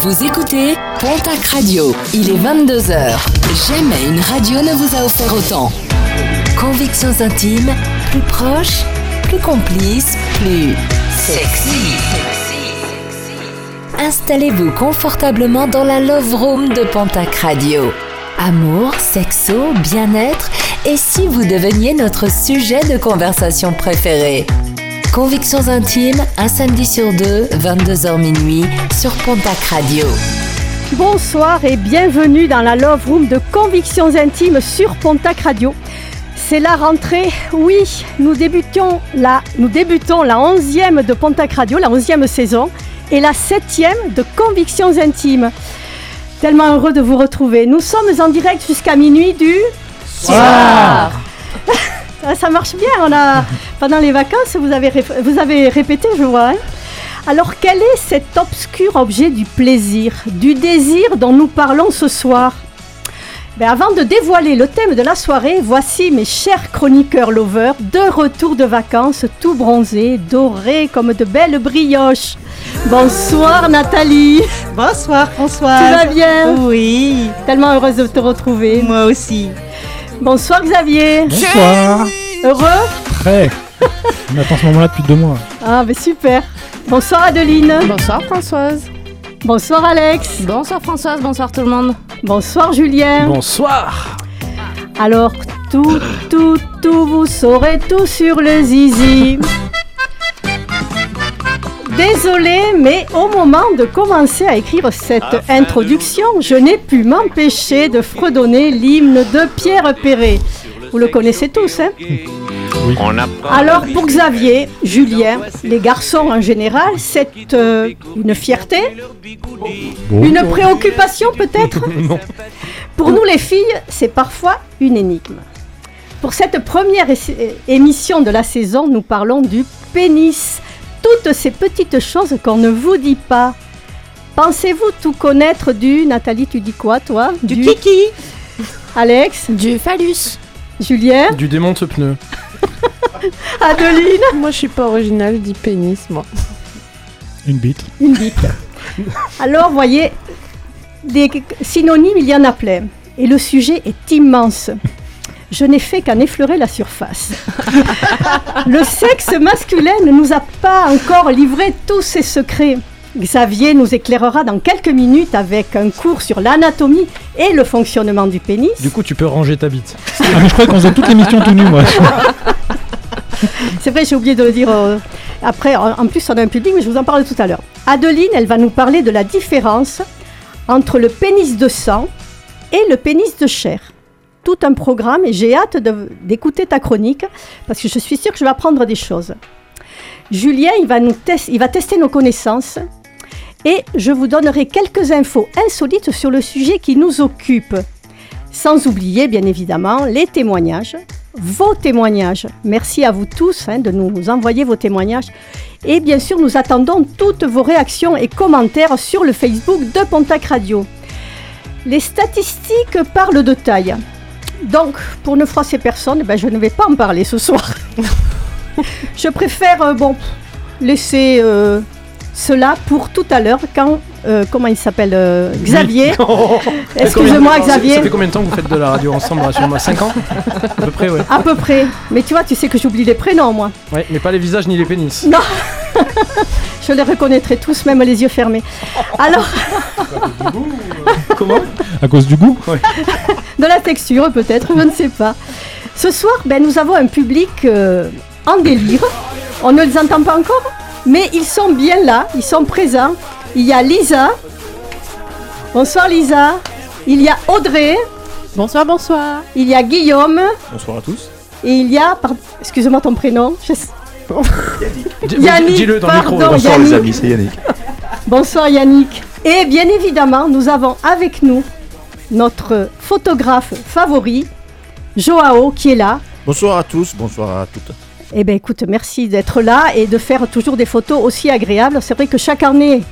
Vous écoutez Pontac Radio. Il est 22h. Jamais une radio ne vous a offert autant. Convictions intimes, plus proches, plus complices, plus sexy. Installez-vous confortablement dans la Love Room de Pontac Radio. Amour, sexo, bien-être, et si vous deveniez notre sujet de conversation préféré? Convictions intimes, un samedi sur deux, 22h minuit, sur Pontac Radio. Bonsoir et bienvenue dans la Love Room de Convictions intimes sur Pontac Radio. C'est la rentrée, oui, nous débutions la, nous débutons la 11e de Pontac Radio, la 11e saison, et la 7e de Convictions intimes. Tellement heureux de vous retrouver. Nous sommes en direct jusqu'à minuit du soir. ça marche bien. On a, pendant les vacances, vous avez, vous avez répété, je vois. Hein. Alors, quel est cet obscur objet du plaisir, du désir dont nous parlons ce soir? Ben, Avant de dévoiler le thème de la soirée, voici mes chers chroniqueurs lovers, de retour de vacances, tout bronzés, dorés comme de belles brioches. Bonsoir Nathalie. Bonsoir François. Tu vas bien? Oui. Tellement heureuse de te retrouver. Moi aussi. Bonsoir Xavier. Bonsoir. Heureux Très. On attend ce moment-là depuis deux mois. Ah, mais super. Bonsoir Adeline. Bonsoir Françoise. Bonsoir Alex. Bonsoir Françoise, bonsoir tout le monde. Bonsoir Julien. Bonsoir. Alors, tout, tout, tout, vous saurez tout sur le zizi. Désolée, mais au moment de commencer à écrire cette introduction, je n'ai pu m'empêcher de fredonner l'hymne de Pierre Perret. Vous le connaissez tous, hein Alors pour Xavier, Julien, les garçons en général, c'est euh, une fierté, une préoccupation peut-être Pour nous les filles, c'est parfois une énigme. Pour cette première émission de la saison, nous parlons du pénis toutes ces petites choses qu'on ne vous dit pas. Pensez-vous tout connaître du... Nathalie, tu dis quoi, toi? Du, kiki Alex? Du phallus Julien? Du démonte pneu. Adeline? Moi, je suis pas originale, je dis pénis, moi. Une bite. Une bite. Alors, voyez, des synonymes, il y en a plein. Et le sujet est immense je n'ai fait qu'en effleurer la surface. le sexe masculin ne nous a pas encore livré tous ses secrets. Xavier nous éclairera dans quelques minutes avec un cours sur l'anatomie et le fonctionnement du pénis. Du coup, tu peux ranger ta bite. Ah, mais je croyais qu'on faisait toutes les missions tout nu, moi. C'est vrai, j'ai oublié de le dire. Euh, après, en plus, on a un public, mais je vous en parle tout à l'heure. Adeline, elle va nous parler de la différence entre le pénis de sang et le pénis de chair tout un programme et j'ai hâte d'écouter ta chronique parce que je suis sûre que je vais apprendre des choses. Julien, il va, nous il va tester nos connaissances et je vous donnerai quelques infos insolites sur le sujet qui nous occupe. Sans oublier, bien évidemment, les témoignages, vos témoignages. Merci à vous tous hein, de nous envoyer vos témoignages. Et bien sûr, nous attendons toutes vos réactions et commentaires sur le Facebook de Pontac Radio. Les statistiques parlent de taille. Donc, pour ne froisser personne, ben, je ne vais pas en parler ce soir. je préfère, euh, bon, laisser euh, cela pour tout à l'heure quand, euh, comment il s'appelle, Xavier. Excusez-moi, Xavier. Ça fait combien de temps que vous faites de la radio ensemble, rassure-moi 5 ans À peu près, ouais. À peu près. Mais tu vois, tu sais que j'oublie les prénoms, moi. Ouais, mais pas les visages ni les pénis. Non Je les reconnaîtrai tous, même les yeux fermés. Alors. Comment? À cause du goût? De la texture, peut-être, je ne sais pas. Ce soir, ben, nous avons un public euh, en délire. On ne les entend pas encore, mais ils sont bien là, ils sont présents. Il y a Lisa. Bonsoir Lisa. Il y a Audrey. Bonsoir, bonsoir. Il y a Guillaume. Bonsoir à tous. Et il y a, excusez-moi ton prénom. Yannick. Dis-le dans le micro. Bonsoir les amis, c'est Yannick. Bonsoir Yannick. Et bien évidemment, nous avons avec nous notre photographe favori, Joao, qui est là. Bonsoir à tous, bonsoir à toutes. Eh bien écoute, merci d'être là et de faire toujours des photos aussi agréables. C'est vrai que chaque année,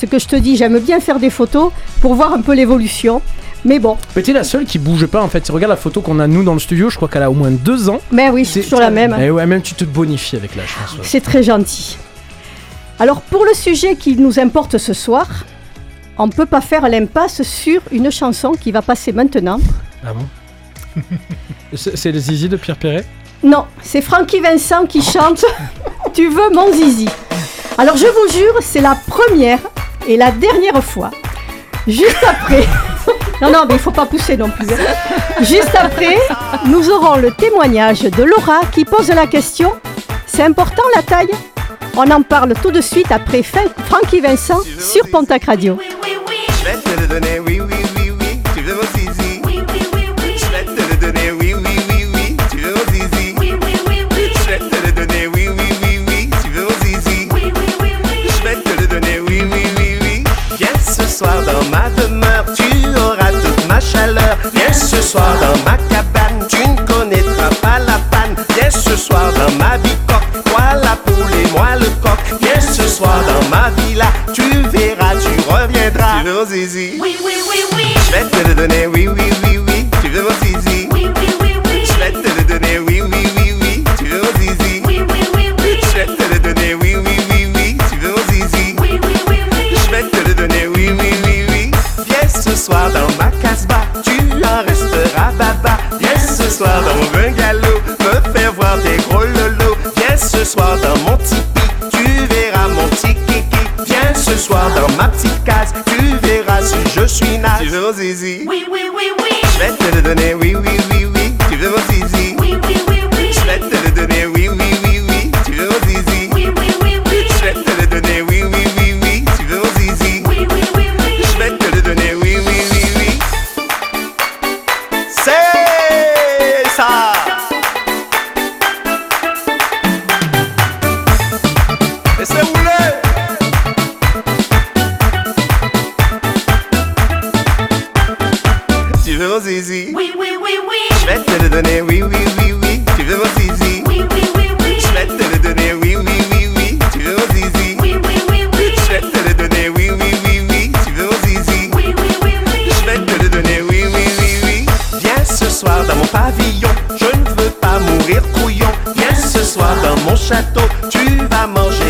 ce que je te dis, j'aime bien faire des photos pour voir un peu l'évolution. Mais bon. Mais t'es la seule qui bouge pas en fait. Regarde la photo qu'on a nous dans le studio, je crois qu'elle a au moins deux ans. Mais oui, c'est toujours la même. Et eh ouais, même tu te bonifies avec l'âge, C'est très gentil. Alors pour le sujet qui nous importe ce soir, on ne peut pas faire l'impasse sur une chanson qui va passer maintenant. Ah bon C'est le zizi de Pierre Perret Non, c'est Francky Vincent qui chante Tu veux mon zizi. Alors je vous jure, c'est la première et la dernière fois. Juste après. Non, non, mais il faut pas pousser non plus. hein. Juste après, nous aurons le témoignage de Laura qui pose la question C'est important la taille? On en parle tout de suite après Fin- Francky Vincent sur Pontac Radio. Je vais te le donner, oui, oui, oui, oui. Tu veux mon zizi Je vais te le donner, oui, oui, oui, oui. Tu veux mon zizi Je vais te le donner, oui, oui, oui, oui. Tu veux mon zizi Je vais te le donner, oui, oui, oui, oui. Viens ce soir dans ma demeure, tu auras toute ma chaleur. Viens ce soir dans ma cabane, tu ne coq. Viens ce soir dans ma villa, tu verras, tu reviendras. Tu veux mon zizi Je vais te le donner, oui, oui, oui, oui. Tu veux mon zizi Je vais te le donner, oui, oui, oui, oui. Tu veux mon zizi Je vais te le donner, oui, oui, oui, oui. Tu veux mon zizi Je vais te le donner, oui, oui, oui, oui. Viens ce soir dans ma casbah, tu en resteras baba. Viens ce soir dans mon bungalow, me faire voir tes gros lolos. Viens ce soir dans mon soir dans ma petite case, tu verras si je suis naze. Tu veux mon zizi? Je vais te le donner, oui, oui, oui, oui. Tu veux mon zizi? Tu vas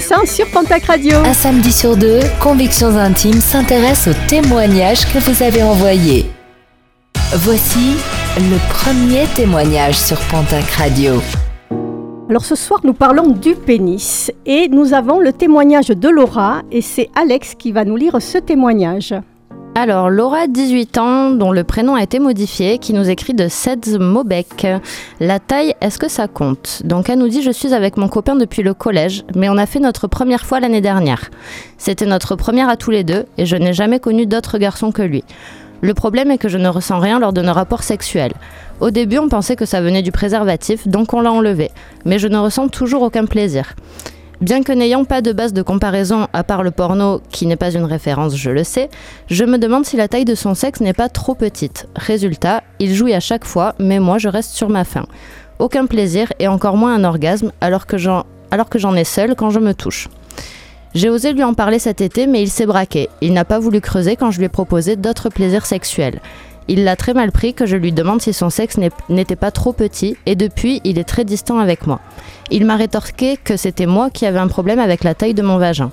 sur Pontac Radio. Un samedi sur deux, Convictions Intimes s'intéresse aux témoignages que vous avez envoyés. Voici le premier témoignage sur Pontac Radio. Alors ce soir, nous parlons du pénis et nous avons le témoignage de Laura et c'est Alex qui va nous lire ce témoignage. Alors, Laura, 18 ans, dont le prénom a été modifié, qui nous écrit de Sedz Mobec. La taille, est-ce que ça compte? Donc, elle nous dit Je suis avec mon copain depuis le collège, mais on a fait notre première fois l'année dernière. C'était notre première à tous les deux, et je n'ai jamais connu d'autres garçons que lui. Le problème est que je ne ressens rien lors de nos rapports sexuels. Au début, on pensait que ça venait du préservatif, donc on l'a enlevé, mais je ne ressens toujours aucun plaisir. Bien que n'ayant pas de base de comparaison à part le porno, qui n'est pas une référence, je le sais, je me demande si la taille de son sexe n'est pas trop petite. Résultat, il jouit à chaque fois, mais moi je reste sur ma faim. Aucun plaisir et encore moins un orgasme, alors que j'en, ai seul quand je me touche. J'ai osé lui en parler cet été, mais il s'est braqué. Il n'a pas voulu creuser quand je lui ai proposé d'autres plaisirs sexuels. Il l'a très mal pris que je lui demande si son sexe n'était pas trop petit, et depuis, il est très distant avec moi. Il m'a rétorqué que c'était moi qui avais un problème avec la taille de mon vagin.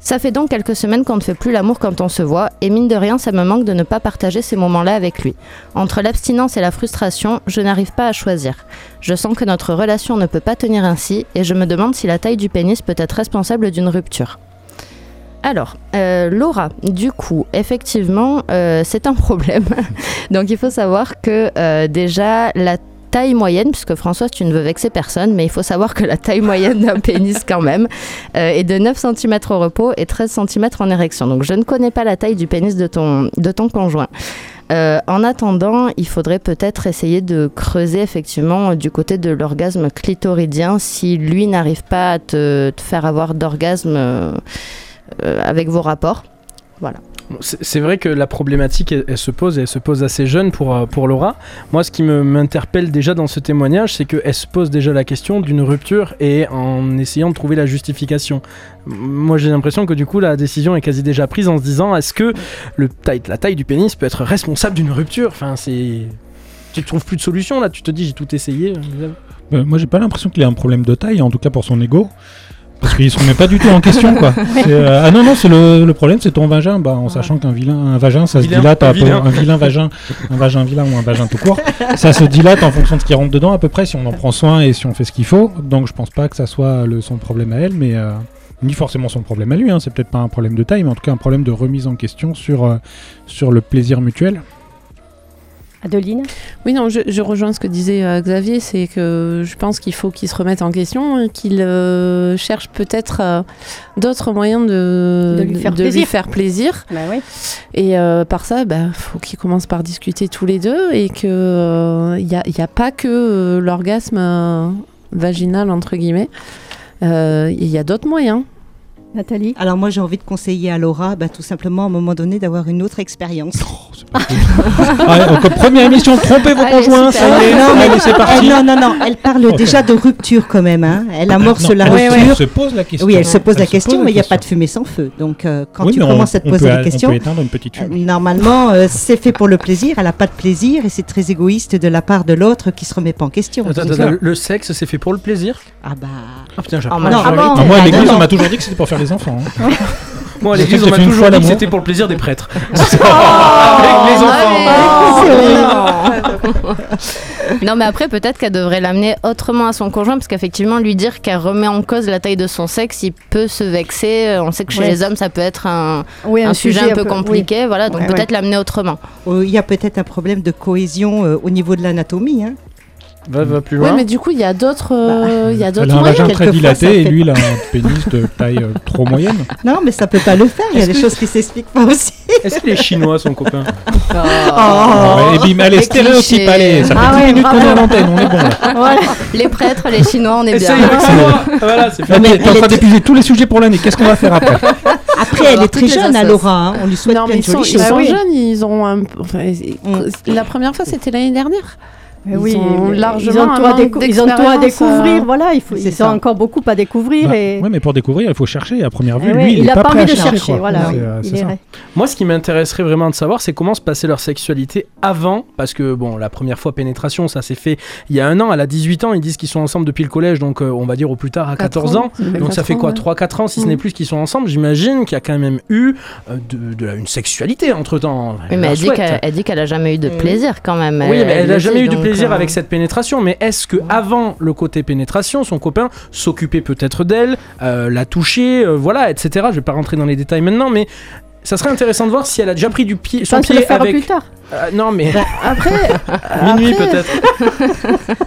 Ça fait donc quelques semaines qu'on ne fait plus l'amour quand on se voit, et mine de rien, ça me manque de ne pas partager ces moments-là avec lui. Entre l'abstinence et la frustration, je n'arrive pas à choisir. Je sens que notre relation ne peut pas tenir ainsi, et je me demande si la taille du pénis peut être responsable d'une rupture. Alors, euh, Laura, du coup, effectivement, euh, c'est un problème. Donc, il faut savoir que euh, déjà, la taille moyenne, puisque Françoise, tu ne veux vexer personne, mais il faut savoir que la taille moyenne d'un pénis, quand même, euh, est de 9 cm au repos et 13 cm en érection. Donc, je ne connais pas la taille du pénis de ton, de ton conjoint. Euh, en attendant, il faudrait peut-être essayer de creuser effectivement du côté de l'orgasme clitoridien si lui n'arrive pas à te, te faire avoir d'orgasme euh, avec vos rapports. Voilà. C'est vrai que la problématique, elle, elle se pose, et elle se pose assez jeune pour, euh, pour Laura. Moi, ce qui me- m'interpelle déjà dans ce témoignage, c'est qu'elle se pose déjà la question d'une rupture et en essayant de trouver la justification. Moi, j'ai l'impression que du coup, la décision est quasi déjà prise en se disant est-ce que le taille, la taille du pénis peut être responsable d'une rupture? Enfin, c'est. Tu trouves plus de solution là, tu te dis j'ai tout essayé. Euh, moi, j'ai pas l'impression qu'il ait un problème de taille, en tout cas pour son ego. Parce qu'il se remet pas du tout en question, quoi. Euh, ah non, non, c'est le, le problème, c'est ton vagin. Bah, en sachant qu'un vilain, un vagin, ça se Vilain, dilate un à peu- vilain. un vilain vagin, un vagin vilain ou un vagin tout court. ça se dilate en fonction de ce qui rentre dedans, à peu près, si on en prend soin et si on fait ce qu'il faut. Donc, je pense pas que ça soit le, son problème à elle, mais euh, ni forcément son problème à lui. Hein. C'est peut-être pas un problème de taille, mais en tout cas un problème de remise en question sur, euh, sur le plaisir mutuel. Adeline Oui, non, je, je rejoins ce que disait euh, Xavier, c'est que je pense qu'il faut qu'il se remette en question et qu'il euh, cherche peut-être euh, d'autres moyens de, De lui faire de plaisir. faire plaisir. Bah oui. Et par ça, il bah, faut qu'ils commencent par discuter tous les deux et qu'il n'y a, y a pas que l'orgasme vaginal, entre guillemets. Il y a d'autres moyens. Nathalie Alors moi j'ai envie de conseiller à Laura bah, tout simplement à un moment donné d'avoir une autre expérience. Oh. Ah, donc, première émission, trompez vos Allez, conjoints, ça y est, Non, mais- allez, c'est parti. Elle- non, non, non, elle parle déjà de rupture quand même. Hein. Elle amorce Non, la elle rupture. se pose la question. Oui, elle se pose Elle la se question, pose mais il n'y a pas de fumée sans feu. Donc euh, quand Oui, tu on- commences à te poser peut- la question, On peut éteindre une petite euh, fumée. normalement euh, c'est fait pour le plaisir, elle n'a pas de plaisir et c'est très égoïste de la part de l'autre qui se remet pas en question. Attends, attends, le, sexe, c'est fait pour le plaisir? Ah bah. Ah putain, j'apprends. Ah bon Ah, moi, à Ah, l'église, on m'a toujours dit que c'était pour faire les enfants. hein. Moi, à l'église, on m'a toujours dit que c'était pour le plaisir des prêtres. Oh, Avec les enfants. non. non, mais après, peut-être qu'elle devrait l'amener autrement à son conjoint, parce qu'effectivement, lui dire qu'elle remet en cause la taille de son sexe, il peut se vexer. On sait que chez Ouais. les hommes, ça peut être un, Oui, un sujet un peu compliqué. Voilà, donc Ouais, peut-être l'amener autrement. euh, Il y a peut-être un problème de cohésion euh, au niveau de l'anatomie. Hein. Va, va plus Oui, loin. mais du coup, il y a d'autres euh, il y a Elle a un moyens. vagin très dilaté et lui, il a un pénis de taille euh, trop moyenne. Non, mais ça peut pas le faire. Il y a des que- choses qui s'expliquent pas aussi. Est-ce qu'il est chinois, son copain Oh. Ouais, et bim, allez, les stéréotype, allez, ça fait Ah 10 ouais, minutes qu'on est à l'antenne, on est bon là. Voilà. Les prêtres, les Chinois, on est bien. Essaye avec moi. Voilà, c'est fait. T'es en train est- d'épuiser tous les sujets pour l'année, qu'est-ce qu'on va faire après? Après, elle est très les jeune, à assos. Laura. hein. On lui souhaite Non, plein mais de ils sont, ils sont Ah oui. jeunes, ils ont un- enfin, Mm. La première fois, c'était l'année dernière. Mais Ils oui, ont mais largement ils ont, à, ils ont tout à découvrir. euh, Voilà, il faut, c'est ils ça. ont encore beaucoup à découvrir. Bah, et... Ouais, mais pour découvrir, il faut chercher. À première vue, Eh lui, ouais, il, il est a pas pas envie de chercher. Voilà, oui, euh, il est. Moi, ce qui m'intéresserait vraiment de savoir, c'est comment se passait leur sexualité avant. Parce que, bon, la première fois pénétration, ça s'est fait il y a un an. Elle a 18 ans. Ils disent qu'ils sont ensemble depuis le collège. Donc, euh, on va dire au plus tard à 14 ans. Donc, ça fait quoi 3-4 ans, si ce Mm. n'est plus, qu'ils sont ensemble? J'imagine qu'il y a quand même eu euh, de, de une sexualité entre temps. Oui, mais elle dit qu'elle elle dit qu'elle a jamais eu de Oui. plaisir quand même. Oui, mais elle le n'a jamais eu du donc, plaisir avec cette pénétration. Mais est-ce que avant le côté pénétration, son copain s'occupait peut-être d'elle, euh, la toucher, euh, voilà, etc. Je vais pas rentrer dans les détails maintenant, mais ça serait intéressant de voir si elle a déjà pris du pied, son se pied avec. plus tard. Euh, non, mais Après, minuit après- peut-être.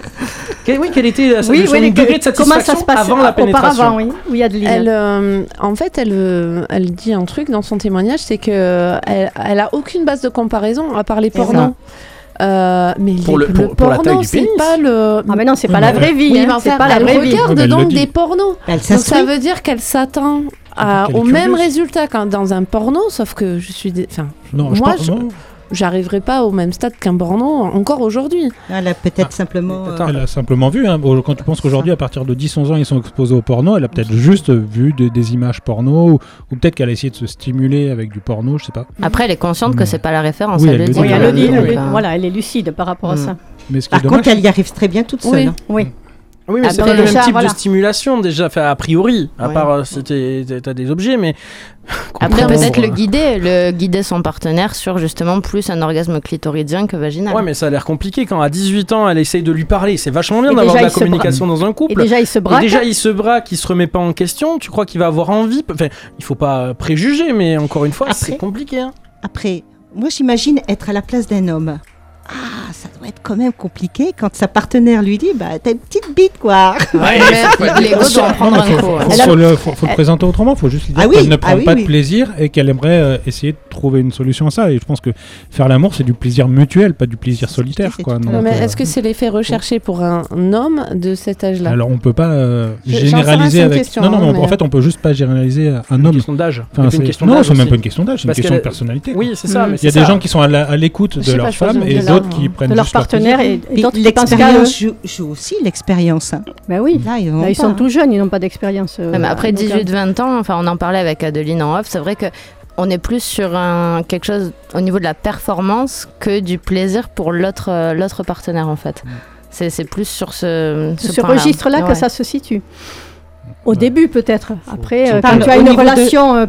Oui, quel était euh, Oui, son oui, degré de comment satisfaction ça se passe avant la pénétration auparavant, oui. Oui, Adeline. Elle, euh, en fait, elle, euh, elle dit un truc dans son témoignage, c'est que elle, elle a aucune base de comparaison à part les pornos. Euh, mais Pour les- le- pour- porno, c'est pas le. Ah, mais non, c'est Oui, pas la vraie vie. Oui, hein, c'est pas la elle vraie vie. regarde elle donc le dit. des pornos. Elle Donc ça veut dire qu'elle s'attend à- est au même résultat qu'un dans un porno, sauf que je suis, enfin, Non, je Moi, je- non, j'arriverai pas au même stade qu'un porno encore aujourd'hui. Elle a peut-être simplement. Attends. euh, Elle a simplement vu, hein, quand tu penses qu'aujourd'hui, à partir de 10-11 ans, ils sont exposés au porno, elle a peut-être juste vu des, des images porno, ou, ou peut-être qu'elle a essayé de se stimuler avec du porno, je sais pas. Après, elle est consciente que c'est pas la référence. Oui, elle le dit. Oui, le dit, dit. Voilà, elle est lucide par rapport à Mm. ça. Mais ce qui est Par dommage, contre, elle y arrive très bien toute seule. Oui. hein. Oui. Oui, mais Ah, c'est pas le même type voilà. de stimulation déjà, enfin, a priori, à Ouais. part euh, t'es- t'as des objets, mais. Après, peut-être le guider, le guider son partenaire sur justement plus un orgasme clitoridien que vaginal. Ouais, mais ça a l'air compliqué quand à 18 ans elle essaye de lui parler. C'est vachement bien Et d'avoir de la communication dans un Et couple. déjà, il se Et braque. déjà, il se braque, il se remet pas en question. Tu crois qu'il va avoir envie? Enfin, il faut pas préjuger, mais encore une fois, c'est compliqué. hein. Après, moi j'imagine être à la place d'un homme. Ah, être quand même compliqué quand sa partenaire lui dit Bah, t'as une petite bite quoi. Ouais. faut- le, faut- faut le présenter autrement. faut juste lui dire Ah oui, qu'elle ne ah prend oui, pas oui. de plaisir et qu'elle aimerait euh, essayer de trouver une solution à ça. Et je pense que faire l'amour, c'est du plaisir mutuel, pas du plaisir solitaire. c'est Quoi. Non, mais euh, est-ce que c'est l'effet recherché pour un homme de cet âge-là? Alors on peut pas euh, généraliser avec. question, non, non, mais hein, peut- en mais- fait, on peut juste pas généraliser un Une homme. question d'âge. Enfin, c'est- une question non, c'est même aussi. pas une question d'âge, c'est une question de personnalité. Oui, c'est ça. Mais Il y a des ça. gens qui sont à l'écoute de leur femme et d'autres qui prennent de leur partenaire et, d'autres. L'expérience joue, aussi l'expérience. Ben oui. Là, ils, Là, pas, sont hein. tout jeunes, ils n'ont pas d'expérience. euh, mais après donc, euh, 18-20 ans, enfin on en parlait avec Adeline en off, c'est vrai que on est plus sur un, quelque chose au niveau de la performance que du plaisir pour l'autre euh, l'autre partenaire en fait. C'est c'est plus sur ce, ce, registre-là Ouais. que ça se situe. Au Ouais. début, peut-être. Après, euh, quand tu as une de- relation, euh,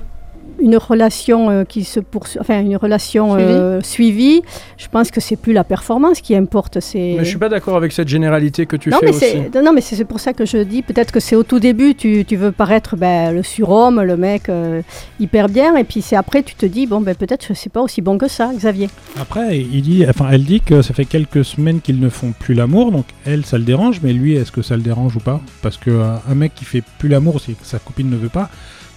une relation euh, qui se poursuit, enfin une relation euh, suivie, je pense que c'est plus la performance qui importe. C'est. Mais je suis pas d'accord avec cette généralité que tu non, fais mais aussi. c'est, non, mais c'est c'est pour ça que je dis peut-être que c'est au tout début, tu, tu veux paraître ben, le surhomme, le mec euh, hyper bien, et puis c'est après, tu te dis, bon, ben, peut-être que c'est pas aussi bon que ça, Xavier. Après, il dit, enfin, elle dit que ça fait quelques semaines qu'ils ne font plus l'amour, donc elle, ça le dérange, mais lui, est-ce que ça le dérange ou pas? Parce que euh, un mec qui fait plus l'amour, si sa copine ne veut pas,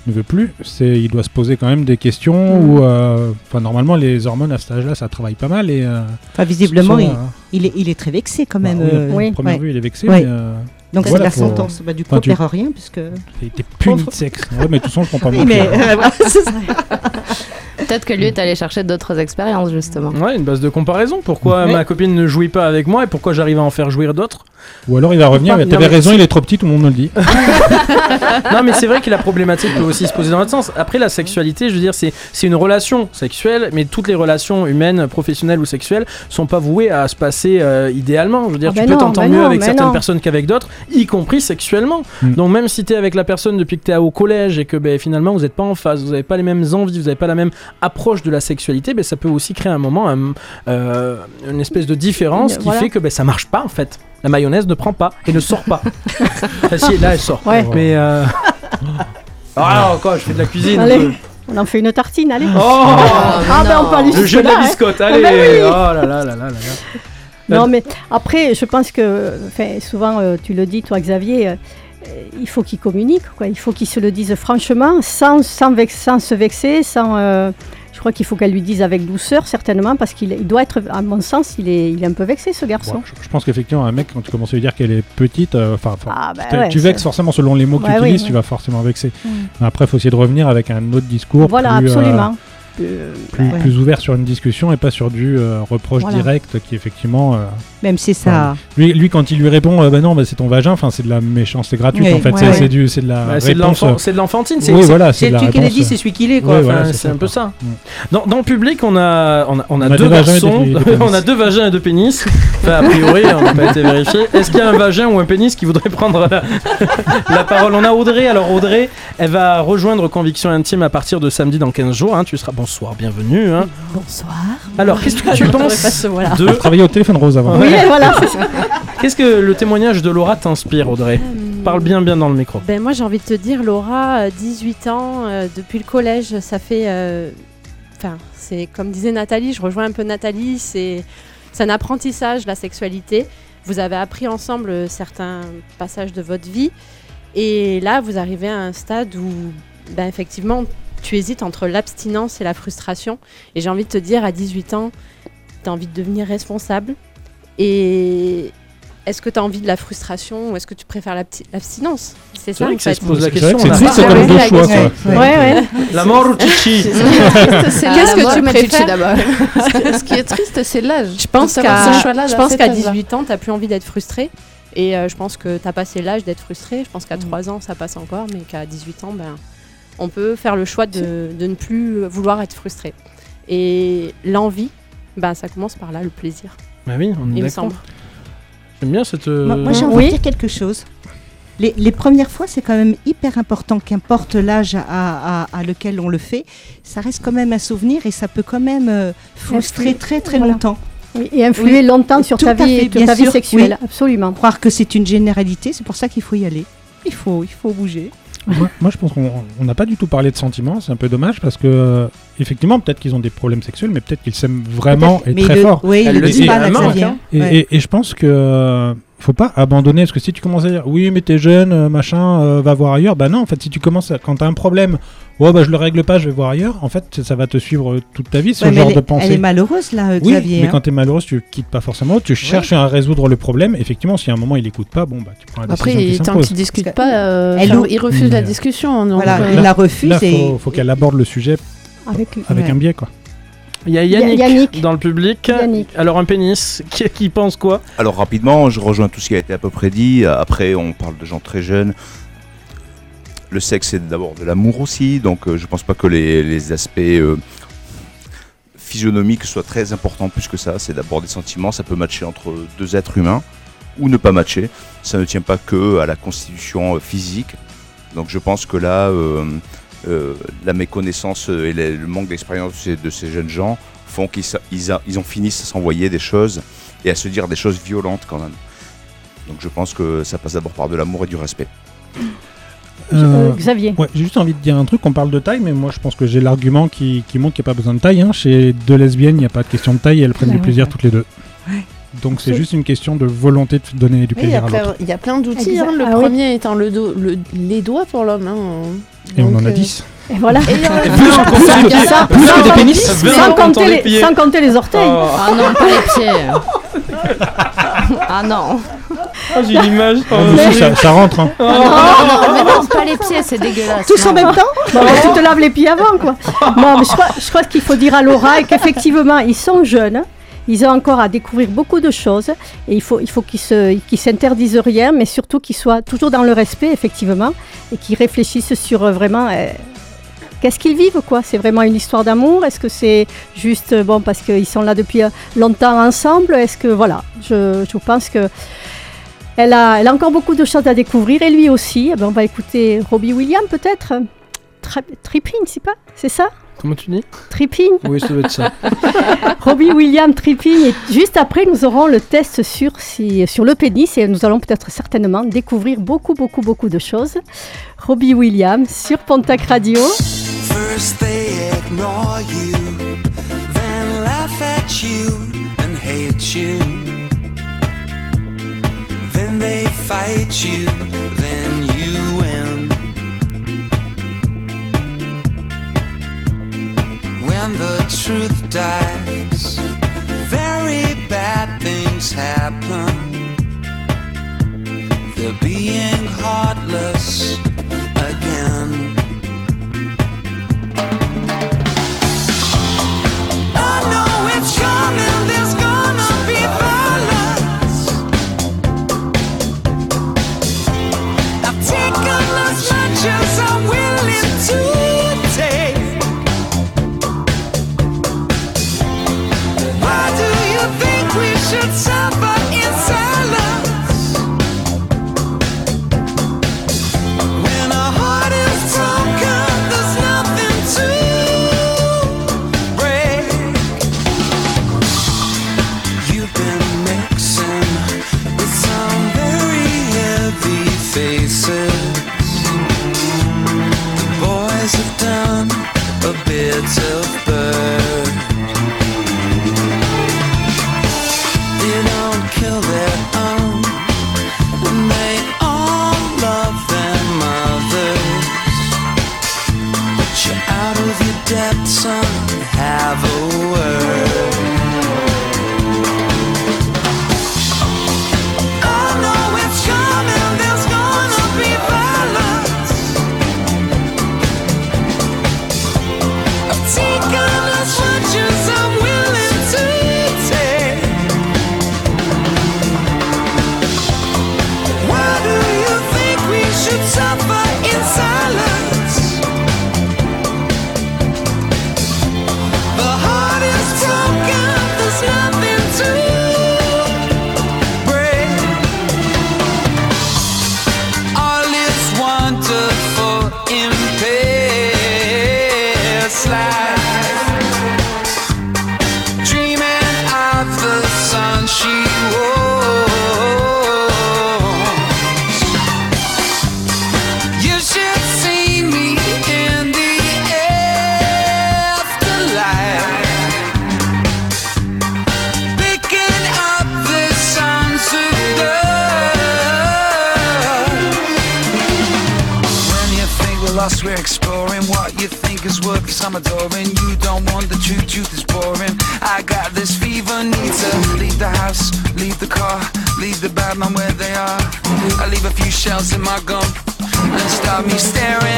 ne veut plus, c'est, il doit se poser quand même des questions. Mhm. Ou, euh, enfin, normalement, les hormones à cet âge-là, ça travaille pas mal et. euh, visiblement, ça, il, euh, il est, il est très vexé quand bah même. oui, euh, oui. à première ouais. vue, il est vexé, Ouais. mais euh, Donc Voilà, c'est la sentence. Bah, du coup, Enfin, on tu- perd rien puisque. il était puni de sexe. Ouais, mais de toute façon, je comprends pas beaucoup. mais euh, c'est ça. Peut-être que lui est allé chercher d'autres expériences justement. Ouais, une base de comparaison. Pourquoi Ouais. ma copine ne jouit pas avec moi et pourquoi j'arrive à en faire jouir d'autres? Ou alors il va revenir, mais Non, t'avais mais raison, il est trop petit, tout le monde me le dit. Non, mais c'est vrai que la problématique peut aussi se poser dans l'autre sens. Après, la sexualité, je veux dire, c'est c'est une relation sexuelle, mais toutes les relations humaines, professionnelles ou sexuelles, sont pas vouées à se passer euh, idéalement. Je veux dire, Ah tu ben peux t'entendre ben mieux non, avec ben certaines non. personnes qu'avec d'autres, y compris sexuellement. Mm. Donc, même si t'es avec la personne depuis que t'es au collège et que ben, finalement vous n'êtes pas en phase, vous n'avez pas les mêmes envies, vous n'avez pas la même approche de la sexualité, ben, ça peut aussi créer un moment, un- euh, une espèce de différence qui voilà. fait que ben, ça marche pas en fait. La mayonnaise ne prend pas et ne sort pas. Enfin, si, là elle sort. Ouais. Mais euh... Ah quoi, je fais de la cuisine. Allez. un peu. On en fait une tartine, allez. Oh ah, ben on Le jeu de la hein. biscotte, Ah allez bah oui. Oh là là là là là là. Non, mais après, je pense que, souvent, euh, tu le dis, toi, Xavier, euh, il faut qu'ils communiquent, quoi. Il faut qu'ils se le disent franchement, sans, sans, vex- sans se vexer, sans. euh, je crois qu'il faut qu'elle lui dise avec douceur, certainement, parce qu'il il doit être, à mon sens, il est, il est un peu vexé, ce garçon. Je, je pense qu'effectivement, un mec, quand tu commences à lui dire qu'elle est petite, enfin, Ah, bah tu- ouais, tu c'est- vexes forcément selon les mots que Ouais, tu oui, utilises, oui. tu vas forcément vexer. Mm. Après, il faut essayer de revenir avec un autre discours Voilà, plus, absolument. Euh, plus, Ouais. plus ouvert sur une discussion et pas sur du euh, reproche Voilà. direct qui effectivement euh, Même si ça. lui, lui quand il lui répond euh, bah non bah c'est ton vagin enfin c'est de la méchanceté gratuite Oui, en fait ouais, c'est du c'est de la Bah, c'est de réponse l'enfant- c'est de l'enfantine. euh, C'est oui voilà C'est c'est de la celui qui l'a dit, c'est celui qu'il est, quoi. Ouais, Enfin, voilà, c'est un peu quoi. ça. Mm. Dans, dans le public, on a, on a, on a On a deux des vagins et garçons, on a deux vagins et deux pénis. Enfin, a priori, on n'a pas été vérifié. Est-ce qu'il y a un vagin ou un pénis qui voudrait prendre la, la parole? On a Audrey. Alors, Audrey, elle va rejoindre Conviction Intime à partir de samedi dans 15 jours. hein. Tu seras bonsoir, bienvenue. hein. Bonsoir. Alors, qu'est-ce que tu penses de. Elle travaillait au téléphone rose avant Ouais. Oui, voilà, c'est ça. Qu'est-ce que le témoignage de Laura t'inspire, Audrey Euh, Parle bien, bien dans le micro. Ben moi j'ai envie de te dire Laura, euh, 18 ans, euh, depuis le collège, ça fait... euh, Enfin, c'est comme disait Nathalie, je rejoins un peu Nathalie, c'est c'est un apprentissage, la sexualité. Vous avez appris ensemble euh, certains passages de votre vie. Et là, vous arrivez à un stade où, ben, effectivement, tu hésites entre l'abstinence et la frustration. Et j'ai envie de te dire, à 18 ans, tu as envie de devenir responsable. Et est-ce que tu as envie de la frustration ou est-ce que tu préfères l'abstinence? C'est ça, vrai en que ça fait. se pose la question. c'est triste, c'est comme deux la choix, question. quoi. Ouais, ouais. La mort ou Chichi C'est Qu'est-ce que tu préfères? d'abord. ce, qui- est triste, c'est l'âge. Je pense qu'à ce choix-là, je à pense cet qu'à âge-là. 18 ans, tu plus envie d'être frustré. Et euh, je pense que tu as passé l'âge d'être frustré. Je pense qu'à 3 ans, ça passe encore. Mais qu'à 18 ans, ben, on peut faire le choix de, de ne plus vouloir être frustré. Et l'envie, ben, ça commence par là, le plaisir, Bah oui, on est il me d'accord. semble. J'aime bien cette. euh, Moi, moi, j'ai envie de dire quelque chose. Les, les premières fois, c'est quand même hyper important, qu'importe l'âge à, à- à lequel on le fait, ça reste quand même un souvenir et ça peut quand même euh, frustrer très très Voilà. longtemps. Oui, et influer Oui. longtemps sur Tout ta vie, fait, sur bien ta vie sexuelle, oui. absolument. Croire que c'est une généralité, c'est pour ça qu'il faut y aller. Il faut, il faut bouger. Moi, moi, je pense qu'on on n'a pas du tout parlé de sentiments, c'est un peu dommage parce que, euh, effectivement, peut-être qu'ils ont des problèmes sexuels, mais peut-être qu'ils s'aiment vraiment et Mais très le- fort. Oui, Elle il le dit pas, Xavier. Et, Ouais. et- et je pense que euh, faut pas abandonner parce que si tu commences à dire oui mais t'es jeune euh, machin euh, va voir ailleurs bah non en fait si tu commences à, quand t'as un problème ouais bah je le règle pas je vais voir ailleurs en fait ça va te suivre euh, toute ta vie ce Ouais, genre elle, de pensée elle est malheureuse là, euh, oui Xavier. mais hein. quand t'es malheureuse tu quittes pas forcément tu cherches à résoudre le problème effectivement si à un moment il écoute pas bon bah tu prends la décision Après, qui tant qu'il discute Parce pas, euh, Elle enfin, ou- il refuse Mais, la euh, discussion. donc, Voilà, euh, elle la refuse là et faut, faut qu'elle aborde le sujet Avec lui. avec Ouais. un biais quoi Il y a y a Yannick, Yannick. dans le public. Yannick. Alors un pénis, qui, qui pense quoi? Alors rapidement, je rejoins tout ce qui a été à peu près dit. Après, on parle de gens très jeunes. Le sexe, c'est d'abord de l'amour aussi. Donc, euh, je pense pas que les, aspects euh, physionomiques soient très importants plus que ça. C'est d'abord des sentiments. Ça peut matcher entre deux êtres humains ou ne pas matcher. Ça ne tient pas que à la constitution euh, physique. Donc, je pense que là, euh, la méconnaissance et le manque d'expérience de ces, jeunes gens font qu'ils ils ils en finissent à s'envoyer des choses et à se dire des choses violentes quand même. Donc je pense que ça passe d'abord par de l'amour et du respect. Euh, Euh, Xavier. Ouais, j'ai juste envie de dire un truc. On parle de taille, mais moi je pense que j'ai l'argument qui, qui montre qu'il n'y a pas besoin de taille. hein. Chez deux lesbiennes, il n'y a pas de question de taille et elles prennent Ah du ouais, plaisir ouais. toutes les deux. Donc c'est juste une question de volonté de donner du oui, plaisir à l'autre. il y a plein d'outils. Hein, le Ah oui. premier étant le do- le- les doigts pour l'homme. hein. Et on en a euh, 10. Et voilà. Et sans compter les orteils. Oh, Ah non, pas les pieds. ah non. Oh, j'ai l'image. Oh, Ah, mais ça, ça rentre. hein. Ah non, non, non, mais non, pas les pieds, c'est dégueulasse. Tous en même temps alors, tu te laves les pieds avant, quoi. Non, mais je crois, je crois qu'il faut dire à Laura qu'effectivement, ils sont jeunes. Ils ont encore à découvrir beaucoup de choses et il faut, il faut qu'ils se, qu'ils s'interdisent rien, mais surtout qu'ils soient toujours dans le respect, effectivement, et qu'ils réfléchissent sur euh, vraiment euh, qu'est-ce qu'ils vivent, quoi. C'est vraiment une histoire d'amour? Est-ce que c'est juste euh, bon parce qu'ils sont là depuis longtemps ensemble? Est-ce que voilà, je, je pense que elle a, elle a encore beaucoup de choses à découvrir et lui aussi. Eh ben, on va écouter Robbie Williams peut-être. Tripping, c'est pas C'est ça? Comment tu dis? Tripping? Oui, ça doit être ça. Robbie Williams Tripping. Et juste après, nous aurons le test sur, si, sur le pénis et nous allons peut-être certainement découvrir beaucoup, beaucoup, beaucoup de choses. Robbie Williams sur Pontac Radio. First they ignore you, then laugh at you and hate you. Fight you, then you win. When the truth dies, very bad things happen. They're being heartless shells in my gum. And stop me staring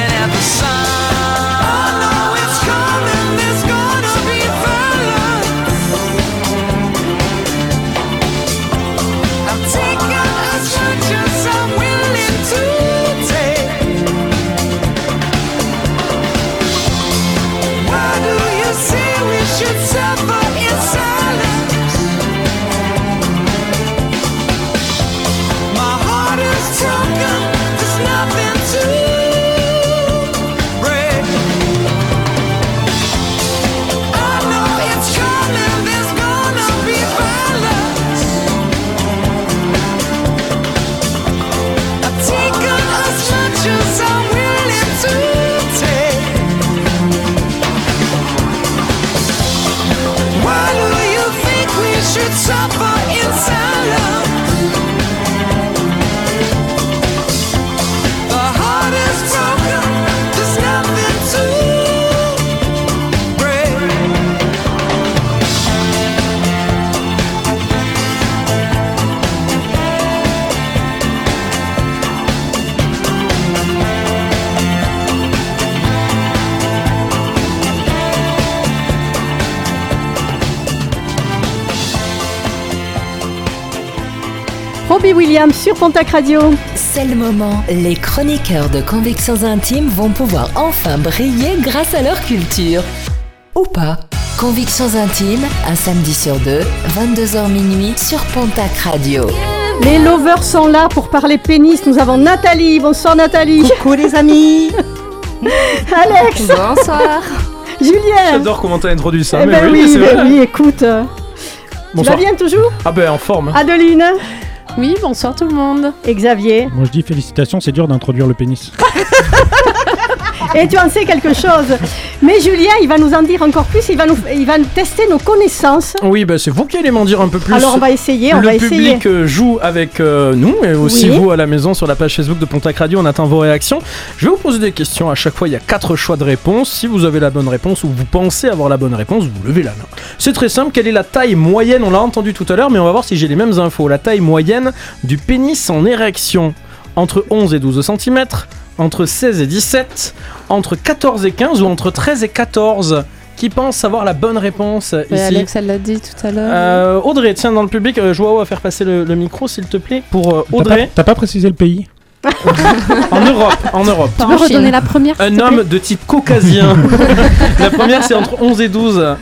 Sur Pontac Radio. C'est le moment. Les chroniqueurs de Convictions Intimes vont pouvoir enfin briller grâce à leur culture. Ou pas. Convictions Intimes, un samedi sur deux, 22h minuit sur Pontac Radio. Les lovers sont là pour parler pénis. Nous avons Nathalie. Bonsoir Nathalie. Coucou les amis. Alex. Bonsoir. Julien. J'adore comment t'as introduit ça. Eh mais ben oui, oui, c'est ben vrai. oui, écoute. euh, Tu Bonsoir. vas bien toujours? Ah ben en forme. Adeline? Oui, bonsoir tout le monde. et Xavier. Moi je dis félicitations, c'est dur d'introduire le pénis. Et tu en sais quelque chose. Mais Julien, il va nous en dire encore plus. Il va nous, il va nous tester nos connaissances. Oui, bah, c'est vous qui allez m'en dire un peu plus. Alors on va essayer, on le va essayer. public euh, joue avec euh, nous et aussi Oui. vous à la maison sur la page Facebook de Pontac Radio. On attend vos réactions. Je vais vous poser des questions. À chaque fois, il y a quatre choix de réponse. Si vous avez la bonne réponse ou vous pensez avoir la bonne réponse, vous levez la main. C'est très simple. Quelle est la taille moyenne? On l'a entendu tout à l'heure, mais on va voir si j'ai les mêmes infos. La taille moyenne du pénis en érection entre 11 et 12 cm, entre 16 et 17, entre 14 et 15 ou entre 13 et 14 Qui pense savoir la bonne réponse ici Alex, elle l'a dit tout à l'heure. euh, Audrey, tiens, dans le public, euh, Joao va faire passer le, le micro, s'il te plaît, pour euh, T'as pas, Audrey, t'as pas précisé le pays? En Europe. En Europe. Tu peux redonner la première Un te plaît homme de type caucasien. la première, c'est entre 11 et 12.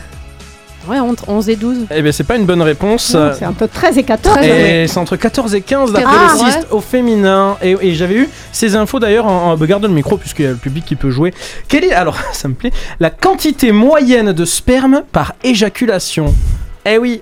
Ouais, entre 11 et 12. Eh bien, c'est pas une bonne réponse. Non, C'est entre 13 et 14. Et c'est entre 14 et 15 d'après Ah, le ouais. cyste au féminin. Et, et j'avais eu ces infos d'ailleurs en, en garde le micro puisqu'il y a le public qui peut jouer. Quelle est, alors ça me plaît, la quantité moyenne de sperme par éjaculation? Eh oui,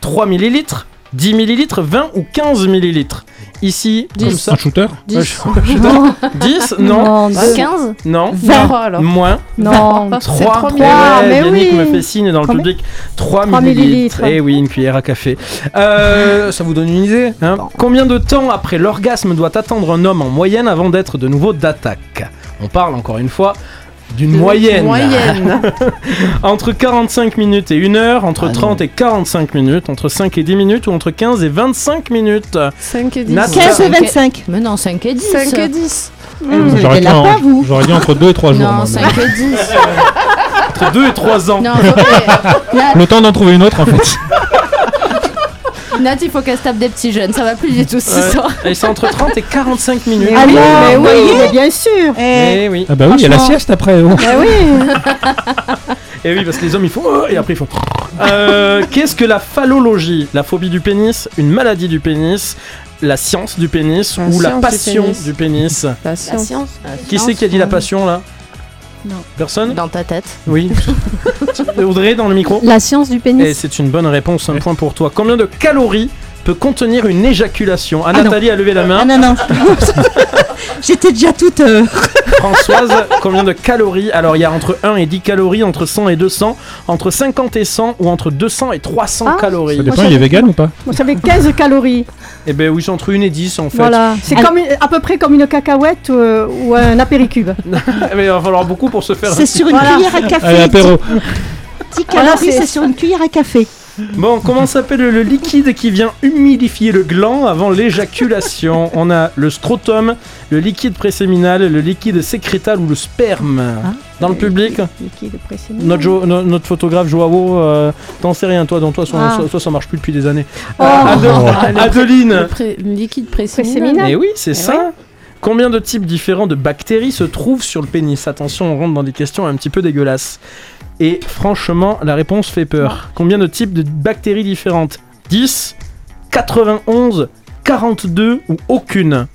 3 millilitres, 10 millilitres, 20 ou 15 millilitres. Ici, comme Dix. ça. Un shooter 10. Euh, je- je donne 10 Non. Non, 15 Non. 20 alors. Moins. non. 3 C'est trop mignon. mais Yannick oui. me fait signe dans le public 3, 3 millilitres. Et oui, une cuillère à café. Euh, ça vous donne une idée hein Combien de temps après l'orgasme doit attendre un homme en moyenne avant d'être de nouveau d'attaque? On parle encore une fois d'une moyenne. Moyenne. entre 45 minutes et 1 heure, entre Ah 30 et 45 minutes, entre 5 et 10 minutes ou entre 15 et 25 minutes. 5 et 10. Nat- 15 et Cinq et- 25. Mais non, 5 et 10. 5 et 10. Mmh, J'aurais dit, en- pas, vous. j'aurais dit entre 2 et 3 jours. Non, moi, mais- 5 et 10. Entre 2 et 3 ans. non, Nat, Le temps d'en trouver une autre en fait. Nat, il faut qu'elle se tape des petits jeunes. Ça va plus du tout ce Ouais. soir. Et c'est entre 30 et 45 minutes. Ah oui, mais oui, mais bien sûr. Eh, Eh oui. Ah bah oui, il y a la sieste après. oh. Ah oui. Et oui, parce que les hommes ils font oh et après ils font. Euh, Qu'est-ce que la phallologie? La phobie du pénis, une maladie du pénis, la science du pénis La ou la science du passion pénis. du pénis? La science. Qui c'est qui a dit la passion là? Personne Dans ta tête. Oui. Audrey, dans le micro La science du Et pénis. c'est une bonne réponse, un point pour toi. Combien de calories peut contenir une éjaculation Ah, Ah non. Nathalie a levé la main. Ah non, non. J'étais déjà toute. euh, Françoise, combien de calories? Alors, il y a entre 1 et 10 calories, entre 100 et 200, entre 50 et 100 ou entre 200 et 300 Ah, calories. Ça dépend, il est vegan ou pas? Moi, j'avais 15 calories. Eh ben oui, c'est entre 1 et 10 en fait. Voilà. C'est comme une- à peu près comme une cacahuète euh, ou un apéricube. Eh ben, il va falloir beaucoup pour se faire. C'est sur une Voilà. cuillère à café. Allez, apéro 10 Voilà, calories, c'est- c'est sur une cuillère à café. Bon, comment s'appelle le liquide qui vient humidifier le gland avant l'éjaculation? On a le scrotum, le liquide préséminal, le liquide sécrétal ou le sperme. Ah. Dans le public, Liquide préséminal. notre, Jo- no- notre photographe Joao, euh, t'en sais rien toi, dans toi, ça, Ah. ça- toi, ça marche plus depuis des années. Oh. Ado- Le pré- Adeline Le, pré- le liquide préséminal. Et oui, c'est Eh ça. Combien de types différents de bactéries se trouvent sur le pénis? Attention, on rentre dans des questions un petit peu dégueulasses. Et franchement, la réponse fait peur. Combien de types de bactéries différentes? 10, 91, 42 ou aucune?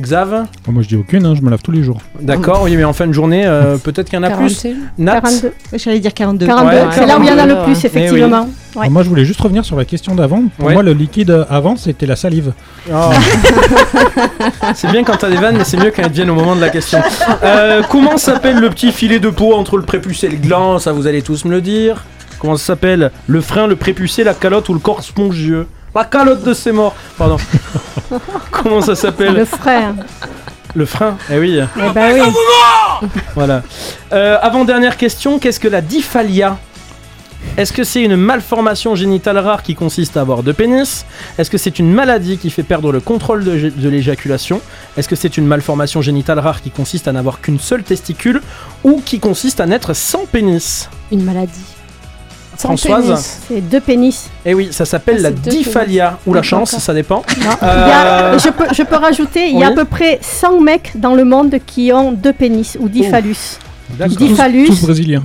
Xav Oh, Moi je dis aucune, hein, je me lave tous les jours. D'accord, oui, mais en fin de journée, euh, peut-être qu'il y en a plus. 41. Nat 42. Ouais, J'allais dire 42. 42. Ouais, c'est là où il y en a le 42, plus, ouais. effectivement. Ouais. Moi je voulais juste revenir sur la question d'avant. Pour Ouais. moi le liquide avant c'était la salive. Oh. c'est bien quand t'as des vannes, mais c'est mieux quand elles viennent au moment de la question. Euh, comment s'appelle le petit filet de peau entre le prépuce et le gland? Ça, vous allez tous me le dire. Comment ça s'appelle? Le frein, le prépucé, la calotte ou le corps spongieux? La calotte de ses morts Pardon. comment ça s'appelle Le frère. Le frein Eh oui, Eh ben oui. voilà. Euh, Avant-dernière question, qu'est-ce que la dyphalia? Est-ce que c'est une malformation génitale rare qui consiste à avoir deux pénis? Est-ce que c'est une maladie qui fait perdre le contrôle de, de l'éjaculation? Est-ce que c'est une malformation génitale rare qui consiste à n'avoir qu'une seule testicule? Ou qui consiste à naître sans pénis? Une maladie. Françoise. C'est deux pénis. Eh oui, ça s'appelle Ah, la dyphalia. Ou la chance, ça dépend. Euh, Il y a- je, peux, je peux rajouter, il y a à peu près 100 mecs dans le monde qui ont deux pénis ou dix Oh. Dix phallus. Tous brésiliens.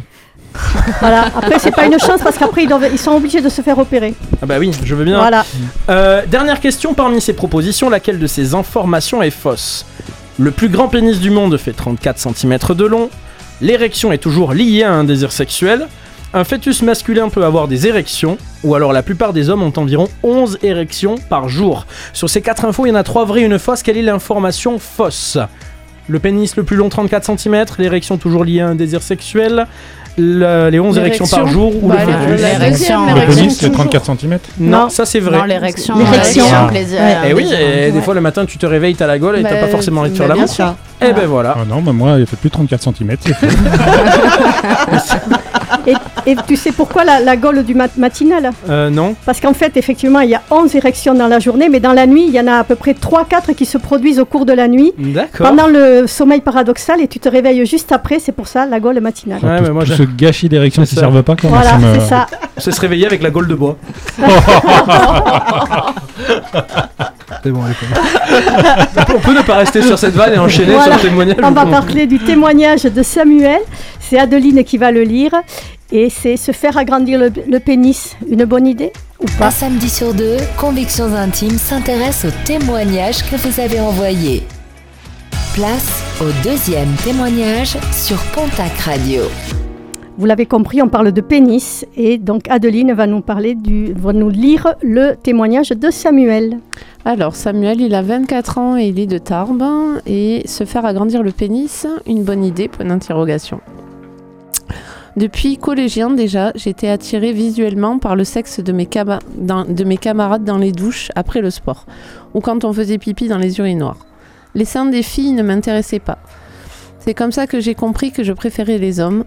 Voilà. Après, c'est pas une chance parce qu'après, ils, doivent- ils sont obligés de se faire opérer. Ah bah oui, je veux bien. Voilà. Euh, dernière question parmi ces propositions, laquelle de ces informations est fausse? Le plus grand pénis du monde fait 34 cm de long. L'érection est toujours liée à un désir sexuel. Un fœtus masculin peut avoir des érections, ou alors la plupart des hommes ont environ 11 érections par jour. Sur ces 4 infos, il y en a 3 vraies et une fausse. Quelle est l'information fausse? Le pénis le plus long 34 cm, l'érection toujours liée à un désir sexuel, le- les 11 érections par jour ou Bah, le fœtus? Le pénis c'est toujours. 34 cm. Non, Non. ça c'est vrai. Non, l'érection. L'érection. l'érection, Ah. plaisir. Eh oui, et des fois le matin tu te réveilles, t'as la gueule et t'as Bah, pas forcément envie de faire bah, l'amour. bien sûr. Eh ben voilà. Ah non, bah moi il fait plus de 34 cm. C'est. Et, et tu sais pourquoi la, la gaule du mat- matinal? Euh, non. Parce qu'en fait, effectivement, il y a 11 érections dans la journée, mais dans la nuit, il y en a à peu près 3-4 qui se produisent au cours de la nuit. D'accord. Pendant le sommeil paradoxal, et tu te réveilles juste après, c'est pour ça la gaule matinale. Ouais, tout, mais moi, tout j'ai- ce gâchis d'érection C'est qui ça. servent pas. moi, Voilà, ça me- c'est ça. C'est se réveiller avec la gaule de bois. C'est bon, allez, On peut ne pas rester sur cette vanne et enchaîner Voilà. sur le témoignage. On va parler du témoignage de Samuel. C'est Adeline qui va le lire. Et c'est se faire agrandir le, le pénis. Une bonne idée ou Un pas samedi sur deux, Convictions Intimes s'intéresse aux témoignages que vous avez envoyés. Place au deuxième témoignage sur Pontac Radio. Vous l'avez compris, on parle de pénis. Et donc Adeline va nous parler du, va nous lire le témoignage de Samuel. Alors, Samuel, il a 24 ans et il est de Tarbes. Et se faire agrandir le pénis, une bonne idée, point d'interrogation. Depuis collégien déjà, j'étais attirée visuellement par le sexe de mes, camarades dans les douches après le sport, ou quand on faisait pipi dans les urinoirs. Les seins des filles ne m'intéressaient pas. C'est comme ça que j'ai compris que je préférais les hommes.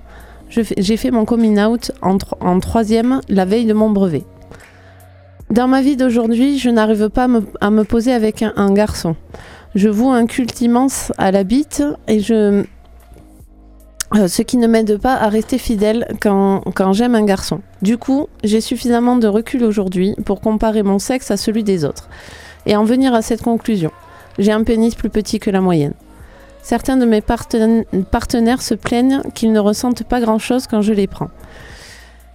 J'ai fait mon coming out en, tro- en troisième, la veille de mon brevet. Dans ma vie d'aujourd'hui, je n'arrive pas à me, à me poser avec un, un garçon. Je voue un culte immense à la bite et je. Euh, ce qui ne m'aide pas à rester fidèle quand, j'aime un garçon. Du coup, j'ai suffisamment de recul aujourd'hui pour comparer mon sexe à celui des autres et en venir à cette conclusion. J'ai un pénis plus petit que la moyenne. Certains de mes parten- partenaires se plaignent qu'ils ne ressentent pas grand-chose quand je les prends.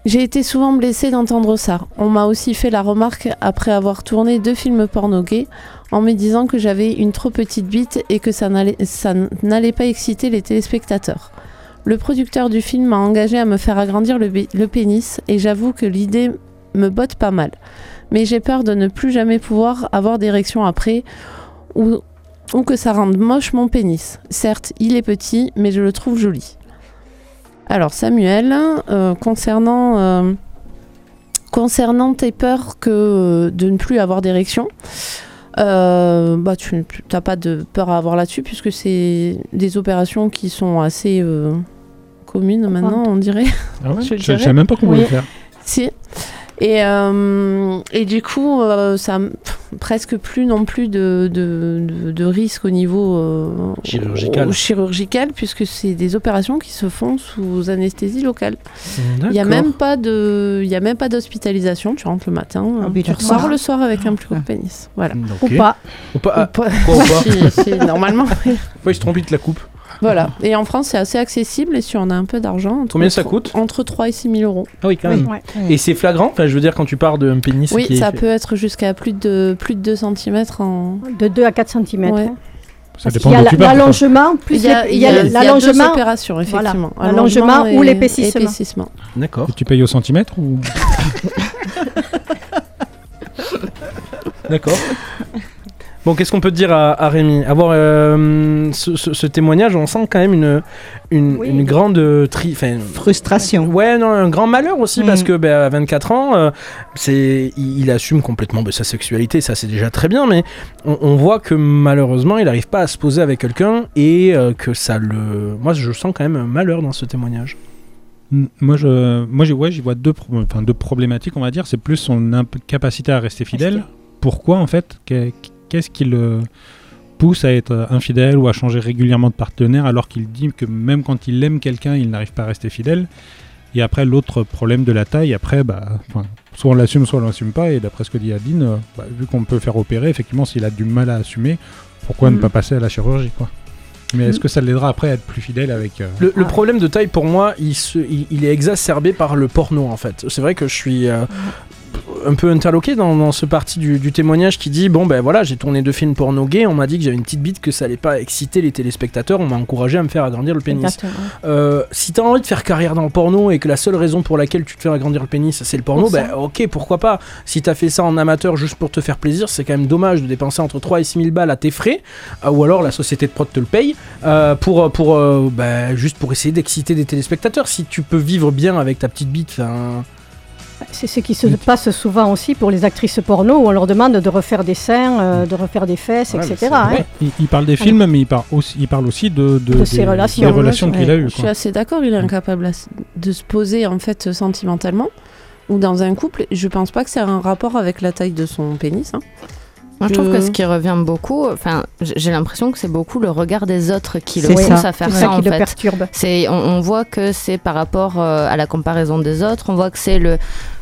J'ai été souvent blessée d'entendre ça. On m'a aussi fait la remarque après avoir tourné deux films porno gays en me disant que j'avais une trop petite bite et que ça n'allait pas exciter les téléspectateurs. Le producteur du film m'a engagé à me faire agrandir le, pénis et j'avoue que l'idée me botte pas mal. Mais j'ai peur de ne plus jamais pouvoir avoir d'érection après ou, que ça rende moche mon pénis. Certes, il est petit, mais je le trouve joli. Alors Samuel, euh, concernant, euh, concernant tes peurs que de ne plus avoir d'érection, euh, bah, tu n'as pas de peur à avoir là-dessus puisque c'est des opérations qui sont assez communes maintenant, on dirait. Ah ouais Je savais même pas qu'on pouvait Oui. le faire. Si. Et, euh, et du coup, euh, ça presque plus non plus de, de, de- de risque au niveau euh, Chirurgical. au- chirurgical, puisque c'est des opérations qui se font sous anesthésie locale. Il n'y a même pas de, il y a même pas d'hospitalisation. Tu rentres le matin, Ah, tu ressors le soir avec un plus gros pénis. Voilà. Ok. Ou pas. Ou pas, ah, Ou pas. quoi, ou pas Si, si, normalement. oui. Faut il se trompe, il te la coupe. Voilà. Et en France, c'est assez accessible. Et si on a un peu d'argent, entre Combien ça coûte Entre 3 et 6 000 euros. Ah oui, quand Oui. même. Ouais. Et c'est flagrant Enfin, je veux dire, quand tu pars d'un pénis Oui, qui est ça peut être jusqu'à plus de plus de 2 cm en. De 2 à 4 cm. Ouais. Ça dépend qu'il y a l'allongement, plus Il y a, il il l'allongement. opérations, Voilà. effectivement. Allongement ou et- l'épaississement. épaississement. D'accord. Tu payes au centimètre ou D'accord. Bon, qu'est-ce qu'on peut dire à, à Rémi? Avoir euh, ce, ce- ce témoignage, on sent quand même une, une, Oui. une grande tri. Frustration. Ouais, non, un grand malheur aussi Mm. parce que ben, à 24 ans, euh, c'est, il, il assume complètement ben, sa sexualité, ça c'est déjà très bien, mais on, on voit que malheureusement il n'arrive pas à se poser avec quelqu'un et euh, que ça le. Moi je sens quand même un malheur dans ce témoignage. Moi, je, moi, j'y ouais, j'y vois deux, enfin, deux problématiques, on va dire. C'est plus son incapacité à rester fidèle. Pourquoi, en fait Qu'est-ce qui le pousse à être infidèle ou à changer régulièrement de partenaire alors qu'il dit que même quand il aime quelqu'un, il n'arrive pas à rester fidèle Et après, l'autre problème de la taille, après, bah, enfin, soit on l'assume, soit on l'assume pas. Et d'après ce que dit Adeline, euh, bah, vu qu'on peut faire opérer, effectivement, s'il a du mal à assumer, pourquoi ne Mhm. pas passer à la chirurgie quoi? Mais est-ce Mhm. que ça l'aidera après à être plus fidèle avec. euh, Le, le Ah. problème de taille pour moi, il, se, il, il est exacerbé par le porno en fait. C'est vrai que je suis euh, un peu interloqué dans, dans ce parti du, du témoignage qui dit bon ben voilà j'ai tourné deux films porno gays, on m'a dit que j'avais une petite bite que ça allait pas exciter les téléspectateurs, on m'a encouragé à me faire agrandir le pénis. Euh, si t'as envie de faire carrière dans le porno et que la seule raison pour laquelle tu te fais agrandir le pénis c'est le porno, ben ok pourquoi pas. Si t'as fait ça en amateur juste pour te faire plaisir, c'est quand même dommage de dépenser entre 3 et 6 000 balles à tes frais, euh, ou alors la société de prod te le paye, euh, pour, pour, ben, juste pour essayer d'exciter des téléspectateurs. Si tu peux vivre bien avec ta petite bite, enfin... C'est ce qui se passe souvent aussi pour les actrices porno où on leur demande de refaire des seins, euh, de refaire des fesses, Ouais, etc. hein. Il, il parle des films, mais il parle aussi, il parle aussi de, de, De ses des- relations. des relations qu'il a eues. Je suis assez d'accord, il est incapable de se poser en fait sentimentalement ou dans un couple. Je pense pas que c'est un rapport avec la taille de son pénis. hein. Moi, je trouve que ce qui revient beaucoup, enfin, j'ai l'impression que c'est beaucoup le regard des autres qui le pousse ça. à faire C'est ça, ça en qui le perturbe. C'est, on, on voit que c'est par rapport euh, à la comparaison des autres. On voit que c'est le,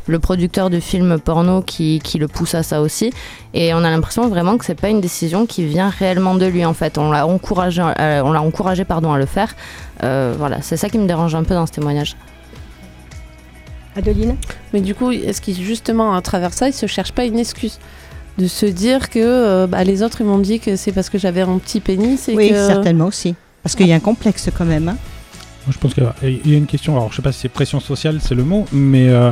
le producteur du film porno qui, qui le pousse à ça aussi. Et on a l'impression vraiment que c'est pas une décision qui vient réellement de lui. En fait, on l'a encouragé, euh, on l'a encouragé pardon à le faire. Euh, voilà, c'est ça qui me dérange un peu dans ce témoignage. Adeline? Mais du coup, est-ce qu'il justement à travers ça, il se cherche pas une excuse? De se dire que euh, bah, les autres ils m'ont dit que c'est parce que j'avais un petit pénis et Oui, que certainement aussi. Parce qu'il y a un complexe quand même. hein. Moi, je pense qu'il y a- il y a une question. Alors, je sais pas si c'est pression sociale, c'est le mot, mais euh,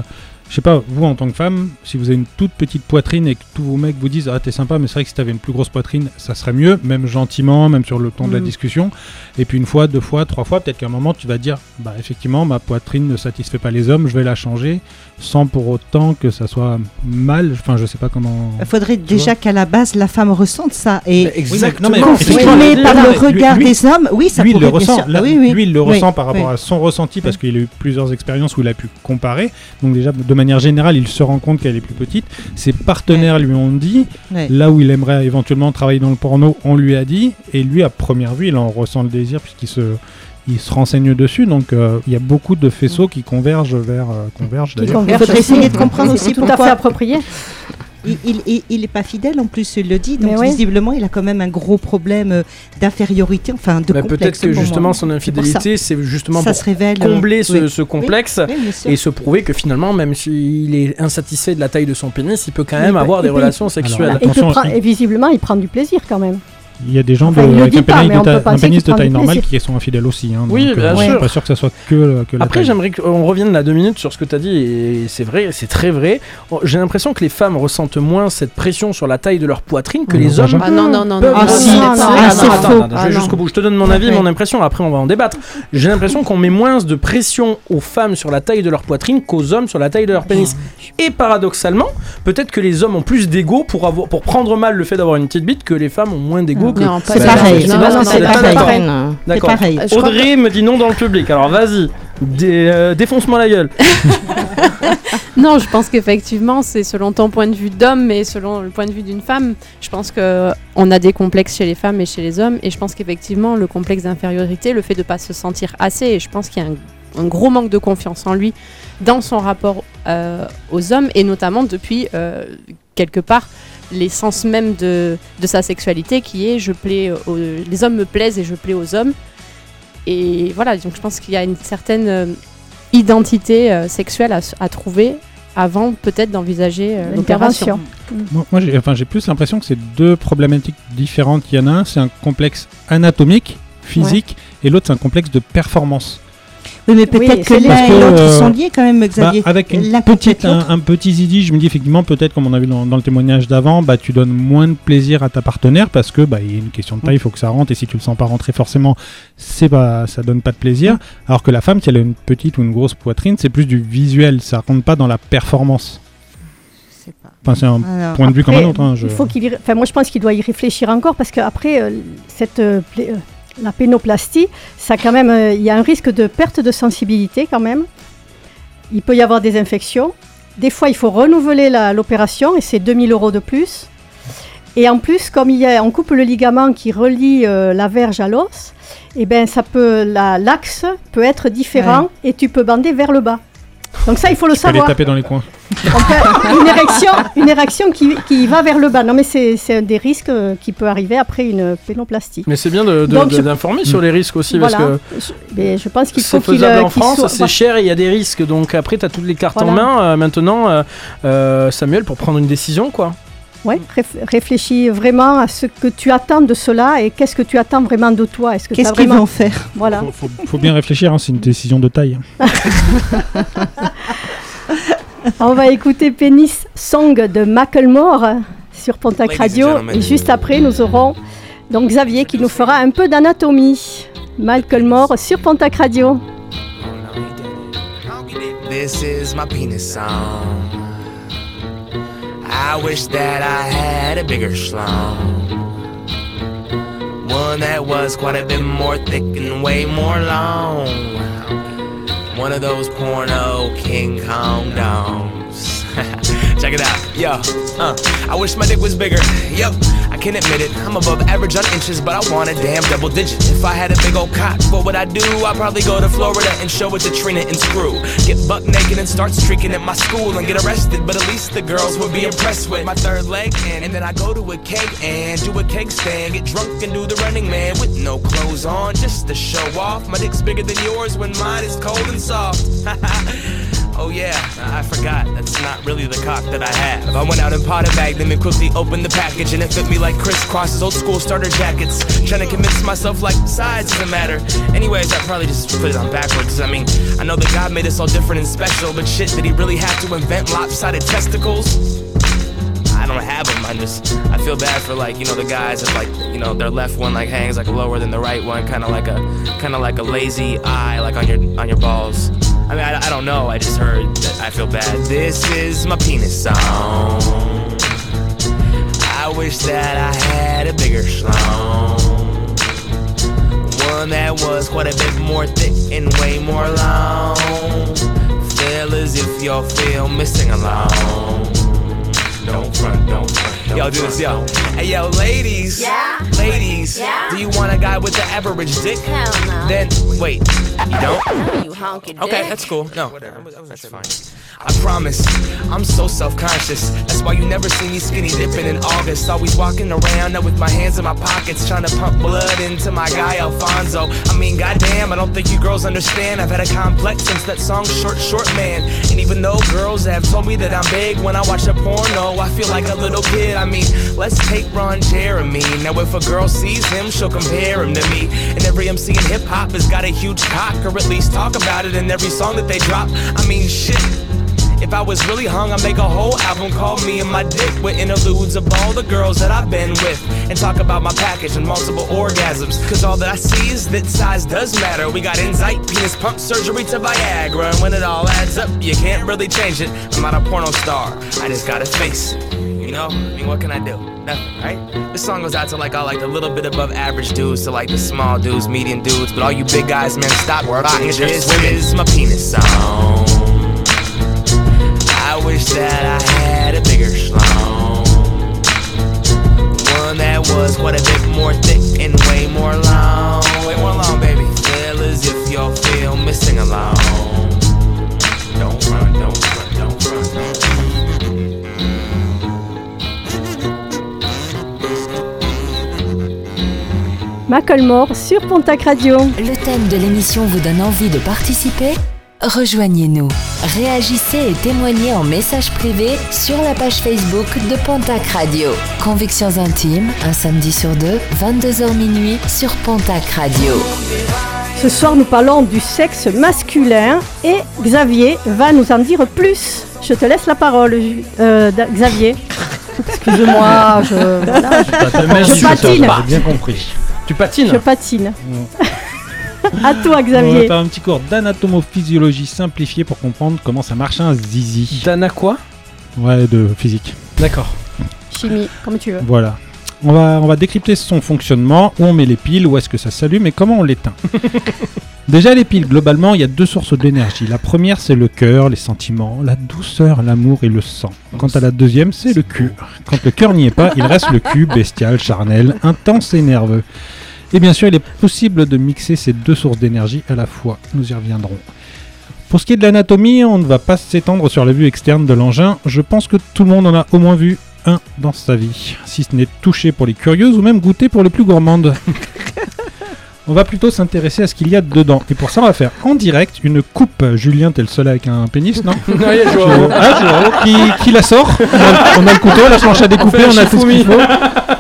je sais pas, vous en tant que femme, si vous avez une toute petite poitrine et que tous vos mecs vous disent Ah, t'es sympa, mais c'est vrai que si t'avais une plus grosse poitrine, ça serait mieux, même gentiment, même sur le ton de la Mhm. discussion. Et puis une fois, deux fois, trois fois, peut-être qu'à un moment, tu vas dire Bah, effectivement, ma poitrine ne satisfait pas les hommes, je vais la changer, sans pour autant que ça soit mal. Enfin, je sais pas comment. Il faudrait déjà qu'à la base, la femme ressente ça. Et Exactement. mais confirmé par le regard lui- des hommes, oui, ça lui, il pourrait le bien ressent. sûr- Là, oui, oui. Lui, il le Oui, ressent par rapport oui. à son ressenti parce qu'il a eu plusieurs expériences où il a pu comparer. Donc déjà, de manière générale, il se rend compte qu'elle est plus petite. Ses partenaires lui ont dit, Ouais. là où il aimerait éventuellement travailler dans le porno, on lui a dit. Et lui, à première vue, il en ressent le désir puisqu'il se, il se renseigne dessus. Donc euh, il y a beaucoup de faisceaux qui convergent vers euh, convergent qui d'ailleurs. convergent Il faudrait essayer de comprendre C'est aussi tout à fait approprié. Il, il, il- il est pas fidèle en plus, il le dit. Donc visiblement, il a quand même un gros problème euh, d'infériorité, enfin de Bah, complexe. peut-être que justement son pour infidélité, c'est justement ça pour se révèle. euh, combler ce, oui. ce complexe. Oui. Et se prouver que finalement, même s'il est insatisfait de la taille de son pénis, il peut quand même bah, avoir des relations sexuelles. Alors, Et, prend- et visiblement, il prend du plaisir quand même. Il y a des gens Enfin, de, avec un pas, pénis, de, ta- un pénis de taille normale qui sont infidèles aussi. Hein, Oui, donc, bien Je suis sûr. pas sûr que ça soit que, que la Après, j'aimerais qu'on revienne là deux minutes sur ce que tu as dit, et c'est vrai, c'est très vrai. Oh, J'ai l'impression que les femmes ressentent moins cette pression sur la taille de leur poitrine que les hommes. vagin. Ah non, non, non, non. Ah, le si, Ah, ah, c'est attends, faux. attends, je Ah, vais non. jusqu'au bout. Je te donne mon avis, mon impression. Après, on va en débattre. J'ai l'impression qu'on met moins de pression aux femmes sur la taille de leur poitrine qu'aux hommes sur la taille de leur pénis. Et paradoxalement, peut-être que les hommes ont plus d'ego pour avoir, pour prendre mal le fait d'avoir une petite bite que les femmes ont moins d'ego que. Non, pas C'est du pareil, tout. c'est pareil. d'accord. Audrey me dit non dans le public. Alors vas-y, dé- euh, défonce-moi la gueule. Non, je pense qu'effectivement, c'est selon ton point de vue d'homme, mais selon le point de vue d'une femme. Je pense que on a des complexes chez les femmes et chez les hommes, et je pense qu'effectivement, le complexe d'infériorité, le fait de pas se sentir assez, et je pense qu'il y a un, un gros manque de confiance en lui dans son rapport euh, aux hommes, et notamment depuis euh, quelque part l'essence même de, de sa sexualité, qui est je plais aux- les hommes me plaisent et je plais aux hommes. Et voilà, donc je pense qu'il y a une certaine euh, identité euh, sexuelle à, trouver avant peut-être d'envisager euh, l'opération. L'intervention. Moi, moi, j'ai enfin, j'ai plus l'impression que c'est deux problématiques différentes. Il y en a un, c'est un complexe anatomique, physique, et l'autre, c'est un complexe de performance. Oui, mais peut-être Oui, que l'un et l'autre ils euh, sont liés quand même, Bah, Xavier. avec une petite, un, petit zizi, je me dis effectivement, peut-être comme on a vu dans, dans le témoignage d'avant, bah, tu donnes moins de plaisir à ta partenaire parce que bah, il y a une question de taille, il faut que ça rentre, et si tu le sens pas rentrer forcément, c'est pas, ça donne pas de plaisir. Alors que la femme, si elle a une petite ou une grosse poitrine, c'est plus du visuel, ça rentre pas dans la performance. Enfin, c'est un Alors, point de vue comme un Après, autre. hein, je- Il faut qu'il y... enfin, moi, je pense qu'il doit y réfléchir encore parce qu'après, euh, cette, euh, euh, la pénoplastie, ça quand même, euh, il y a un risque de perte de sensibilité quand même. Il peut y avoir des infections. Des fois, il faut renouveler l'opération et c'est 2000 euros de plus. Et en plus, comme il y a, on coupe le ligament qui relie euh, la verge à l'os, et ben ça peut, la- l'axe peut être différent et tu peux bander vers le bas. Donc ça, il faut le Tu peux les savoir. taper dans les coins. Une érection, une érection qui, qui va vers le bas. Non, mais c'est un des risques euh, qui peut arriver après une pénoplastie. Mais c'est bien de- de- Donc, de- je- d'informer sur les risques aussi Voilà. parce que Je, mais je pense qu'il faut c'est qu'il faisable euh, en France, soit- c'est cher et il y a des risques. Donc après, tu as toutes les cartes en main. euh, maintenant, euh, Samuel, pour prendre une décision, quoi. Ouais, réf- réfléchis vraiment à ce que tu attends de cela et qu'est-ce que tu attends vraiment de toi? Est-ce que Qu'est-ce qu'ils vraiment... vont faire? Voilà. Faut, faut- faut bien réfléchir, hein, c'est une décision de taille. On va écouter Pénis Song de Macklemore sur Pontac Radio et juste après nous aurons donc Xavier qui nous fera un peu d'anatomie. Macklemore sur Pontac Radio. This is my penis song. I wish that I had a bigger schlong. One that was quite a bit more thick and way more long. One of those porno King Kong dongs. Check it out, yo. Uh, I wish my dick was bigger. Yo, I can admit it. I'm above average on inches, but I want a damn double digit. If I had a big old cock, what would I do? I'd probably go to Florida and show it to Trina and Screw. Get buck naked and start streaking at my school and get arrested, but at least the girls would be impressed with my third leg. And, and then I go to a cake and do a cake stand, get drunk and do the running man with no clothes on, just to show off. My dick's bigger than yours when mine is cold and soft. Oh yeah, I forgot. That's not really the cock that I have. I went out and potted bagged them and quickly opened the package, and it fit me like crisscrosses, old school starter jackets. Trying to convince myself like size doesn't matter. Anyways, I'd probably just put it on backwards. I mean, I know that God made us all different and special, but shit, did He really have to invent lopsided testicles? I don't have them. I just I feel bad for like you know the guys that like you know their left one like hangs like lower than the right one, kind of like a kind of like a lazy eye like on your on your balls. I mean I, I don't know. I just heard that I feel bad. This is my penis song. I wish that I had a bigger schlong. One that was quite a bit more thick and way more long. Fellas, if y'all feel missing along. Don't front, don't front. Y'all do this, yo. Hey, yo, ladies. Yeah? Ladies. Yeah? Do you want a guy with the average dick? Hell no. Then, wait, you don't? You honky dick. Okay, that's cool. No, whatever. that's fine. I promise, I'm so self-conscious. That's why you never see me skinny dipping in August. Always walking around now with my hands in my pockets, trying to pump blood into my guy Alfonso. I mean, goddamn, I don't think you girls understand. I've had a complex since that song Short Short Man. And even though girls have told me that I'm big when I watch a porno, I feel like a little kid. I'm mean, let's take Ron Jeremy. Now, if a girl sees him, she'll compare him to me. And every MC in hip hop has got a huge cock, or at least talk about it in every song that they drop. I mean, shit. If I was really hung, I'd make a whole album called Me and My Dick with interludes of all the girls that I've been with and talk about my package and multiple orgasms. Cause all that I see is that size does matter. We got insight, penis pump surgery to Viagra. And when it all adds up, you can't really change it. I'm not a porno star, I just gotta face it. You know, I mean, what can I do? Nothing, right? This song goes out to like all like the little bit above average dudes, to like the small dudes, medium dudes, but all you big guys, man, stop rocking. This is my penis song. I wish that I had a bigger schlong. One that was what a bit more thick and way more long. Way more long, baby. Fellas, if y'all feel me, sing along. Macklemore sur Pontac Radio. Le thème de l'émission vous donne envie de participer? Rejoignez-nous. Réagissez et témoignez en message privé sur la page Facebook de Pontac Radio. Convictions intimes, un samedi sur deux, 22h minuit sur Pontac Radio. Ce soir, nous parlons du sexe masculin et Xavier va nous en dire plus. Je te laisse la parole, euh, Xavier. Excuse-moi, je, voilà, je- je patine. J'ai bien compris. Tu patines Je patine. à toi, On va Xavier. faire un petit cours d'anatomophysiologie simplifiée pour comprendre comment ça marche un zizi. Dana quoi Ouais, de physique. D'accord. Chimie, comme tu veux. Voilà. On va, on va décrypter son fonctionnement, où on met les piles, où est-ce que ça s'allume et comment on l'éteint. Déjà, les piles, globalement, il y a deux sources d'énergie. La première, c'est le cœur, les sentiments, la douceur, l'amour et le sang. Quant à la deuxième, c'est le cul. Quand le cœur n'y est pas, il reste le cul, bestial, charnel, intense et nerveux. Et bien sûr, il est possible de mixer ces deux sources d'énergie à la fois. Nous y reviendrons. Pour ce qui est de l'anatomie, on ne va pas s'étendre sur la vue externe de l'engin. Je pense que tout le monde en a au moins vu un dans sa vie, si ce n'est touché pour les curieuses ou même goûté pour les plus gourmandes. on va plutôt s'intéresser à ce qu'il y a dedans. Et pour ça, on va faire en direct une coupe. Julien, t'es le seul avec un pénis, non? Non, il y a Joao. Ah, Joao, qui, qui la sort? On a, on a le couteau, la planche à découper, On a tout ce qu'il faut.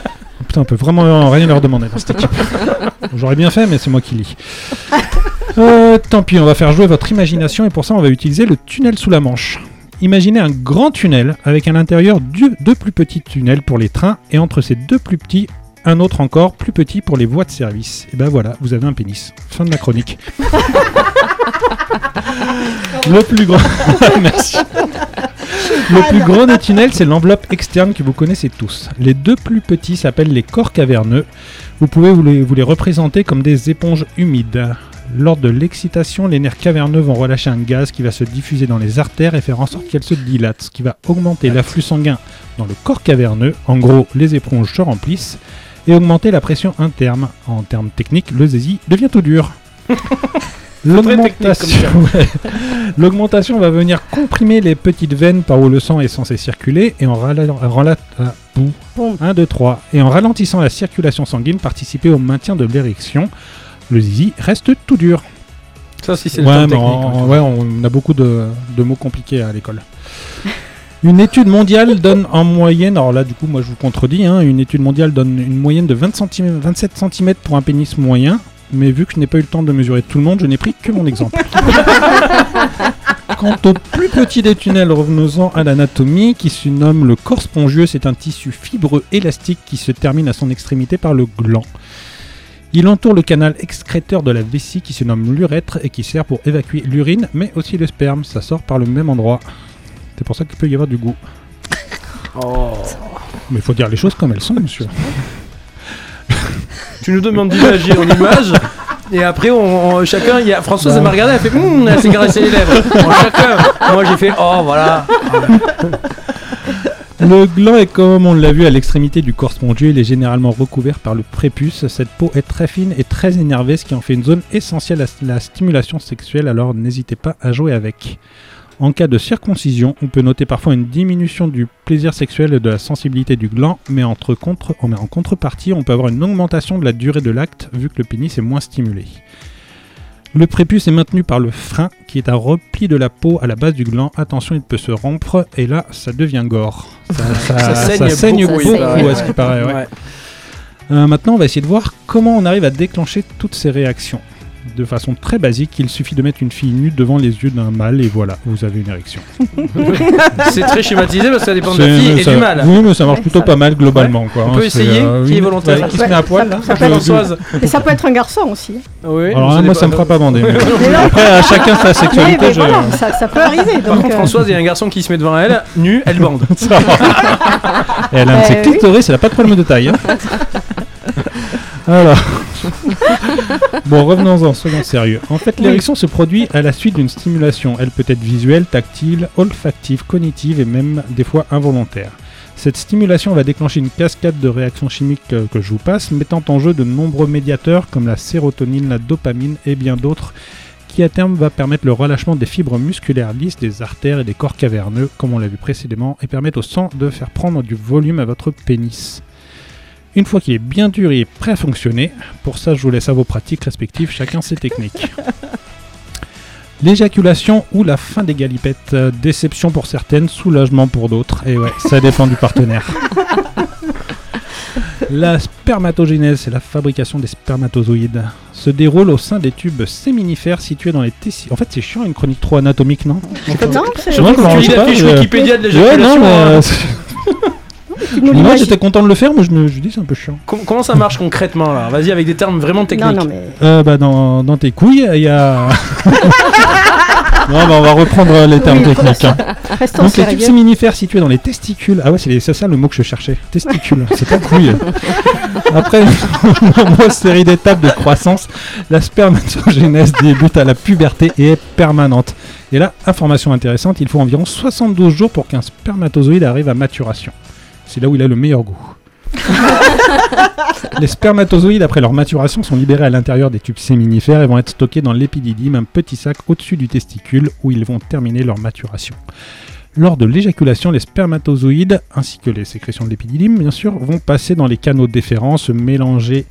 Putain, on peut vraiment rien leur demander dans cette équipe. J'aurais bien fait, mais c'est moi qui lis. Euh, tant pis, on va faire jouer votre imagination et pour ça, on va utiliser le tunnel sous la Manche. Imaginez un grand tunnel avec à l'intérieur deux, deux plus petits tunnels pour les trains et entre ces deux plus petits, un autre encore plus petit pour les voies de service. Et ben voilà, vous avez un pénis. Fin de la chronique. le plus grand. Merci. Le plus grand des tunnels, c'est l'enveloppe externe que vous connaissez tous. Les deux plus petits s'appellent les corps caverneux. Vous pouvez vous les, vous les représenter comme des éponges humides. Lors de l'excitation, les nerfs caverneux vont relâcher un gaz qui va se diffuser dans les artères et faire en sorte qu'elles se dilatent, ce qui va augmenter l'afflux sanguin dans le corps caverneux. En gros, les éponges se remplissent et augmenter la pression interne. En termes techniques, le zizi devient tout dur. L'augmentation ouais. Va venir comprimer les petites veines par où le sang est censé circuler et en, rala- rala- ah, bouh. Boum. 1, 2, 3. Et en ralentissant la circulation sanguine, participer au maintien de l'érection. Le zizi reste tout dur. Ça aussi, c'est le Ouais, technique. en- ouais, on a beaucoup de, de mots compliqués à l'école. Une étude mondiale donne en moyenne, alors là du coup moi je vous contredis, hein, une étude mondiale donne une moyenne de 20 centim- 27 cm pour un pénis moyen, mais vu que je n'ai pas eu le temps de mesurer tout le monde, je n'ai pris que mon exemple. Quant au plus petit des tunnels, revenons à l'anatomie, qui se nomme le corps spongieux, c'est un tissu fibreux élastique qui se termine à son extrémité par le gland. Il entoure le canal excréteur de la vessie qui se nomme l'urètre et qui sert pour évacuer l'urine, mais aussi le sperme. Ça sort par le même endroit. C'est pour ça qu'il peut y avoir du goût. Oh. Mais il faut dire les choses comme elles sont, monsieur. Tu nous demandes d'imager en image. Et après, on, chacun, y a, Françoise, elle m'a regardé, elle fait Hum, elle s'est caressé les lèvres. Moi, j'ai fait Oh, voilà. Le gland est comme on l'a vu à l'extrémité du corps spongieux, il est généralement recouvert par le prépuce. Cette peau est très fine et très énervée, ce qui en fait une zone essentielle à la stimulation sexuelle, alors n'hésitez pas à jouer avec. En cas de circoncision, on peut noter parfois une diminution du plaisir sexuel et de la sensibilité du gland, mais, entre contre, mais en contrepartie, on peut avoir une augmentation de la durée de l'acte vu que le pénis est moins stimulé. Le prépuce est maintenu par le frein, qui est un repli de la peau à la base du gland. Attention, il peut se rompre, et là, ça devient gore. Ça, Ça saigne saigne beaucoup, à ce qui paraît. ouais. Ouais. Euh, maintenant, on va essayer de voir comment on arrive à déclencher toutes ces réactions. De façon très basique, il suffit de mettre une fille nue devant les yeux d'un mâle, et voilà, vous avez une érection. C'est très schématisé parce que ça dépend de la fille et ça- du mâle. Oui, mais ça marche plutôt pas mal globalement. Quoi, On hein, peut essayer euh, Qui est volontaire Ouais, Qui se met à poil là Ça peut- Je- Françoise. Et ça peut être un garçon aussi. hein. Oui, Alors là, ça moi, ça me fera pas bander. mais- Mais Après, à chacun sa Mais, sexualité. mais je- voilà, ça, ça peut arriver. Par donc, contre, euh, Françoise, il y a un garçon qui se met devant elle, nu, elle bande. Elle a un de ses Euh, oui. clitoris, elle a pas de problème de taille. Alors. bon, revenons-en, soyons sérieux. En fait, l'érection se produit à la suite d'une stimulation. Elle peut être visuelle, tactile, olfactive, cognitive et même des fois involontaire. Cette stimulation va déclencher une cascade de réactions chimiques euh, que je vous passe, mettant en jeu de nombreux médiateurs comme la sérotonine, la dopamine et bien d'autres, qui à terme va permettre le relâchement des fibres musculaires lisses, des artères et des corps caverneux, comme on l'a vu précédemment, et permettre au sang de faire prendre du volume à votre pénis. Une fois qu'il est bien dur et prêt à fonctionner, pour ça je vous laisse à vos pratiques respectives, chacun ses techniques. L'éjaculation ou la fin des galipettes, euh, déception pour certaines, soulagement pour d'autres, et ouais, ça dépend du partenaire. La spermatogénèse, c'est la fabrication des spermatozoïdes, se déroule au sein des tubes séminifères situés dans les testicules. En fait, c'est chiant une chronique trop anatomique, non? Non, c'est- Je la pas, je- Wikipédia de Ouais, l'éjaculation. non, mais, hein. euh, tu nous moi j'étais content de le faire, mais je me je dis c'est un peu chiant. Com- Comment ça marche concrètement là? Vas-y avec des termes vraiment techniques. Non, non, mais. Euh, bah, dans, dans tes couilles, il y a. non, bah, on va reprendre les termes Oui, techniques. hein. Donc, les tubes séminifères situés dans les testicules. Ah ouais, c'est ça le mot que je cherchais. Testicules, c'est pas couille. Après une nombreuse série d'étapes de croissance, la spermatogénèse débute à la puberté et est permanente. Et là, information intéressante, il faut environ 72 jours pour qu'un spermatozoïde arrive à maturation. C'est là où il a le meilleur goût. Les spermatozoïdes, après leur maturation, sont libérés à l'intérieur des tubes séminifères et vont être stockés dans l'épididyme, un petit sac au-dessus du testicule où ils vont terminer leur maturation. Lors de l'éjaculation, les spermatozoïdes, ainsi que les sécrétions de l'épididyme, bien sûr, vont passer dans les canaux déférents, se mélanger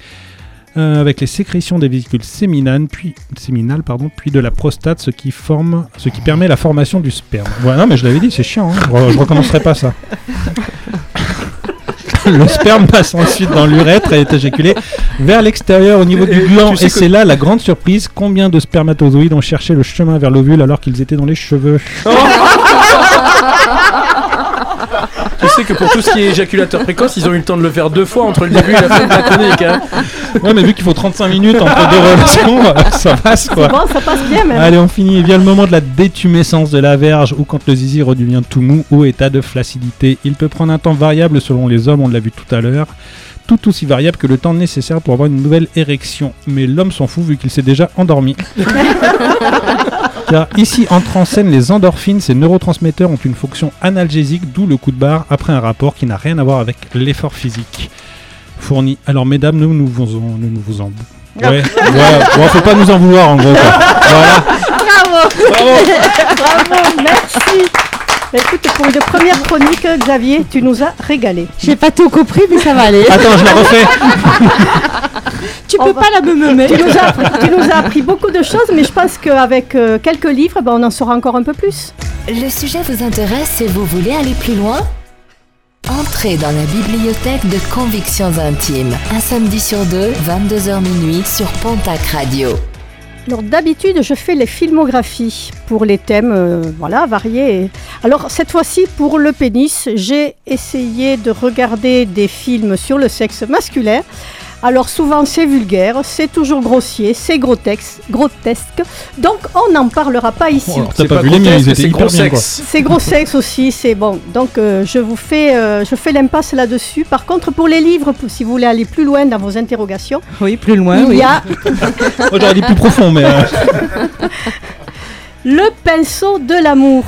euh, avec les sécrétions des vésicules séminales, puis, séminales pardon, puis de la prostate, ce qui, forme, ce qui permet la formation du sperme. Voilà, non, mais je l'avais dit, c'est chiant, hein. je, je recommencerai pas ça. Le sperme passe ensuite dans l'urètre et est éjaculé vers l'extérieur au niveau du gland. Et c'est là la grande surprise. Combien de spermatozoïdes ont cherché le chemin vers l'ovule alors qu'ils étaient dans les cheveux? sais que pour tout ce qui est éjaculateur précoce, ils ont eu le temps de le faire deux fois entre le début et la fin de la chronique. hein. Ouais, mais vu qu'il faut 35 minutes entre deux relations, ça passe quoi. Bon, ça passe bien même. Allez, on finit. Vient le moment de la détumescence de la verge ou quand le zizi redevient tout mou ou état de flaccidité. Il peut prendre un temps variable selon les hommes, on l'a vu tout à l'heure. Tout aussi variable que le temps nécessaire pour avoir une nouvelle érection. Mais l'homme s'en fout vu qu'il s'est déjà endormi. Car ici entrent en scène les endorphines, ces neurotransmetteurs ont une fonction analgésique, d'où le coup de barre après un rapport qui n'a rien à voir avec l'effort physique fourni. Alors mesdames, nous, nous vous en... Nous, nous vous en... Ouais, voilà. Bon, faut pas nous en vouloir en gros. quoi. Voilà. Bravo Bravo, merci Bah, Écoute, pour une première chronique, Xavier, tu nous as régalé. J'ai pas tout compris, mais ça va aller. Attends, je la refais. Tu On peux va- pas la me Tu nous, as appris, tu nous as appris beaucoup de choses, mais je pense qu'avec euh, quelques livres, ben, on en saura encore un peu plus. Le sujet vous intéresse et vous voulez aller plus loin? Entrez dans la bibliothèque de Convictions Intimes, un samedi sur deux, 22h minuit sur Pontac Radio. Alors d'habitude, je fais les filmographies pour les thèmes euh, voilà, variés. Alors cette fois-ci, pour le pénis, j'ai essayé de regarder des films sur le sexe masculin. Alors souvent c'est vulgaire, c'est toujours grossier, c'est grotesque, grotesque. Donc on n'en parlera pas ici. Oh, C'est pas, pas vu les miens, grotesque, ils étaient c'est hyper gros sexe. C'est gros sexe aussi, c'est bon. Donc euh, je vous fais, euh, je fais l'impasse là-dessus. Par contre, pour les livres, si vous voulez aller plus loin dans vos interrogations, Oui, plus loin, il oui. y a Moi j'aurais dit plus profond, mais. euh, Le pinceau de l'amour.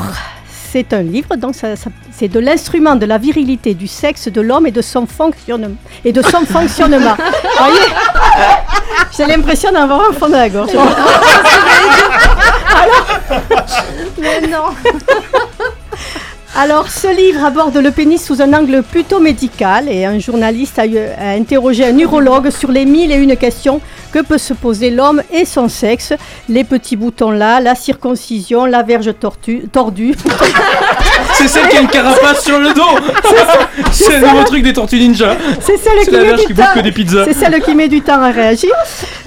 C'est un livre, donc ça- ça- c'est de l'instrument de la virilité du sexe de l'homme et de son fonctionnement. Et de son fonctionnement. Voyez? J'ai l'impression d'avoir un fond de la gorge. Alors Mais non Alors, ce livre aborde le pénis sous un angle plutôt médical et un journaliste a, eu- a interrogé un urologue sur les mille et une questions que peut se poser l'homme et son sexe. Les petits boutons là, la circoncision, la verge tortue- tordue. C'est celle qui a une carapace sur le dos C'est le nouveau truc des Tortues Ninja C'est celle qui la met du temps. des pizzas. C'est celle qui met du temps à réagir.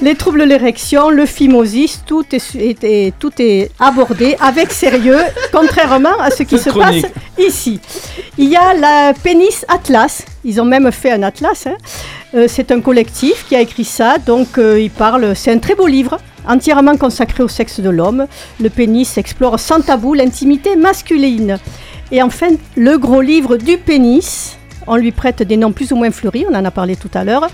Les troubles de l'érection, le phimosis, tout est, su- est- est- tout est abordé avec sérieux, contrairement à ce qui se chronique. passe ici. Il y a la Pénis Atlas. Ils ont même fait un atlas. hein. Euh, c'est un collectif qui a écrit ça. Donc, euh, il parle. C'est un très beau livre, entièrement consacré au sexe de l'homme. Le pénis explore sans tabou l'intimité masculine. Et enfin, le gros livre du pénis. On lui prête des noms plus ou moins fleuris, on en a parlé tout à l'heure.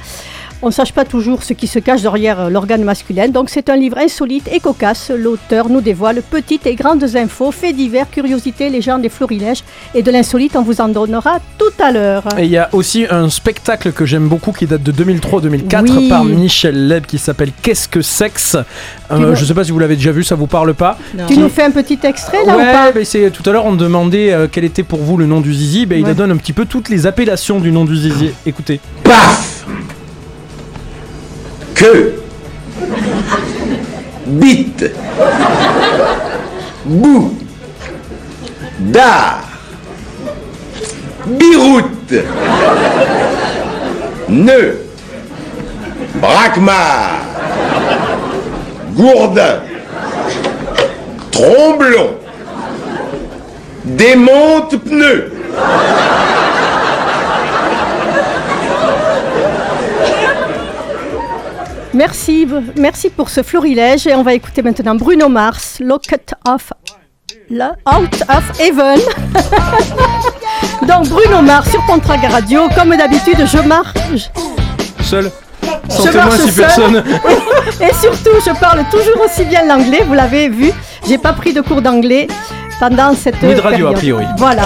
On ne sache pas toujours ce qui se cache derrière euh, l'organe masculin. Donc c'est un livre insolite et cocasse. L'auteur nous dévoile petites et grandes infos, faits divers, curiosités, légendes et florilèges. Et de l'insolite, on vous en donnera tout à l'heure. Et il y a aussi un spectacle que j'aime beaucoup qui date de 2003-2004 Oui. par Michel Leb qui s'appelle Qu'est-ce que sexe? Euh, Je sais pas si vous l'avez déjà vu, ça vous parle pas Tu nous fais un petit extrait là ou ouais, pas? mais c'est tout à l'heure on demandait euh, quel était pour vous le nom du zizi, ben, il Ouais. donne un petit peu toutes les appellations du nom du zizi. Écoutez. Paf Que Bite Bout Dard Biroute Nœud Braquemar Gourdin Tromblon Démonte pneu Merci, merci pour ce florilège. Et on va écouter maintenant Bruno Mars, Locket of, la- Out of Heaven. Donc Bruno Mars sur Pontraga Radio. Comme d'habitude, je marche. Seul marche si personne. Et surtout, je parle toujours aussi bien l'anglais. Vous l'avez vu, j'ai pas pris de cours d'anglais pendant cette Ni de radio, période. a priori. Voilà.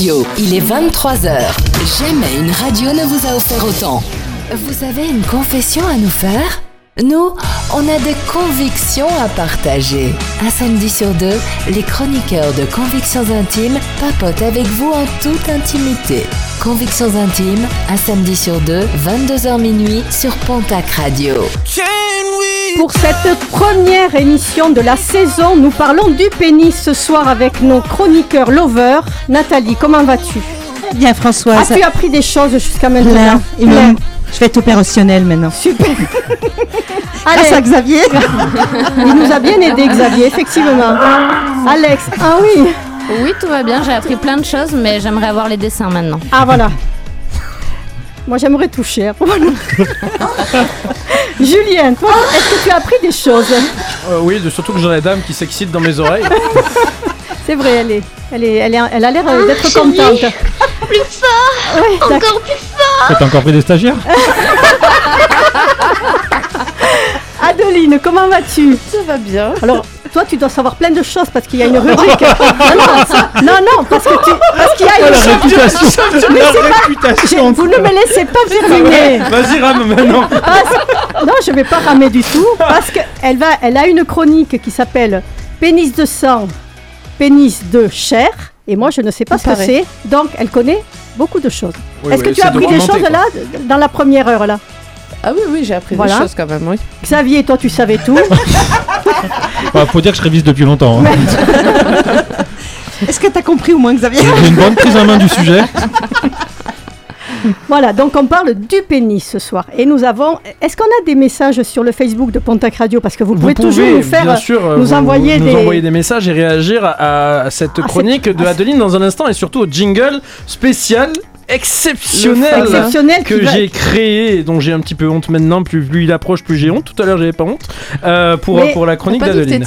Il est 23h. Jamais une radio ne vous a offert autant. Vous avez une confession à nous faire? Nous, on a des convictions à partager. Un samedi sur deux, les chroniqueurs de Convictions Intimes papotent avec vous en toute intimité. Convictions Intimes, un samedi sur deux, 22h minuit sur Pontac Radio. Pour cette première émission de la saison, nous parlons du pénis ce soir avec nos chroniqueurs lovers. Nathalie, comment vas-tu? Bien Françoise. As-tu appris des choses jusqu'à maintenant? Je vais être opérationnelle maintenant. Super. Grâce à Xavier. Il nous a bien aidé Xavier, effectivement. Alex, ah oui. Oui, tout va bien, j'ai appris plein de choses, mais j'aimerais avoir les dessins maintenant. Ah voilà. Moi j'aimerais toucher. Julien, toi, est-ce que tu as appris des choses Euh, oui, surtout que j'ai la dame qui s'excite dans mes oreilles. C'est vrai, elle est, elle est, elle est, elle a l'air euh, d'être contente. Plus fort Ouais. Encore plus fort T'as encore pris des stagiaires Adeline, comment vas-tu? Ça va bien. Alors, toi, tu dois savoir plein de choses parce qu'il y a une rubrique. non, non, ça- non, non, parce que tu, parce qu'il y a une la réputation Mais La pas- réputation je- Vous ne me laissez pas terminer. Vas-y, rame maintenant. Parce- Non, je vais pas ramer du tout parce qu'elle va, elle a une chronique qui s'appelle Pénis de sang, pénis de chair. Et moi, je ne sais pas ce que c'est. Donc, elle connaît beaucoup de choses. Oui, Est-ce oui, que tu as appris des choses là dans la première heure là? Ah oui, oui, j'ai appris Voilà. des choses quand même, oui. Xavier, toi, tu savais tout. Bah, Faut dire que je révise depuis longtemps. hein. Est-ce que tu as compris au moins Xavier J'ai une bonne prise en main du sujet. Voilà, donc on parle du pénis ce soir. Et nous avons. Est-ce qu'on a des messages sur le Facebook de Pontac Radio? Parce que vous, Vous pouvez, toujours nous faire. sûr, euh, nous vous- envoyer nous des. envoyer des messages et réagir à, à cette Ah, chronique de ah, Adeline dans un instant et surtout au jingle spécial exceptionnel Exceptionnel que j'ai créé et dont j'ai un petit peu honte maintenant. Plus, plus il approche, plus j'ai honte. Tout à l'heure, j'avais pas honte euh, pour, Mais- pour la chronique d'Adeline.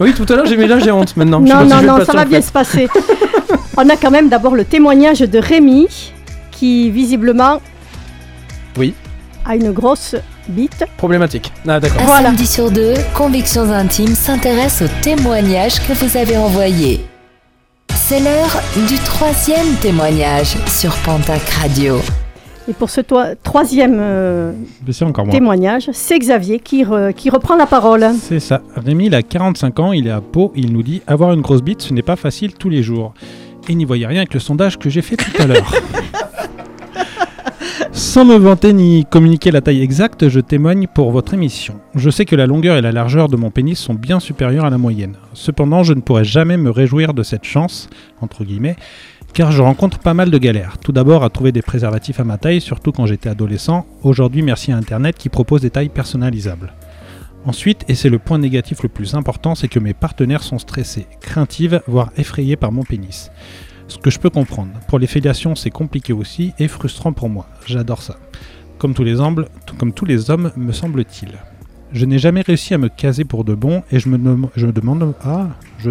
Oui, tout à l'heure, j'ai mais là j'ai honte maintenant. Non, non, non, le ça va en bien se passer. On a quand même d'abord le témoignage de Rémi, qui visiblement Oui. a une grosse bite. Problématique. Ah d'accord. Un Voilà. samedi sur deux, Convictions Intimes s'intéresse aux témoignages que vous avez envoyés. C'est l'heure du troisième témoignage sur Pontac Radio. Et pour ce toi- troisième euh, témoignage, c'est Xavier qui, re- qui reprend la parole. C'est ça. Rémi, il a 45 ans, il est à Pau, il nous dit Avoir une grosse bite, ce n'est pas facile tous les jours. Et n'y voyez rien avec le sondage que j'ai fait tout à l'heure. Sans me vanter ni communiquer la taille exacte, je témoigne pour votre émission. Je sais que la longueur et la largeur de mon pénis sont bien supérieures à la moyenne. Cependant, je ne pourrais jamais me réjouir de cette chance, entre guillemets, car je rencontre pas mal de galères. Tout d'abord à trouver des préservatifs à ma taille, surtout quand j'étais adolescent. Aujourd'hui, merci à Internet qui propose des tailles personnalisables. Ensuite, et c'est le point négatif le plus important, c'est que mes partenaires sont stressés, craintives, voire effrayés par mon pénis. Ce que je peux comprendre. Pour les filiations, c'est compliqué aussi et frustrant pour moi. J'adore ça. Comme tous les hommes, me semble-t-il. Je n'ai jamais réussi à me caser pour de bon et je me, demande ah, je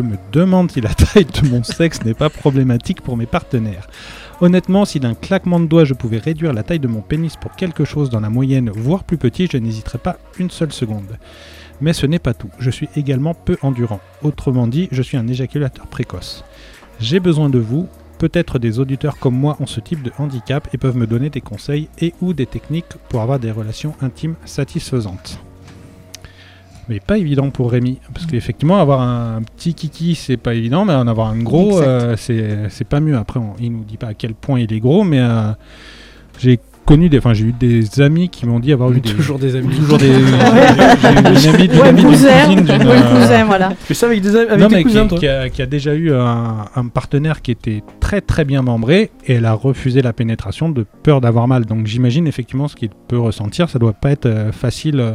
me demande si la taille de mon sexe n'est pas problématique pour mes partenaires. Honnêtement, si d'un claquement de doigts je pouvais réduire la taille de mon pénis pour quelque chose dans la moyenne, voire plus petit, je n'hésiterais pas une seule seconde. Mais ce n'est pas tout, je suis également peu endurant. Autrement dit, je suis un éjaculateur précoce. J'ai besoin de vous, peut-être des auditeurs comme moi ont ce type de handicap et peuvent me donner des conseils et ou des techniques pour avoir des relations intimes satisfaisantes. Mais pas évident pour Rémi, parce qu'effectivement avoir un petit kiki c'est pas évident, mais en avoir un gros euh, c'est c'est pas mieux. Après on- il nous dit pas à quel point il est gros, mais euh, j'ai connu des, enfin j'ai eu des amis qui m'ont dit avoir eu des Toujours des amis. toujours des, j'ai eu une amie d'une Ou un amie d'une cousin, cousine d'une, ou un euh, cousin, voilà. Tu ça avec des avec non, tes mais cousins, qui, toi qui a, qui a déjà eu un, un partenaire qui était très très bien membré et elle a refusé la pénétration de peur d'avoir mal. Donc j'imagine effectivement ce qu'il peut ressentir. Ça doit pas être euh, facile euh,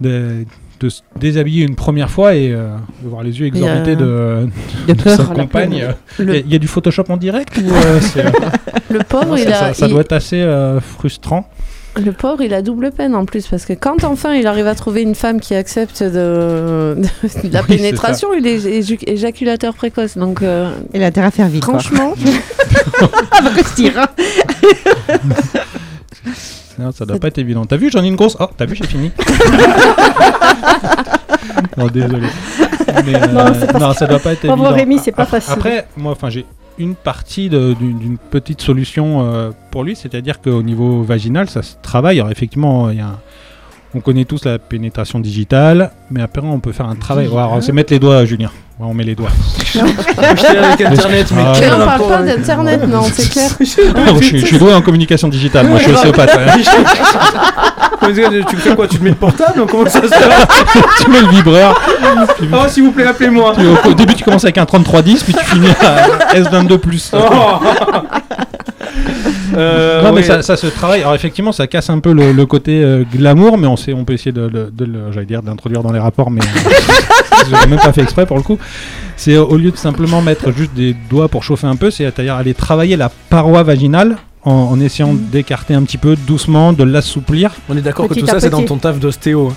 de, de se déshabiller une première fois et euh, de voir les yeux exorbités euh, de, de de peur. sa compagne. Il Le, y, a- il y a du Photoshop en direct ou euh, euh, le pauvre, ça, il a, ça- ça il- doit être assez euh, frustrant. le pauvre, il a double peine en plus parce que quand enfin il arrive à trouver une femme qui accepte de, de- de la Oui, pénétration, il est éjaculateur précoce. Donc euh, Il a intérêt à faire vite. quoi. franchement, Ah, Non, ça doit pas être évident. T'as vu, j'en ai une grosse. Oh, t'as vu, j'ai fini. non, désolé. Mais, euh, Non, parce non, ça doit pas être évident. Rémi, c'est pas Après- facile. Après, moi, enfin, j'ai une partie d'une petite solution euh, pour lui, c'est-à-dire qu'au niveau vaginal, ça se travaille. Alors effectivement, il y a un- on connaît tous la pénétration digitale, mais après on peut faire un travail. C'est mettre les doigts, Julien. Ouais, on met les doigts. J'étais avec Internet, mais Ah, quel on parle pas d'internet, non, c'est clair. Ah, je, suis- je suis doué en communication digitale, moi je suis ostéopathe. hein. tu fais quoi Tu te mets le portable Comment ça se fait tu mets le vibreur. Oh, s'il vous plaît, appelez-moi. Au début, tu commences avec un 3310, puis tu finis à S22. Oh. Euh, non, mais ouais. ça, ça se travaille. Alors, effectivement, ça casse un peu le, le côté euh, glamour, mais on, sait, on peut essayer de, le- de j'allais dire, d'introduire dans les rapports, mais je l'ai même pas fait exprès pour le coup. C'est au lieu de simplement mettre juste des doigts pour chauffer un peu, c'est-à-dire aller travailler la paroi vaginale en, en essayant d'écarter un petit peu doucement, de l'assouplir. On est d'accord que tout ça, c'est dans ton taf d'ostéo.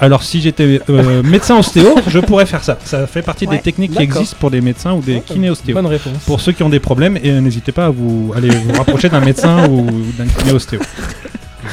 Alors, si j'étais euh, médecin ostéo, je pourrais faire ça. Ça fait partie Ouais. des techniques qui existent pour des médecins ou des kinéostéos. Bonne réponse. Pour ceux qui ont des problèmes, et n'hésitez pas à vous aller vous rapprocher d'un médecin ou d'un kinéostéo.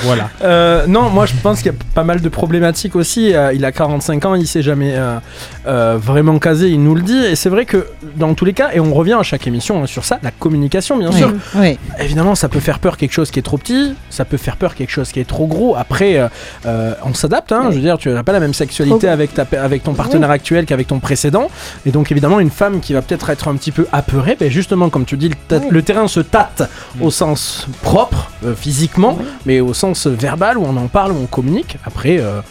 Voilà. Euh, non, moi je pense qu'il y a pas mal de problématiques aussi. Euh, il a 45 ans, il s'est jamais euh, vraiment casé, il nous le dit. Et c'est vrai que dans tous les cas, et on revient à chaque émission hein, sur ça, la communication bien Oui, sûr. oui. Évidemment, ça peut faire peur quelque chose qui est trop petit, ça peut faire peur quelque chose qui est trop gros. Après, on s'adapte. Hein, Je veux dire, tu n'as pas la même sexualité avec, ta, avec ton partenaire actuel qu'avec ton précédent. Et donc, évidemment, une femme qui va peut-être être un petit peu apeurée, ben justement, comme tu dis, le, le terrain se tâte au sens propre, physiquement, mais au sens verbal où on en parle, où on communique. Après, euh,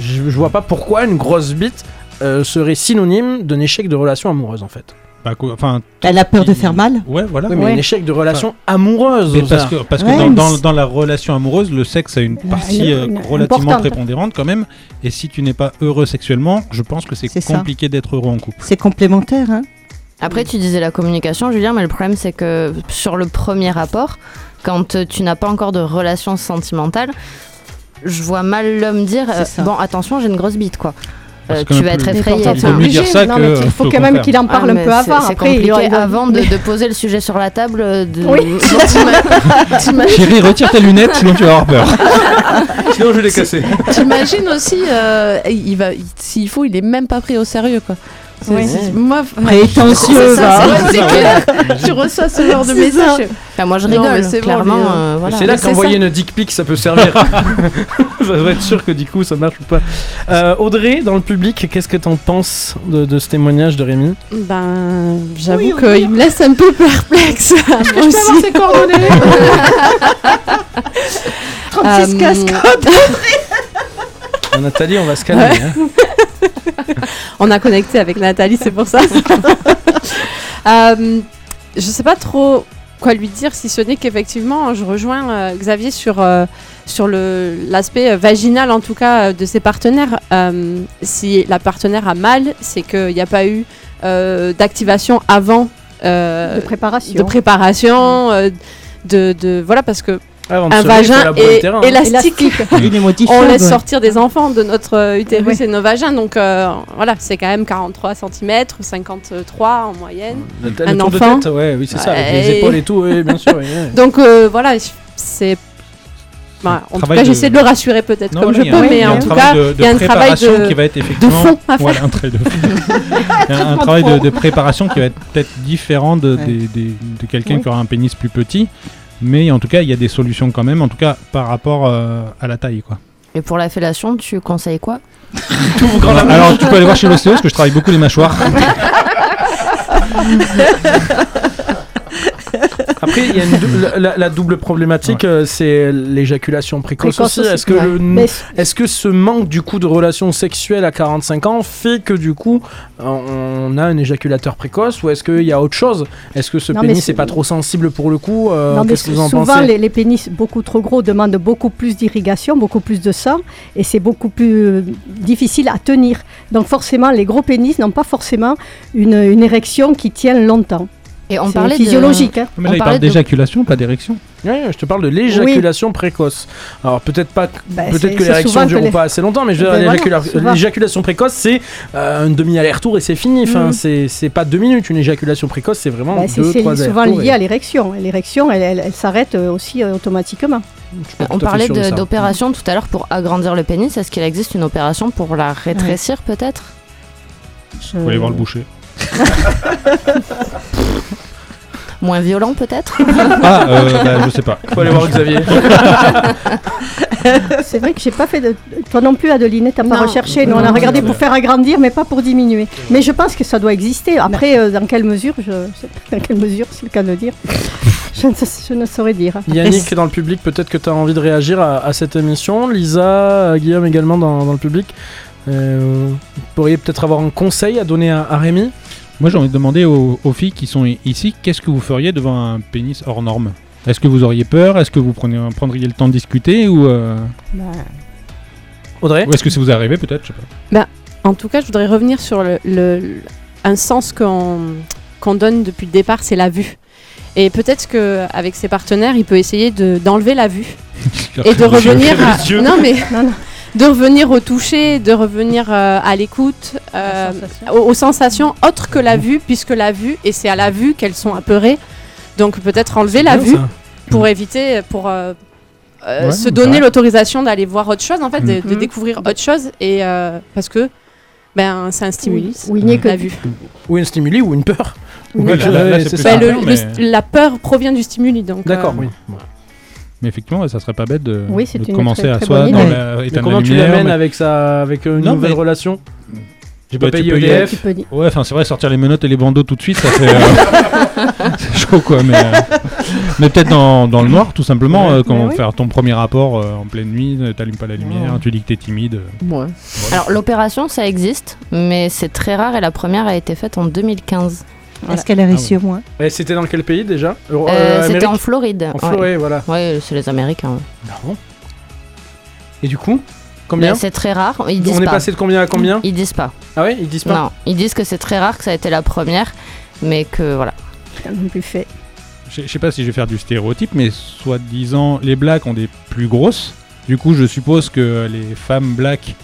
je, je vois pas pourquoi une grosse bite euh, serait synonyme d'un échec de relation amoureuse en fait. Bah, quoi- enfin, Elle a peur de faire mal ouais, voilà. Oui, mais Ouais. un échec de relation amoureuse. Mais parce que, parce que Ouais, dans, dans- la relation amoureuse, le sexe a une partie une- euh, une- relativement importante. prépondérante quand même. Et si tu n'es pas heureux sexuellement, je pense que c'est compliqué d'être heureux en couple. C'est complémentaire, hein Après, tu disais la communication, Julien, mais le problème, c'est que sur le premier rapport, quand tu n'as pas encore de relation sentimentale, je vois mal l'homme dire euh. Bon, attention, j'ai une grosse bite, quoi. Euh, tu vas être effrayé. Il faut il quand même qu'il en parle Ah, un peu avant. Après, il aurait- avant de, poser le sujet sur la table. euh, De... Oui. Chérie, retire tes lunettes, sinon tu vas avoir peur. Sinon, je l'ai cassé. T'imagines aussi, euh, il va, il- s'il faut, il est même pas pris au sérieux, quoi. Oui. Moi, Prétentieux. Tu reçois ce genre de message. Enfin, moi, je rigole. mais c'est clairement, euh, voilà. c'est là qu'envoyer une dick pic ça peut servir. ça doit être sûr que du coup ça marche ou pas. Euh, Audrey, dans le public, qu'est-ce que t'en penses de, de ce témoignage de Rémi? Ben, j'avoue Oui, qu'il me laisse un peu perplexe. Moi aussi. ses coordonnées? 36 Euh, Euh, Nathalie, on va se calmer. hein. On a connecté avec Nathalie, c'est pour ça. Euh, je sais pas trop quoi lui dire, si ce n'est qu'effectivement, je rejoins euh, Xavier sur, euh, sur le- l'aspect vaginal, en tout cas, euh, de ses partenaires. Si la partenaire a mal, c'est qu'il n'y a pas eu d'activation avant. De préparation. de préparation, de, de- voilà parce que Un vagin terrain, hein. élastique. Modifié. On laisse sortir des enfants de notre euh, utérus Ouais. et nos vagins, donc euh, voilà, c'est quand même 43 cm, 53 en moyenne. Le, le un enfant. de tête, ouais, oui, c'est ça, avec les épaules et tout, oui, bien sûr. oui, oui. Donc euh, voilà, c'est. Voilà, en tout cas, de- j'essaie de le rassurer peut-être comme voilà, je peux, mais en un tout travail cas, il y a un travail préparation de, qui va être de effectivement fond à Voilà, faire. un travail de fond. Il y a un travail de, de préparation qui va être peut-être différent de, Ouais. des- des- de quelqu'un Oui. qui aura un pénis plus petit. Mais en tout cas, il y a des solutions quand même, en tout cas par rapport euh, à la taille. Quoi. Et pour la fellation, tu conseilles quoi Alors tu peux aller voir chez l'ostéo parce que je travaille beaucoup les mâchoires. Après, il y a une dou- la, double problématique, euh, c'est l'éjaculation précoce, Précoce aussi. aussi, Est-ce que, ouais. le- Mais est-ce que ce manque du coup de relations sexuelles à 45 ans fait que du coup on a un éjaculateur précoce ou est-ce qu'il y a autre chose? Est-ce que ce Non, pénis n'est pas trop sensible pour le coup Euh, Non, mais Qu'est-ce que vous en souvent, les pénis beaucoup trop gros demandent beaucoup plus d'irrigation, beaucoup plus de sang, et c'est beaucoup plus euh, difficile à tenir. Donc forcément, les gros pénis n'ont pas forcément une, une érection qui tient longtemps. Et on C'est parlait physiologique. hein. Mais On il parlait parle de- d'éjaculation, pas d'érection. Ouais, je te parle de l'éjaculation précoce. Alors peut-être pas, Ben, peut-être c'est- que c'est souvent dureront les- pas assez longtemps, mais je voilà, souvent. l'éjaculation précoce, c'est euh, un demi aller-retour et c'est fini. Enfin, Mhm. c'est c'est pas deux minutes. Une éjaculation précoce, c'est vraiment c'est deux, c'est trois souvent allers-retours lié et- à l'érection. L'érection, elle, elle- elle s'arrête euh, aussi euh, automatiquement. On parlait d'opération tout à l'heure pour agrandir le pénis. Est-ce qu'il existe une opération pour la rétrécir peut-être? Faut aller voir le boucher. Moins violent peut-être? Ah, euh, bah, je sais pas. Faut aller voir Xavier. C'est vrai que j'ai pas fait de. Toi non plus, Adeline, t'as pas Non. recherché. Nous, on a regardé pour faire agrandir, mais pas pour diminuer. Mais je pense que ça doit exister. Après, euh, dans quelle mesure, je... dans quelle mesure, c'est le cas de le dire, je ne, sais- je ne saurais dire. Yannick dans le public, peut-être que tu as envie de réagir à, à cette émission. Lisa, euh, Guillaume également dans, dans le public. Euh, vous pourriez peut-être avoir un conseil à donner à, à Rémi Moi, j'ai envie de demander aux, aux filles qui sont i- ici, qu'est-ce que vous feriez devant un pénis hors norme? Est-ce que vous auriez peur? Est-ce que vous prenez, prendriez le temps de discuter Ou, euh, Audrey ou est-ce que ça vous est arrivé peut-être? Bah, en tout cas, je voudrais revenir sur le, le- le- un sens qu'on donne depuis le départ, c'est la vue. Et peut-être qu'avec ses partenaires, il peut essayer de- d'enlever la vue et de revenir à, non mais de revenir au toucher, de revenir euh, à l'écoute, euh, aux, aux sensations autres que la vue, puisque la vue et c'est à la vue qu'elles sont apeurées. Donc peut-être enlever la vue ça. pour éviter, pour euh, Ouais, se donner l'autorisation d'aller voir autre chose, en fait, de, de Mhm. découvrir autre chose et euh, parce que ben c'est un stimuli, Oui, oui, que- la vue. Ou un stimuli ou une peur là, là, là, le- le- la peur provient du stimuli, donc. D'accord, euh, oui. Mais effectivement, ça serait pas bête de, Oui, c'est de une commencer très- à soi dans la, Mais éteindre la comment tu lumière, l'amènes mais- avec, sa, avec une Non, nouvelle mais- relation peux payer payer EDF. Ouais, enfin c'est vrai, sortir les menottes et les bandeaux tout de suite, ça fait. euh, c'est chaud quoi, mais. euh, Mais peut-être dans, dans le noir, tout simplement, Ouais. euh, quand Mais oui. faire ton premier rapport euh, en pleine nuit, t'allumes pas la lumière, tu dis que t'es timide. euh. Ouais. Alors l'opération ça existe, mais c'est très rare et la première a été faite en 2015. Voilà. Est-ce qu'elle a réussi au moins Et c'était dans quel pays déjà Euh, euh, C'était en Floride. En ouais. Floride, voilà. Ouais, c'est les Américains. Non. Et du coup Combien c'est très rare. Ils disent On est pas. passé de combien à combien Ils disent pas. Ah ouais Ils disent pas Non, ils disent que c'est très rare, que ça a été la première, mais que voilà. Plus fait. Je je sais pas si je vais faire du stéréotype, mais soi-disant, les blacks ont des plus grosses. Du coup, je suppose que les femmes blacks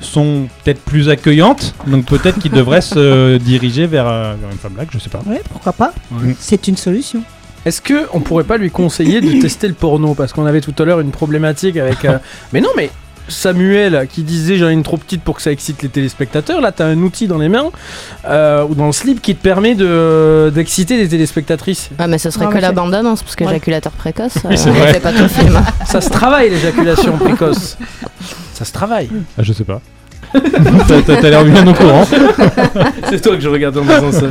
sont peut-être plus accueillantes, donc peut-être qu'ils devraient se diriger vers, euh, vers une femme black, je sais pas. Ouais, pourquoi pas Ouais. C'est une solution. Est-ce que on pourrait pas lui conseiller de tester le porno? Parce qu'on avait tout à l'heure une problématique avec. euh, Mais non, mais Samuel qui disait j'en ai une trop petite pour que ça excite les téléspectateurs. Là, t'as un outil dans les mains euh, ou dans le slip qui te permet de d'exciter les téléspectatrices. Ah, mais ce serait Non, que la bande-annonce, parce que Ouais. éjaculateur précoce, Oui, c'est pas tout le film. Ça se travaille l'éjaculation précoce. Ça se travaille. Ah, je sais pas. T'as- l'air bien au courant. C'est toi que je regarde en disant ça.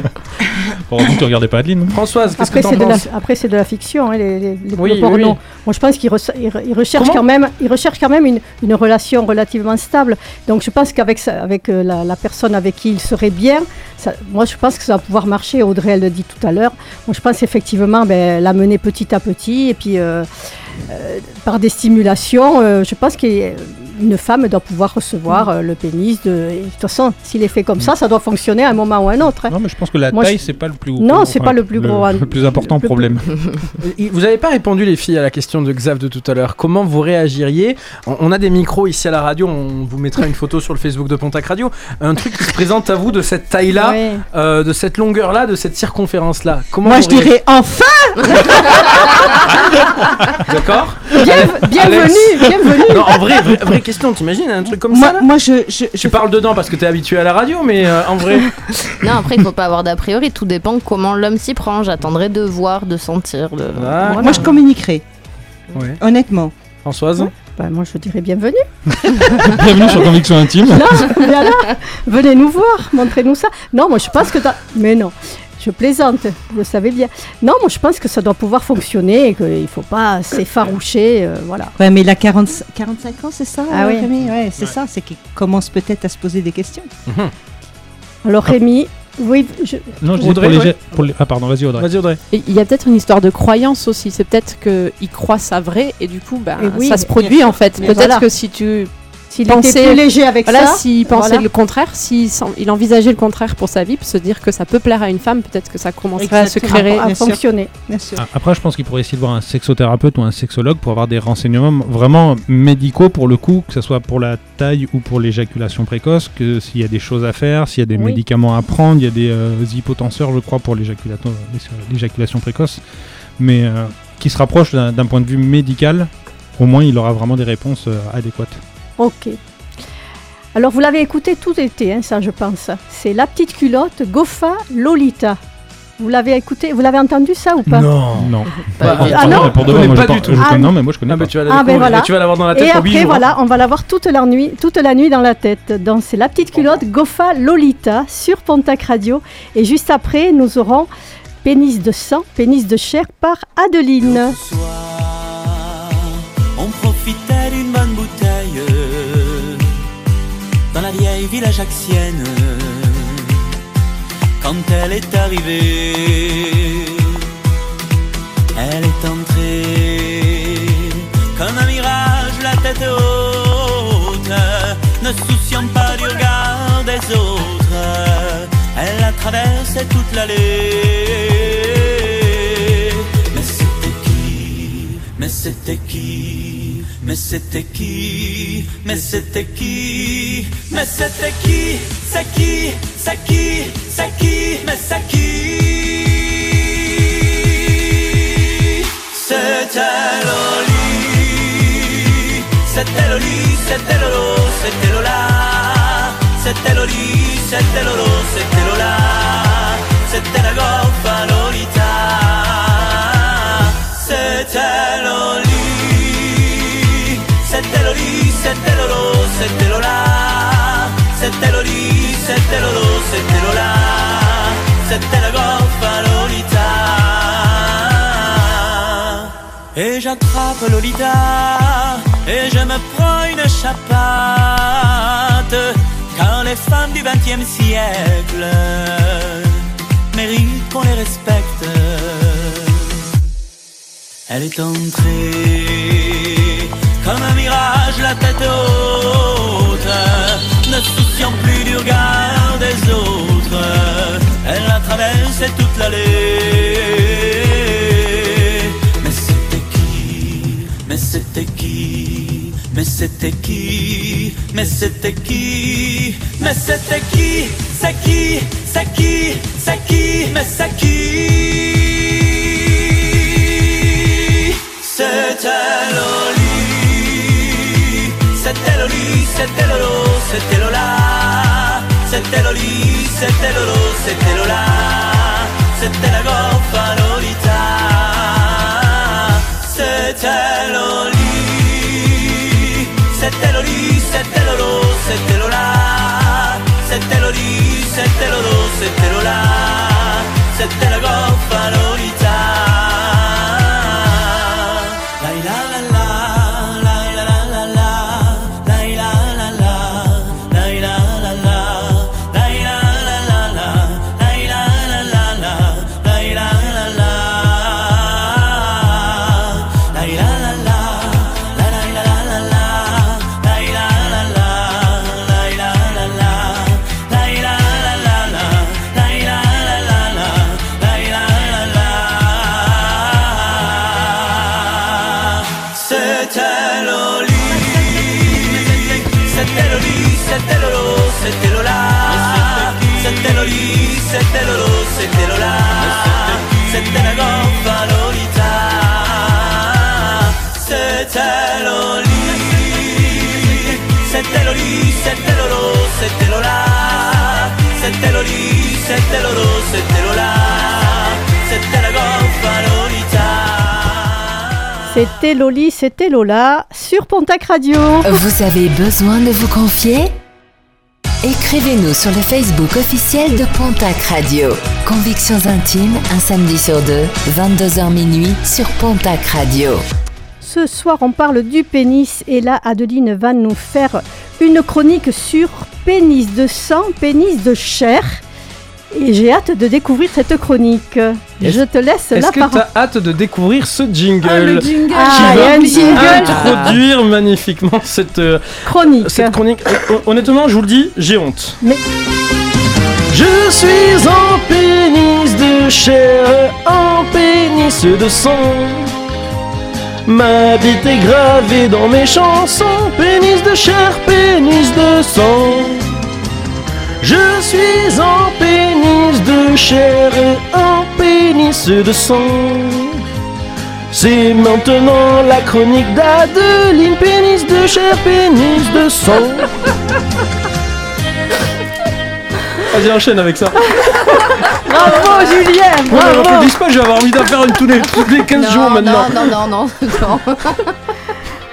Que tu regardais pas Adeline. Françoise, qu'est-ce que Après, t'en c'est de, la, penses? après, c'est de la fiction, hein, les, les, les- Oui, le oui, porno. oui. Moi, je pense qu'ils re- recherchent quand même, ils recherchent quand même une, une relation relativement stable. Donc, je pense qu'avec avec euh, la, la personne avec qui il serait bien, ça- moi, je pense que ça va pouvoir marcher. Audrey, elle le dit tout à l'heure. Moi, je pense effectivement ben, l'amener petit à petit et puis euh, euh, par des stimulations. euh, je pense qu'une femme doit pouvoir recevoir euh, le pénis. De, et de toute façon, s'il est fait comme ça, ça doit fonctionner à un moment ou à un autre. hein. Non, mais je pense que la Moi, taille, je- c'est pas le plus Non, c'est pas le plus gros, hein. Le, plus important Le- problème. Vous n'avez pas répondu les filles à la question de Xav de tout à l'heure. Comment vous réagiriez on, on a des micros ici à la radio, on vous mettra une photo sur le Facebook de Pontac Radio. Un truc qui se présente à vous de cette taille-là, Ouais. euh, de cette longueur-là, de cette circonférence-là. Comment Moi, vous je dirais enfin D'accord Bien- bienvenue, bienvenue. Non, en vrai, vraie, vraie question, t'imagines un truc comme ça Moi, là moi je, je, je Tu parles dedans parce que t'es habitué à la radio, mais euh, en vrai. Non, après, il faut pas avoir d'a priori, tout dépend comment l'homme s'y prend. J'attendrai de voir, de sentir. De... Ah, Moi, je communiquerai, ouais. honnêtement. Françoise Bah, moi, je dirais bienvenue. Bienvenue sur Conviction Intime. Là, voilà. Venez nous voir, montrez-nous ça. Non, moi, je pense que... dans- Mais non, je plaisante, vous le savez bien. Non, moi, je pense que ça doit pouvoir fonctionner et qu'il ne faut pas s'effaroucher, euh, voilà. Ouais, mais il a 40 45 ans, c'est ça Ah oui. Rémi? Ouais, c'est ça, c'est qu'il commence peut-être à se poser des questions. Alors, Rémi, oui, je... Non, je Audrey, pour les, ouais. jets- pour les- Ah, pardon, vas-y, Audrey. Vas-y Audrey. Il y a peut-être une histoire de croyance aussi. C'est peut-être qu'il croit ça vrai et du coup, bah, Et oui, ça se produit en fait. Peut-être voilà. que si tu s'il pensais- était plus léger avec voilà, ça... s'il pensait voilà. le contraire, s'il il envisageait le contraire pour sa vie, pour se dire que ça peut plaire à une femme, peut-être que ça commencerait à se créer. à bien sûr. fonctionner. Bien sûr. Après, je pense qu'il pourrait essayer de voir un sexothérapeute ou un sexologue pour avoir des renseignements vraiment médicaux pour le coup, que ce soit pour la taille ou pour l'éjaculation précoce, que s'il y a des choses à faire, s'il y a des Oui. médicaments à prendre, il y a des euh, hypotenseurs, je crois, pour l'éjaculation précoce, mais euh, qui se rapproche d'un d'un point de vue médical, au moins il aura vraiment des réponses euh, adéquates. Ok. Alors, vous l'avez écouté tout été, hein, ça, je pense. C'est La Petite Culotte, Gofa, Lolita. Vous l'avez écouté Vous l'avez entendu ça ou pas Non. Non. Bah, Pour- ah non pour de Je vrai, connais moi, je pas pense- du tout. je Ah, connais- Non, mais moi je connais Ah, pas. bah, tu vas la Ah ben voilà. et tu vas l'avoir dans la tête Et après jours, hein. voilà, on va la voir toute la nuit, toute la nuit dans la tête. Donc c'est la petite culotte Gofa Lolita sur Pontac Radio. Et juste après, nous aurons Pénis de sang, pénis de chair par Adeline. Ville ajaxienne. Quand elle est arrivée, elle est entrée comme un mirage, la tête haute, ne souciant pas du regard des autres. Elle a traversé toute l'allée. Mais c'était qui? Mais c'était qui? Mais c'était qui Mais c'était qui Mais c'était qui C'est qui C'est qui C'est qui Mais c'est qui C'était Loli C'était Loli C'était Lolo C'était Lola C'était Loli C'était Lolo C'était Lola C'était la. Goffa Lolita C'était Loli C'était Lolo C'était Lola C'était Loli C'était Lolo C'était Lola C'était la goffa Lolita Et j'attrape Lolita Et je me prends une chapate. Car les femmes du XXe siècle Méritent qu'on les respecte. Elle est entrée comme un mirage, la tête haute, ne souciant plus du regard des autres. Elle a traversé toute l'allée. Mais c'était qui? Mais c'était qui? Mais c'était qui? Mais c'était qui? Mais c'était qui? C'est qui? C'est qui? C'est qui? Mais c'est qui? C'était Loli C'était Loli C'était Lolo C'était Lola C'était Loli C'était Lolo C'était Lola C'était la goffa Lolita. C'était Loli C'était Loli C'était Lolo C'était Lola C'était Loli C'était Lolo C'était Lola C'était la goffa Lolita. La C'était Loli C'était Lolo C'était Lola C'était la goffa Lolita C'était Loli C'était Loli C'était Lolo C'était C'était Loli, c'était Lola sur Pontac Radio. Vous avez besoin de vous confier? Écrivez-nous sur le Facebook officiel de Pontac Radio. Convictions intimes, un samedi sur deux, 22h minuit sur Pontac Radio. Ce soir, on parle du pénis et là, Adeline va nous faire une chronique sur pénis de sang, pénis de chair. Et j'ai hâte de découvrir cette chronique. Est-ce- Je te laisse Est-ce la que parole. t'as hâte de découvrir ce jingle Ah, le jingle. qui Ah, a va un jingle. introduire magnifiquement cette euh, chronique. Cette chronique. Euh, honnêtement, je vous le dis, j'ai honte. Mais Je suis en pénis de chair, en pénis de sang. Ma bite est gravée dans mes chansons, pénis de chair, pénis de sang. Je suis en pénis de chair, en pénis de sang. C'est maintenant la chronique d'Adeline, pénis de chair, pénis de sang. Vas-y, enchaîne avec ça. Bravo Julien, Ouais, mais bravo. m'applaudisse pas, je vais avoir envie d'en faire une tous les, tous les 15 jours maintenant. Non, non, non, non. non.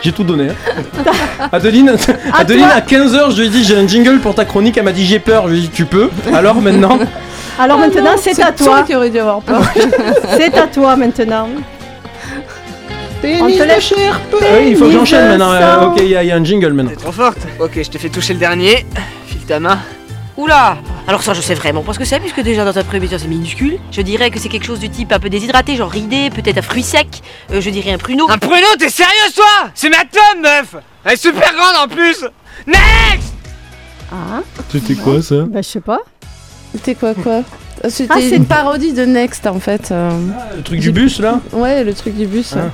J'ai tout donné. hein. Adeline, Adeline à 15h, je lui ai dit j'ai un jingle pour ta chronique, elle m'a dit j'ai peur, je lui ai dit tu peux. Alors maintenant, Alors Ah maintenant, c'est à toi toi. qui aurais dû avoir peur. C'est à toi maintenant. On te laisse. Ah oui, il faut que j'enchaîne maintenant. euh, ok, il y, y a un jingle maintenant. Trop forte. Ok, je te fais toucher le dernier. File ta main. Oula Alors ça, je sais vraiment pas ce que c'est, puisque déjà dans ta prohibition c'est minuscule. Je dirais que c'est quelque chose du type un peu déshydraté, genre ridé, peut-être un fruit sec. Euh, je dirais un pruneau. Un pruneau, t'es sérieuse toi? C'est ma tome, meuf Elle est super grande en plus Next Ah, C'était quoi ça? Ben je sais pas. C'était quoi quoi? C'était Ah, c'est- une parodie de Next en fait. euh. Le truc du bus là? Ouais, le truc du bus. Ah.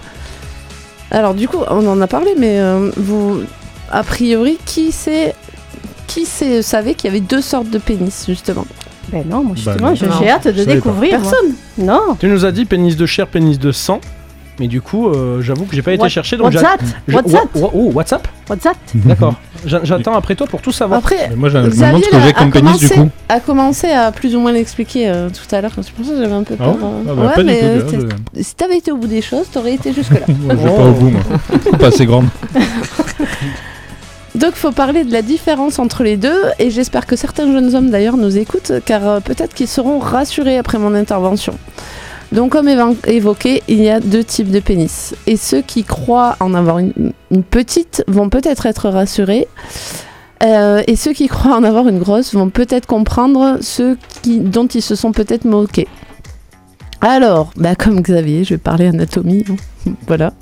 Alors du coup, on en a parlé, mais euh, vous, a priori, qui sait, qui sait, savait qu'il y avait deux sortes de pénis justement Ben non, moi Bah justement, Non, j'ai hâte de découvrir. moi. Personne. Non. Tu nous as dit pénis de chair, pénis de sang. Mais du coup, euh, j'avoue que j'ai pas été What- chercher. Donc j'a- je- WhatsApp Wa- wa- oh, WhatsApp WhatsApp D'accord. J'a- J'attends après toi pour tout savoir. Après, Mais moi, je me Xavier demande ce que j'ai a comme pénis du commencé- coup. a commencé à plus ou moins l'expliquer euh, tout à l'heure. C'est pour ça que j'avais un peu Ah peur. ouais euh. Ah bah, ouais, pas du mais tout, euh, là, si t'avais été au bout des choses, t'aurais été jusque là. Moi, je vais pas au bout, moi. Pas assez grande. Donc faut parler de la différence entre les deux et j'espère que certains jeunes hommes d'ailleurs nous écoutent car euh, peut-être qu'ils seront rassurés après mon intervention. Donc comme évoqué, il y a deux types de pénis et ceux qui croient en avoir une, petite vont peut-être être rassurés euh, et ceux qui croient en avoir une grosse vont peut-être comprendre ceux dont ils se sont peut-être moqués. Alors, bah comme Xavier, je vais parler anatomie. hein. voilà.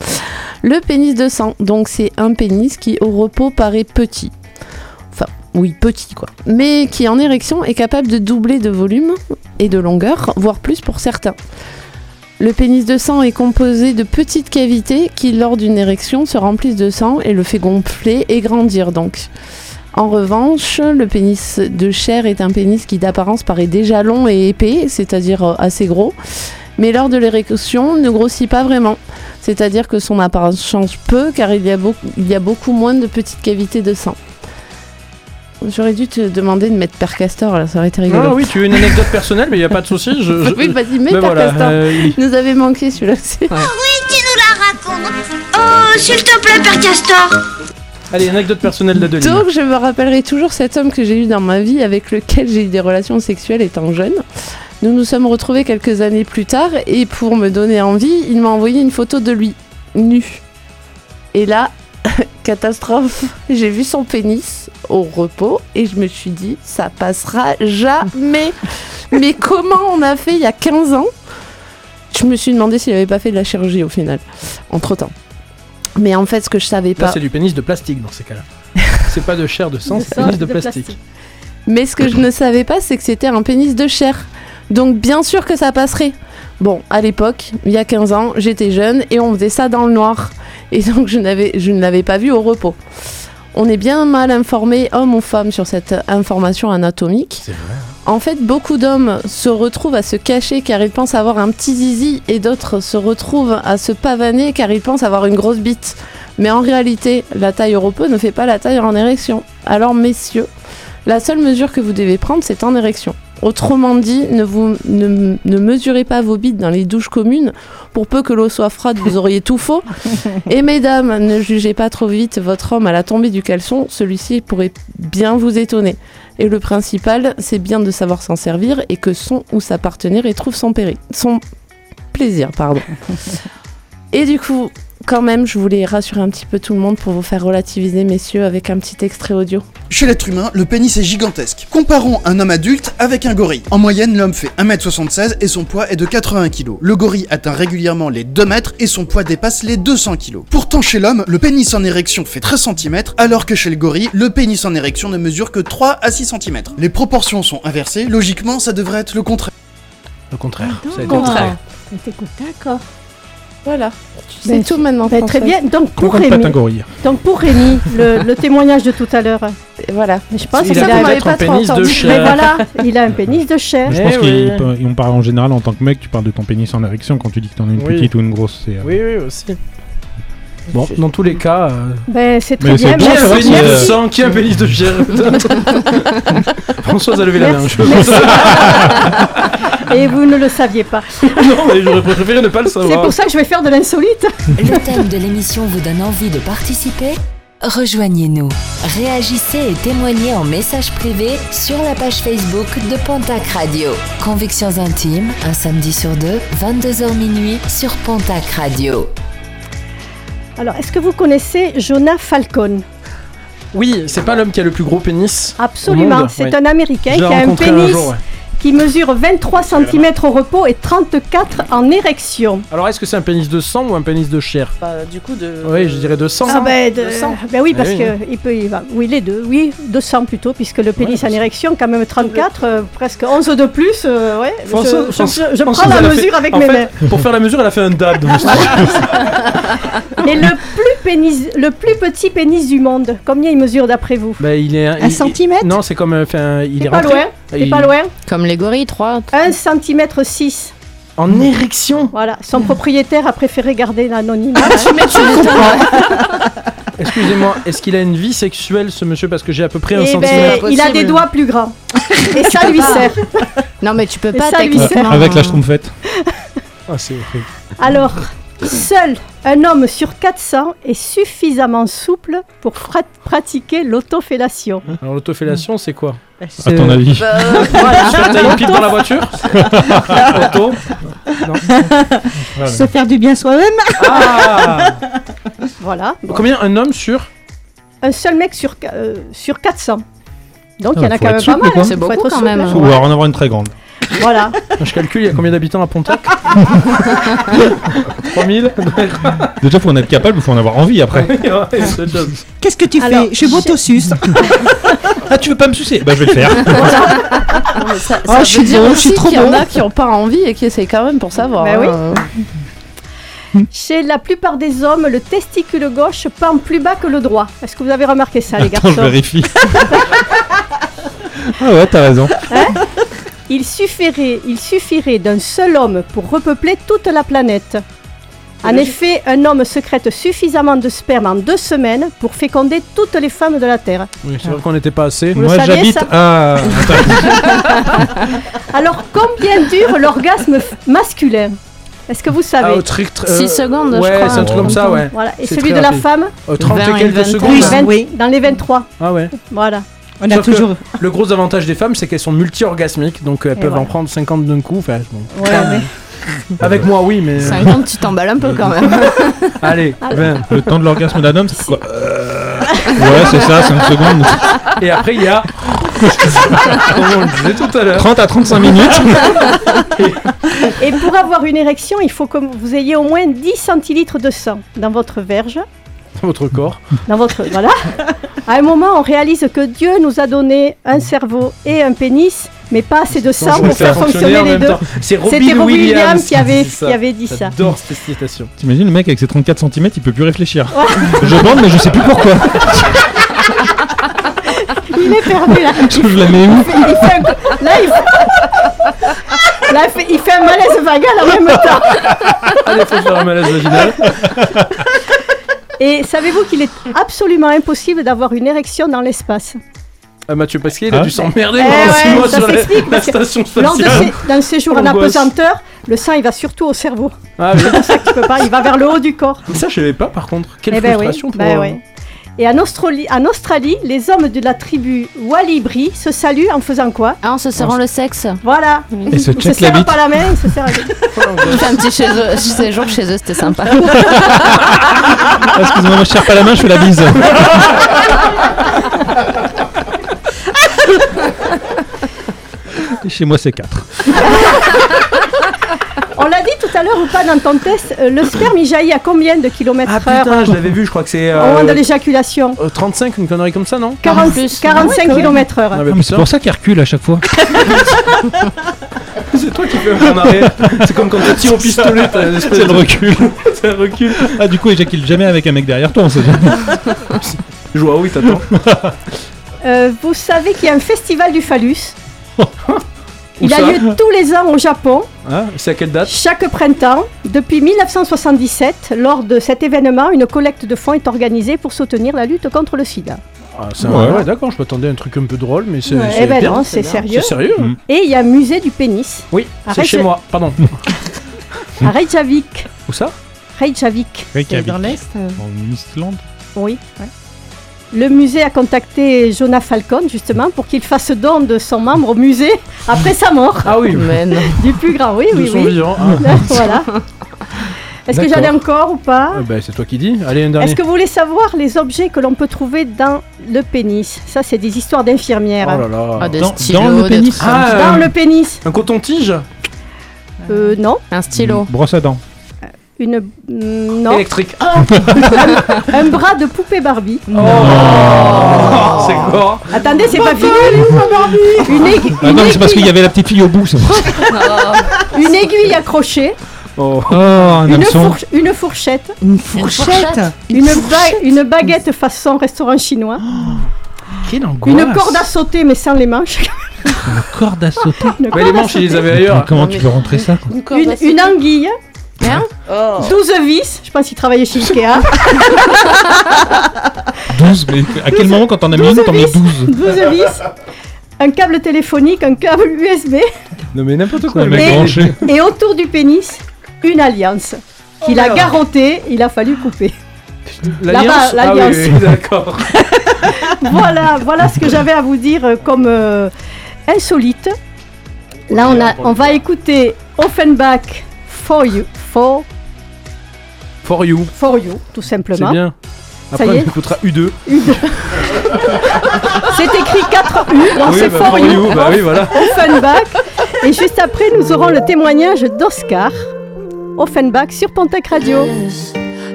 Le pénis de sang, donc c'est un pénis qui au repos paraît petit. Enfin, oui, petit quoi. Mais qui en érection est capable de doubler de volume et de longueur, voire plus pour certains. Le pénis de sang est composé de petites cavités qui, lors d'une érection, se remplissent de sang et le fait gonfler et grandir donc. En revanche, le pénis de chair est un pénis qui d'apparence paraît déjà long et épais, c'est-à-dire euh, assez gros, mais lors de l'érection ne grossit pas vraiment. C'est-à-dire que son apparence change peu car il y a beaucoup, il y a beaucoup moins de petites cavités de sang. J'aurais dû te demander de mettre Père Castor là, ça aurait été rigolo. Ah oui, tu veux une anecdote personnelle, mais il n'y a pas de souci. Je, je- oui, vas-y, mets Ben Père voilà, Castor. euh, il- Nous avait manqué celui-là aussi. Oui, tu nous la racontes. Oh, s'il te plaît, Père Castor. Allez, anecdote personnelle d'Adeline. Donc je me rappellerai toujours cet homme que j'ai eu dans ma vie avec lequel j'ai eu des relations sexuelles étant jeune. Nous nous sommes retrouvés quelques années plus tard et pour me donner envie, il m'a envoyé une photo de lui, nu. Et là, catastrophe, j'ai vu son pénis au repos et je me suis dit, ça passera jamais. Mais comment on a fait il y a 15 ans? Je me suis demandé s'il avait pas fait de la chirurgie au final, entre temps. Mais en fait, ce que je savais pas. c'est du pénis de plastique dans ces cas-là. c'est pas de chair de sang, c'est pénis de de plastique. Mais ce que je ne savais pas, c'est que c'était un pénis de chair. Donc bien sûr que ça passerait. Bon, à l'époque, il y a 15 ans, j'étais jeune et on faisait ça dans le noir. Et donc je, n'avais, je ne l'avais pas vu au repos. On est bien mal informé, homme ou femme, sur cette information anatomique. En fait, beaucoup d'hommes se retrouvent à se cacher car ils pensent avoir un petit zizi et d'autres se retrouvent à se pavaner car ils pensent avoir une grosse bite. Mais en réalité, la taille au repos ne fait pas la taille en érection. Alors messieurs, la seule mesure que vous devez prendre, c'est en érection. Autrement dit, ne, vous, ne, ne mesurez pas vos bites dans les douches communes. Pour peu que l'eau soit froide, vous auriez tout faux. Et mesdames, ne jugez pas trop vite votre homme à la tombée du caleçon. Celui-ci pourrait bien vous étonner. Et le principal, c'est bien de savoir s'en servir et que son ou sa partenaire y trouve son, son plaisir. Pardon. Et du coup, quand même, je voulais rassurer un petit peu tout le monde pour vous faire relativiser, messieurs, avec un petit extrait audio. Chez l'être humain, le pénis est gigantesque. Comparons un homme adulte avec un gorille. En moyenne, l'homme fait 1m76 et son poids est de 80 kg. Le gorille atteint régulièrement les 2 mètres et son poids dépasse les 200 kg. Pourtant, chez l'homme, le pénis en érection fait 13 cm, alors que chez le gorille, le pénis en érection ne mesure que 3 à 6 cm. Les proportions sont inversées, logiquement, ça devrait être le contraire. Le contraire. ça a été Contraire. contraire. D'accord. Voilà. Tu Ben, sais tout maintenant. ben, très bien. Donc pour pas Rémi, donc pour Rémi, le, le témoignage de tout à l'heure. Voilà. Je pense Il qu'il a a, peut-être un pénis de Mais voilà, il a un pénis de chair. Je Eh pense oui. qu'on parle en général en tant que mec, tu parles de ton pénis en érection quand tu dis que t'en as une Oui. petite ou une grosse. c'est, euh, Oui, oui, aussi. Bon, dans tous les cas. euh, Ben, c'est très Mais bien. c'est bien, Qui a pénis de Merci. sang Qui a un pénis de chien Françoise a levé la main. Je- Et vous ne le saviez pas. non, mais j'aurais préféré ne pas le C'est savoir. pour ça que je vais faire de l'insolite. Le thème de l'émission vous donne envie de participer? Rejoignez-nous. Réagissez et témoignez en message privé sur la page Facebook de Pontac Radio. Convictions intimes, un samedi sur deux, 22h minuit sur Pontac Radio. Alors, est-ce que vous connaissez Jonah Falcon? Oui, c'est pas l'homme qui a le plus gros pénis. Absolument. C'est un Américain qui a un pénis jour, ouais. Qui mesure 23 cm au repos et 34 en érection. Alors, est-ce que c'est un pénis de sang ou un pénis de chair? Bah, du coup, de. Oui, je dirais de sang. Ah ben, de- de sang. ben oui, Eh parce oui, que il peut, il va, oui les deux, oui 200 plutôt, puisque le pénis Ouais, en érection quand même 34, euh, presque 11 de plus, euh, ouais. je- François- je, François- je- je Françoise, prends la mesure fait- avec en mes fait, mains. Pour faire la mesure, elle a fait un dab. Et le plus pénis, le plus petit pénis du monde, combien il mesure d'après vous bah, il est Un il- centimètre Non, c'est comme. euh, Enfin, il T'es est pas rentré. loin, t'es Il- pas loin. Comme les gorilles, 3. 1 cm 6. En érection Voilà, son propriétaire a préféré garder l'anonymat. Excusez-moi, est-ce qu'il a une vie sexuelle ce monsieur Parce que j'ai à peu près un Eh ben, centimètre. il a des doigts plus grands. Et ça lui sert. Non, mais tu peux Et pas ça lui techniquement. Avec la schtroumpfette. Ah, c'est horrible. Alors, seul un homme sur 400 est suffisamment souple pour pratiquer l'autofellation. Alors, l'autofellation, c'est quoi? À ton avis Voilà. Se faire tailler une pipe dans la voiture? Auto? Voilà. Se faire du bien soi-même Ah Voilà. Combien un homme sur? Un seul mec sur, euh, sur 400. Donc Ah, il y en a faut quand même pas mal. hein. C'est Faut beaucoup être quand même. hein. Ou alors en avoir une très grande. Voilà. Je calcule, il y a combien d'habitants à Pontac 3000 Déjà, faut en être capable, faut en avoir envie après. Qu'est-ce que tu Alors, fais Je m'auto-suce. Ah, tu veux pas me sucer Bah, je vais le faire. Ça, Oh, je suis dire bon, je suis trop qu'il y en a qui n'ont pas envie et qui essaient quand même pour savoir. Oui. hein. Chez la plupart des hommes, le testicule gauche pend plus bas que le droit. Est-ce que vous avez remarqué ça, les Attends, je garçons? vérifie. ah ouais, t'as raison. Il suffirait, il suffirait d'un seul homme pour repeupler toute la planète. En effet, un homme sécrète suffisamment de sperme en deux semaines pour féconder toutes les femmes de la Terre. Oui, c'est vrai qu'on n'était pas assez. Vous Moi, saviez, j'habite ça à. Alors, combien dure l'orgasme f- masculin? Est-ce que vous savez? Ah, au trick, tr- Six secondes, je crois. c'est un truc comme ça, ouais. Voilà. Et C'est celui très de la rapide. femme? Euh, 30 20 et quelques 23. secondes. Oui, Vingt-. Dans les 23. Ah ouais. Voilà. On a Sauf que toujours. Le gros avantage des femmes, c'est qu'elles sont multi-orgasmiques, donc elles Et peuvent voilà. en prendre 50 d'un coup. Enfin, bon. Ouais, mais- Avec moi, oui, mais. 50, tu t'emballes un peu quand même. Allez, Alors. 20. le temps de l'orgasme d'un homme, c'est quoi Euh, Ouais, c'est ça, 5 secondes. Et après, il y a. Comme on le disait tout à l'heure. 30 à 35 minutes. Et pour avoir une érection, il faut que vous ayez au moins 10 centilitres de sang dans votre verge. Votre corps. Dans votre, voilà. À un moment, on réalise que Dieu nous a donné un cerveau et un pénis, mais pas assez de sang pour faire fonctionner les deux. C'était Robin Robin Williams, Williams qui avait, dit ça. qui avait dit ça. J'adore cette citation. T'imagines le mec avec ses 34 cm, il peut plus réfléchir. Je bande, mais je sais plus pourquoi. Il est perdu là. Je la mets où Il fait un- Là, il fait... Là, il fait... il fait un malaise vagal en même temps. Allez, faut faire un malaise vaginal. Et savez-vous qu'il est absolument impossible d'avoir une érection dans l'espace? Ah, Mathieu Pasquier, il a Ah. dû s'emmerder Eh pendant 6 ouais, mois sur la, la station Lors de spatiale. sé- d'un séjour en apesanteur, le sang il va surtout au cerveau. Ah oui. C'est pour ça que tu peux pas, il va vers le haut du corps. Mais ça, je savais pas par contre. Quelle Eh ben oui, frustration pour. ben euh, oui. Et en Australie, en Australie, les hommes de la tribu Walibri se saluent en faisant quoi Ah, en se serrant le sexe. Voilà. Et se Ils se check la serrent bite. pas la main, ils se serrent la bite. J'ai fait un petit chez eux, séjour chez eux, c'était sympa. Ah, Excuse-moi, moi je serre pas la main, je fais la bise. Et Chez moi, c'est 4. On l'a dit tout à l'heure ou pas dans ton test, euh, le sperme il jaillit à combien de kilomètres Ah heure putain, je l'avais vu, je crois que c'est. au moment de Euh, l'éjaculation euh, 35, une connerie comme ça, non 40 plus. 45 km heure. Ah, mais c'est putain. pour ça qu'il recule à chaque fois. C'est toi qui fais un. C'est comme quand tu tires au pistolet, t'as une espèce C'est le de- recul. C'est un recul. Ah, du coup, éjacule jamais avec un mec derrière toi, on sait. Je vois, oui, t'attends. Euh, vous savez qu'il y a un festival du phallus Il a lieu tous les ans au Japon, Hein C'est à quelle date chaque printemps. Depuis 1977, lors de cet événement, une collecte de fonds est organisée pour soutenir la lutte contre le sida. Ah, c'est Ouais. ouais, ouais, d'accord, je m'attendais à un truc un peu drôle, mais c'est. Ouais. Eh ben non, c'est sérieux. C'est sérieux Mm. Et il y a un musée du pénis Oui, c'est chez moi, pardon. à Reykjavik. Où ça? Reykjavik. Reykjavik. Dans l'Est euh, En Islande. Oui. Le musée a contacté Jonah Falcon justement pour qu'il fasse don de son membre au musée après sa mort. Ah oui. Du plus grand, oui, de oui, son oui. vivant. Ah. voilà. Est-ce que j'en ai D'accord. encore ou pas Ah, bah, c'est toi qui dis. Allez, un dernier. Est-ce que vous voulez savoir les objets que l'on peut trouver dans le pénis? Ça, c'est des histoires d'infirmières. Oh là là. Ah, des Dans- stylos, dans le pénis. Ah. Dans euh, le pénis Un coton-tige? Euh, Non. Un stylo. Brosse à dents. Une. mm, Non. électrique. Un bras de poupée Barbie. Oh, c'est quoi Attendez, c'est pas fini. Une, aiguille- Ah non, mais c'est parce qu'il y avait la petite fille au bout, ça. une aiguille accrochée. Oh. Oh, un Une, hameçon. fourche- une fourchette. Une fourchette. fourchette Une, ba- une baguette façon restaurant chinois. Quelle angoisse. Une corde à sauter, mais sans les manches. Une corde à sauter. Une Ouais, corde les à manches, ils les avaient ailleurs. Comment tu peux rentrer ça quoi Une, une anguille. Hein 12 vis. Je pense qu'il travaillait chez Ikea. 12, mais à quel moment quand on a mis 12 une, t'en mets vis. 12 12 vis. Un câble téléphonique, un câble USB. Non, mais n'importe quoi. Le Et- branché. Et autour du pénis, une alliance. Qu'il a merde. garrotté, il a fallu couper. L'alliance Là-bas, Ah oui, l'alliance. oui, d'accord. voilà, voilà ce que j'avais à vous dire euh, comme euh, insolite. Là, on, a, on va écouter Offenbach for you, for, For you. for you, tout C'est simplement. bien. Ça Après, y on est. écoutera U2. C'est écrit 4 U, donc Oui, c'est bah, for, for you. you, bah oui, voilà. Offenbach. Et juste après, nous aurons le témoignage d'Oscar Offenbach sur Pontac Radio.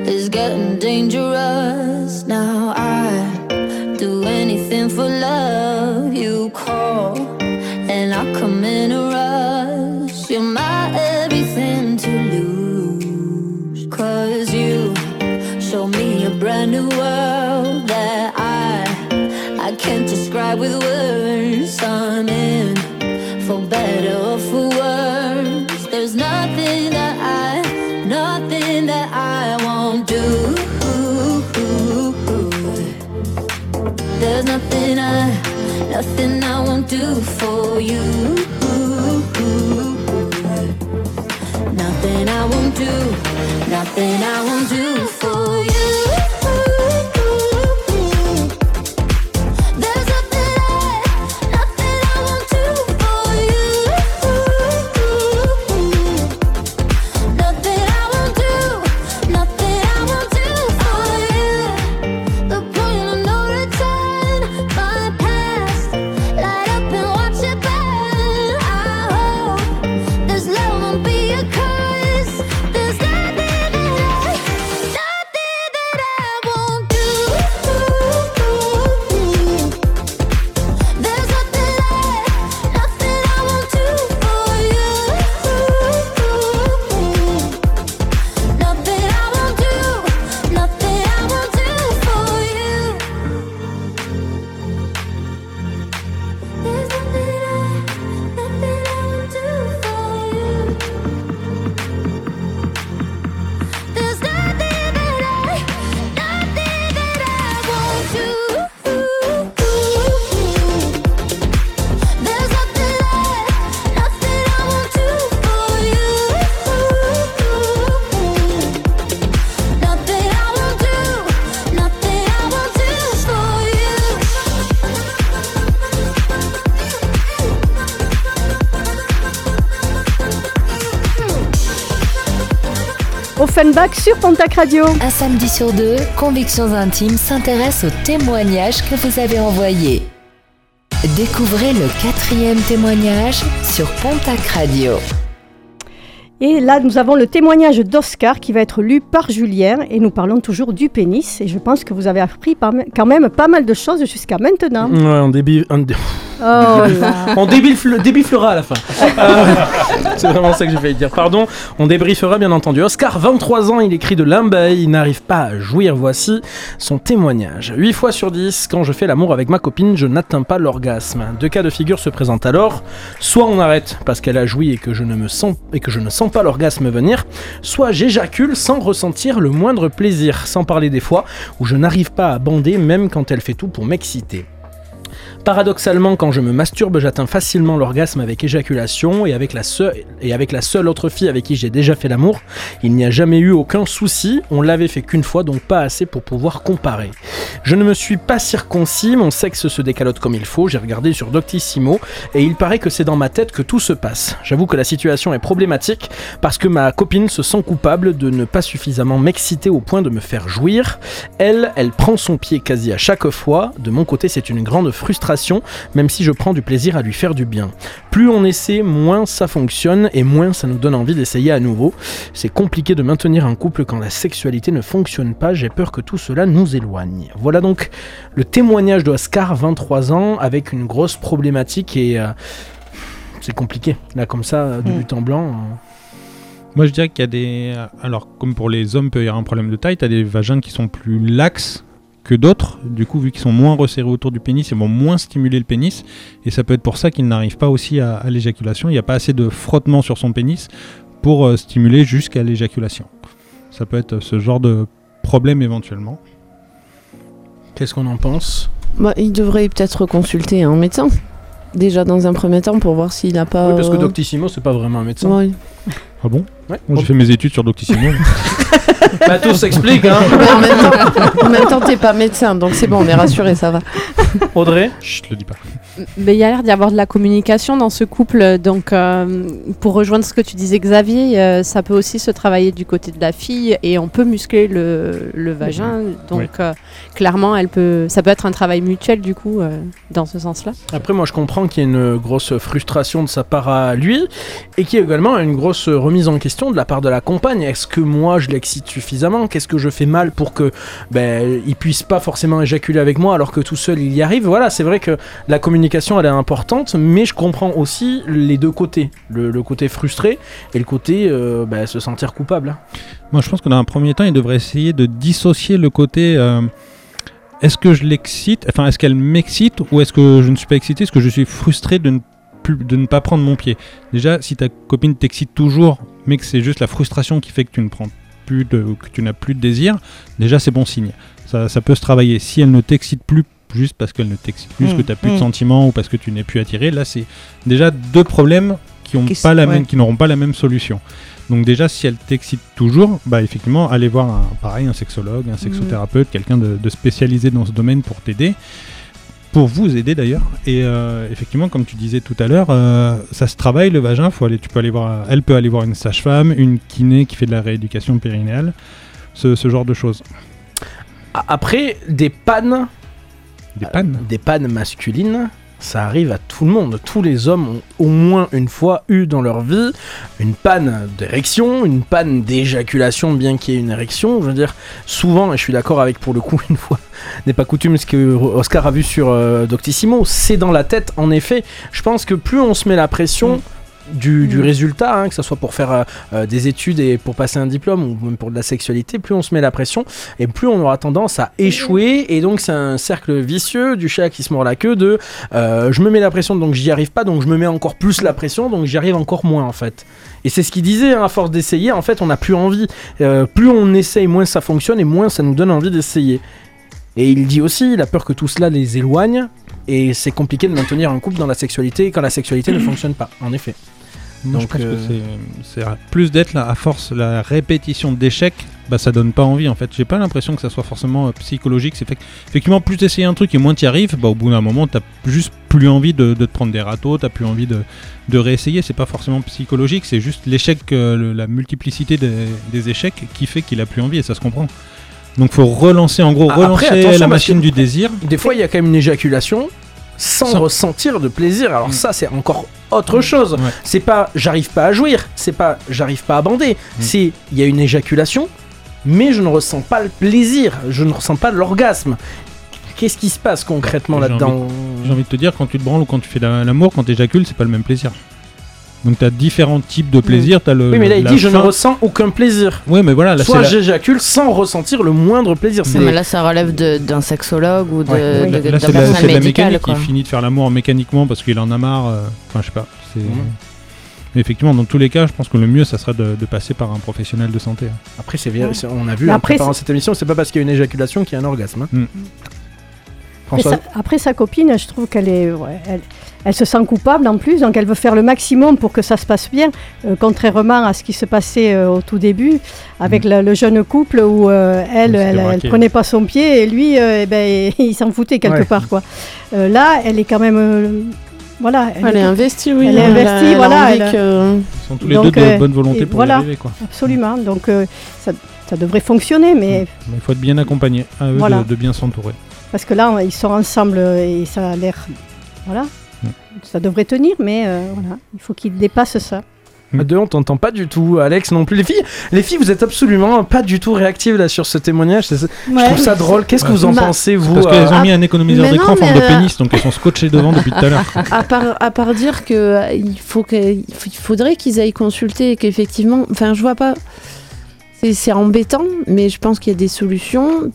is getting dangerous. Now I do anything for love. You call new world that I I can't describe with words. I'm in for better or for worse. There's nothing that I, nothing that I won't do. There's nothing I, nothing I won't do for you. Nothing I won't do, nothing I won't do for you. Offenbach sur Pontac Radio. Un samedi sur deux, Convictions Intimes s'intéresse aux témoignages que vous avez envoyés. Découvrez le quatrième témoignage sur Pontac Radio. Et là, nous avons le témoignage d'Oscar qui va être lu par Julien et nous parlons toujours du pénis. Et je pense que vous avez appris quand même pas mal de choses jusqu'à maintenant. Ouais, en début. en Oh. On débiflera à la fin. Euh, c'est vraiment ça que j'ai failli dire. Pardon, on débriefera bien entendu. Oscar, 23 ans, il écrit de Limbay, il n'arrive pas à jouir. Voici son témoignage. 8 fois sur 10, quand je fais l'amour avec ma copine, je n'atteins pas l'orgasme. Deux cas de figure se présentent alors. Soit on arrête parce qu'elle a joui et que je ne me sens et que je ne sens pas l'orgasme venir, soit j'éjacule sans ressentir le moindre plaisir, sans parler des fois où je n'arrive pas à bander même quand elle fait tout pour m'exciter. Paradoxalement, quand je me masturbe, j'atteins facilement l'orgasme avec éjaculation et avec, la seule, autre fille avec qui j'ai déjà fait l'amour, il n'y a jamais eu aucun souci, on l'avait fait qu'une fois, donc pas assez pour pouvoir comparer. Je ne me suis pas circoncis, mon sexe se décalote comme il faut, j'ai regardé sur Doctissimo, et il paraît que c'est dans ma tête que tout se passe. J'avoue que la situation est problématique, parce que ma copine se sent coupable de ne pas suffisamment m'exciter au point de me faire jouir. Elle, elle prend son pied quasi à chaque fois, de mon côté c'est une grande frustration, même si je prends du plaisir à lui faire du bien. Plus on essaie, moins ça fonctionne et moins ça nous donne envie d'essayer à nouveau. C'est compliqué de maintenir un couple quand la sexualité ne fonctionne pas, j'ai peur que tout cela nous éloigne. Voilà donc le témoignage d'Oscar, 23 ans, avec une grosse problématique et... euh, c'est compliqué, là comme ça, de Mm. but en blanc. euh. Moi, je dirais qu'il y a des. Alors, comme pour les hommes, peut y avoir un problème de taille. Tu as des vagins qui sont plus laxes que d'autres. Du coup, vu qu'ils sont moins resserrés autour du pénis, ils vont moins stimuler le pénis. Et ça peut être pour ça qu'ils n'arrivent pas aussi à, à l'éjaculation. Il n'y a pas assez de frottement sur son pénis pour euh, stimuler jusqu'à l'éjaculation. Ça peut être ce genre de problème éventuellement. Qu'est-ce qu'on en pense? Bah, il devrait peut-être consulter un médecin. Déjà dans un premier temps pour voir s'il n'a pas. Oui, parce que euh, Doctissimo, c'est pas vraiment un médecin. ouais. Ah bon? Ouais. Moi, j'ai fait mes études sur Doctissimo. Bah, tout s'explique, hein en même temps, en même temps, t'es pas médecin, donc c'est bon, on est rassuré, ça va. Audrey Chut, le dis pas. Mais il y a l'air d'y avoir de la communication dans ce couple. Donc, euh, pour rejoindre ce que tu disais, Xavier, euh, ça peut aussi se travailler du côté de la fille et on peut muscler le, le vagin. Donc, Oui. euh, clairement, elle peut, ça peut être un travail mutuel, du coup, euh, dans ce sens-là. Après, moi, je comprends qu'il y ait une grosse frustration de sa part à lui et qu'il y ait également une grosse remise en question de la part de la compagne. Est-ce que moi, je l'excite suffisamment. Qu'est-ce que je fais mal pour que ben, il puisse pas forcément éjaculer avec moi alors que tout seul il y arrive? Voilà, c'est vrai que la communication elle est importante, mais je comprends aussi les deux côtés, le, côté frustré et le côté euh, ben, se sentir coupable. Moi, je pense que dans un premier temps, il devrait essayer de dissocier le côté euh, est-ce que je l'excite, enfin, est-ce qu'elle m'excite ou est-ce que je ne suis pas excité, est-ce que je suis frustré de ne, de ne pas prendre mon pied? Déjà, si ta copine t'excite toujours, mais que c'est juste la frustration qui fait que tu ne prends plus de, que tu n'as plus de désir, déjà, c'est bon signe. Ça, ça peut se travailler. Si elle ne t'excite plus, juste parce qu'elle ne t'excite plus, Mm, que tu n'as plus de mm. sentiments ou parce que tu n'es plus attiré, là, c'est déjà deux problèmes qui ont Qu'est-ce- pas la ouais. même, qui n'auront pas la même solution. Donc déjà, si elle t'excite toujours, bah effectivement, allez voir un, pareil, un sexologue, un sexothérapeute, quelqu'un de, de spécialisé dans ce domaine pour t'aider, pour vous aider d'ailleurs. Et euh, effectivement, comme tu disais tout à l'heure, euh, ça se travaille le vagin. Faut aller, tu peux aller voir, elle peut aller voir une sage-femme, une kiné qui fait de la rééducation périnéale, ce, ce genre de choses. Après, des pannes. Des pannes Des pannes masculines, ça arrive à tout le monde. Tous les hommes ont au moins une fois eu dans leur vie une panne d'érection, une panne d'éjaculation, bien qu'il y ait une érection. Je veux dire, souvent, et je suis d'accord avec pour le coup, une fois n'est pas coutume, ce que Oscar a vu sur euh, Doctissimo, c'est dans la tête, en effet. Je pense que plus on se met la pression. Du, du Mm. résultat, hein, que ce soit pour faire euh, euh, des études et pour passer un diplôme ou même pour de la sexualité, plus on se met la pression et plus on aura tendance à échouer. Et donc c'est un cercle vicieux du chat qui se mord la queue de euh, je me mets la pression donc j'y arrive pas, donc je me mets encore plus la pression donc j'y arrive encore moins en fait. Et c'est ce qu'il disait, hein, à force d'essayer, en fait on n'a plus envie. Euh, plus on essaye, moins ça fonctionne et moins ça nous donne envie d'essayer. Et il dit aussi, il a peur que tout cela les éloigne. Et c'est compliqué de maintenir un couple dans la sexualité quand la sexualité ne fonctionne pas, en effet. Moi, Donc, je pense euh, que c'est- c'est plus d'être là à force la répétition d'échecs, bah ça donne pas envie en fait. J'ai pas l'impression que ça soit forcément euh, psychologique. C'est effectivement plus t'essayes un truc et moins t'y arrives, bah au bout d'un moment t'as juste plus envie de, de te prendre des râteaux, t'as plus envie de, de réessayer. C'est pas forcément psychologique, c'est juste l'échec, euh, le- la multiplicité des, des échecs qui fait qu'il a plus envie et ça se comprend. Donc faut relancer en gros Après, relancer la machine du désir. Des fois, il y a quand même une éjaculation sans, Sans- ressentir de plaisir. Alors Mm. ça, c'est encore autre chose. Ouais. C'est pas j'arrive pas à jouir, c'est pas j'arrive pas à bander. C'est il y a une éjaculation, mais je ne ressens pas le plaisir, je ne ressens pas l'orgasme. qu'est-ce qui se passe concrètement J'ai là-dedans J'ai envie de te dire, quand tu te branles ou quand tu fais la- l'amour, quand tu éjacules, c'est pas le même plaisir. Donc tu as différents types de plaisir. T'as le, Oui, mais là, il la dit je ne ressens aucun plaisir. Oui, mais voilà, là, Soit la- j'éjacule sans ressentir le moindre plaisir. Mais là, ça relève de- d'un sexologue ou de, Ouais. de- Là, d'un c'est de la, c'est de la médical. mécanique. quoi. Il finit de faire l'amour mécaniquement parce qu'il en a marre. euh, Enfin, je sais pas. c'est-. Mais effectivement, dans tous les cas, je pense que le mieux, ça serait de, de passer par un professionnel de santé. hein. Après, c'est c'est- on a vu Mais en après, préparant cette émission, c'est pas parce qu'il y a une éjaculation qu'il y a un orgasme. hein. Mm. Après François, sa, après, sa copine, je trouve qu'elle est, ouais, elle, elle se sent coupable en plus, donc elle veut faire le maximum pour que ça se passe bien, euh, contrairement à ce qui se passait euh, au tout début avec le, le jeune couple où euh, elle, elle, elle prenait pas son pied et lui, euh, eh ben, il s'en foutait quelque Ouais. part quoi. Euh, là, elle est quand même, euh, voilà, Elle est investie, oui. Elle est a- investie, elle a voilà, elle- que- Ils sont tous les Donc, deux de bonne volonté pour voilà. y arriver. Quoi. absolument. Donc euh, ça, ça devrait fonctionner, mais Mais il faut être bien accompagné, à eux Voilà. de, de bien s'entourer. parce que là, ils sont ensemble et ça a l'air, voilà, Mm. Ça devrait tenir, mais euh, voilà, il faut qu'ils dépassent ça. à deux, on t'entend pas du tout. Alex non plus. Les filles, les filles, vous êtes absolument pas du tout réactives là sur ce témoignage. Je Ouais. trouve ça drôle. Qu'est-ce que vous en Bah, pensez, vous Parce qu'elles euh, ont mis un économiseur d'écran en forme de euh, pénis, donc elles sont scotchées devant depuis tout à l'heure. à part, à part dire que euh, il faut que, il faut- il faudrait qu'ils aillent consulter et qu'effectivement, enfin, je vois pas. C'est- embêtant, mais je pense qu'il y a des solutions,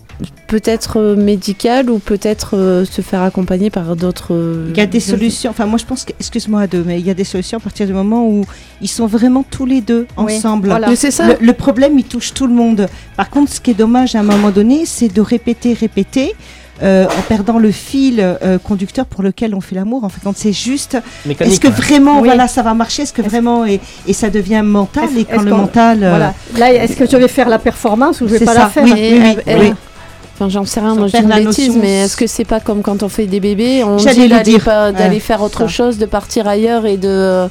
peut-être euh, médicales ou peut-être euh, se faire accompagner par d'autres. euh, Il y a des solutions. Enfin, moi, je pense que, excuse-moi à deux, mais il y a des solutions à partir du moment où ils sont vraiment tous les deux Oui, ensemble. voilà. C'est ça. Le, le problème, il touche tout le monde. Par contre, ce qui est dommage à un moment donné, c'est de répéter, répéter. Euh, en perdant le fil euh, conducteur pour lequel on fait l'amour. En fait, quand c'est juste, mécanique, est-ce que ouais. vraiment, Oui. voilà, ça va marcher? Est-ce que vraiment, et, et ça devient mental? Est-ce- Et quand le qu'on- mental, euh, Voilà. Là, est-ce que je vais faire la performance ou je vais C'est pas ça, la faire? Oui. Elle- oui. Enfin, j'en sais rien, moi je dis une bêtise, notion. mais est-ce que c'est pas comme quand on fait des bébés, on J'allais dit le d'aller dire. pas- d'aller Ouais, faire autre ça. chose, de partir ailleurs et de.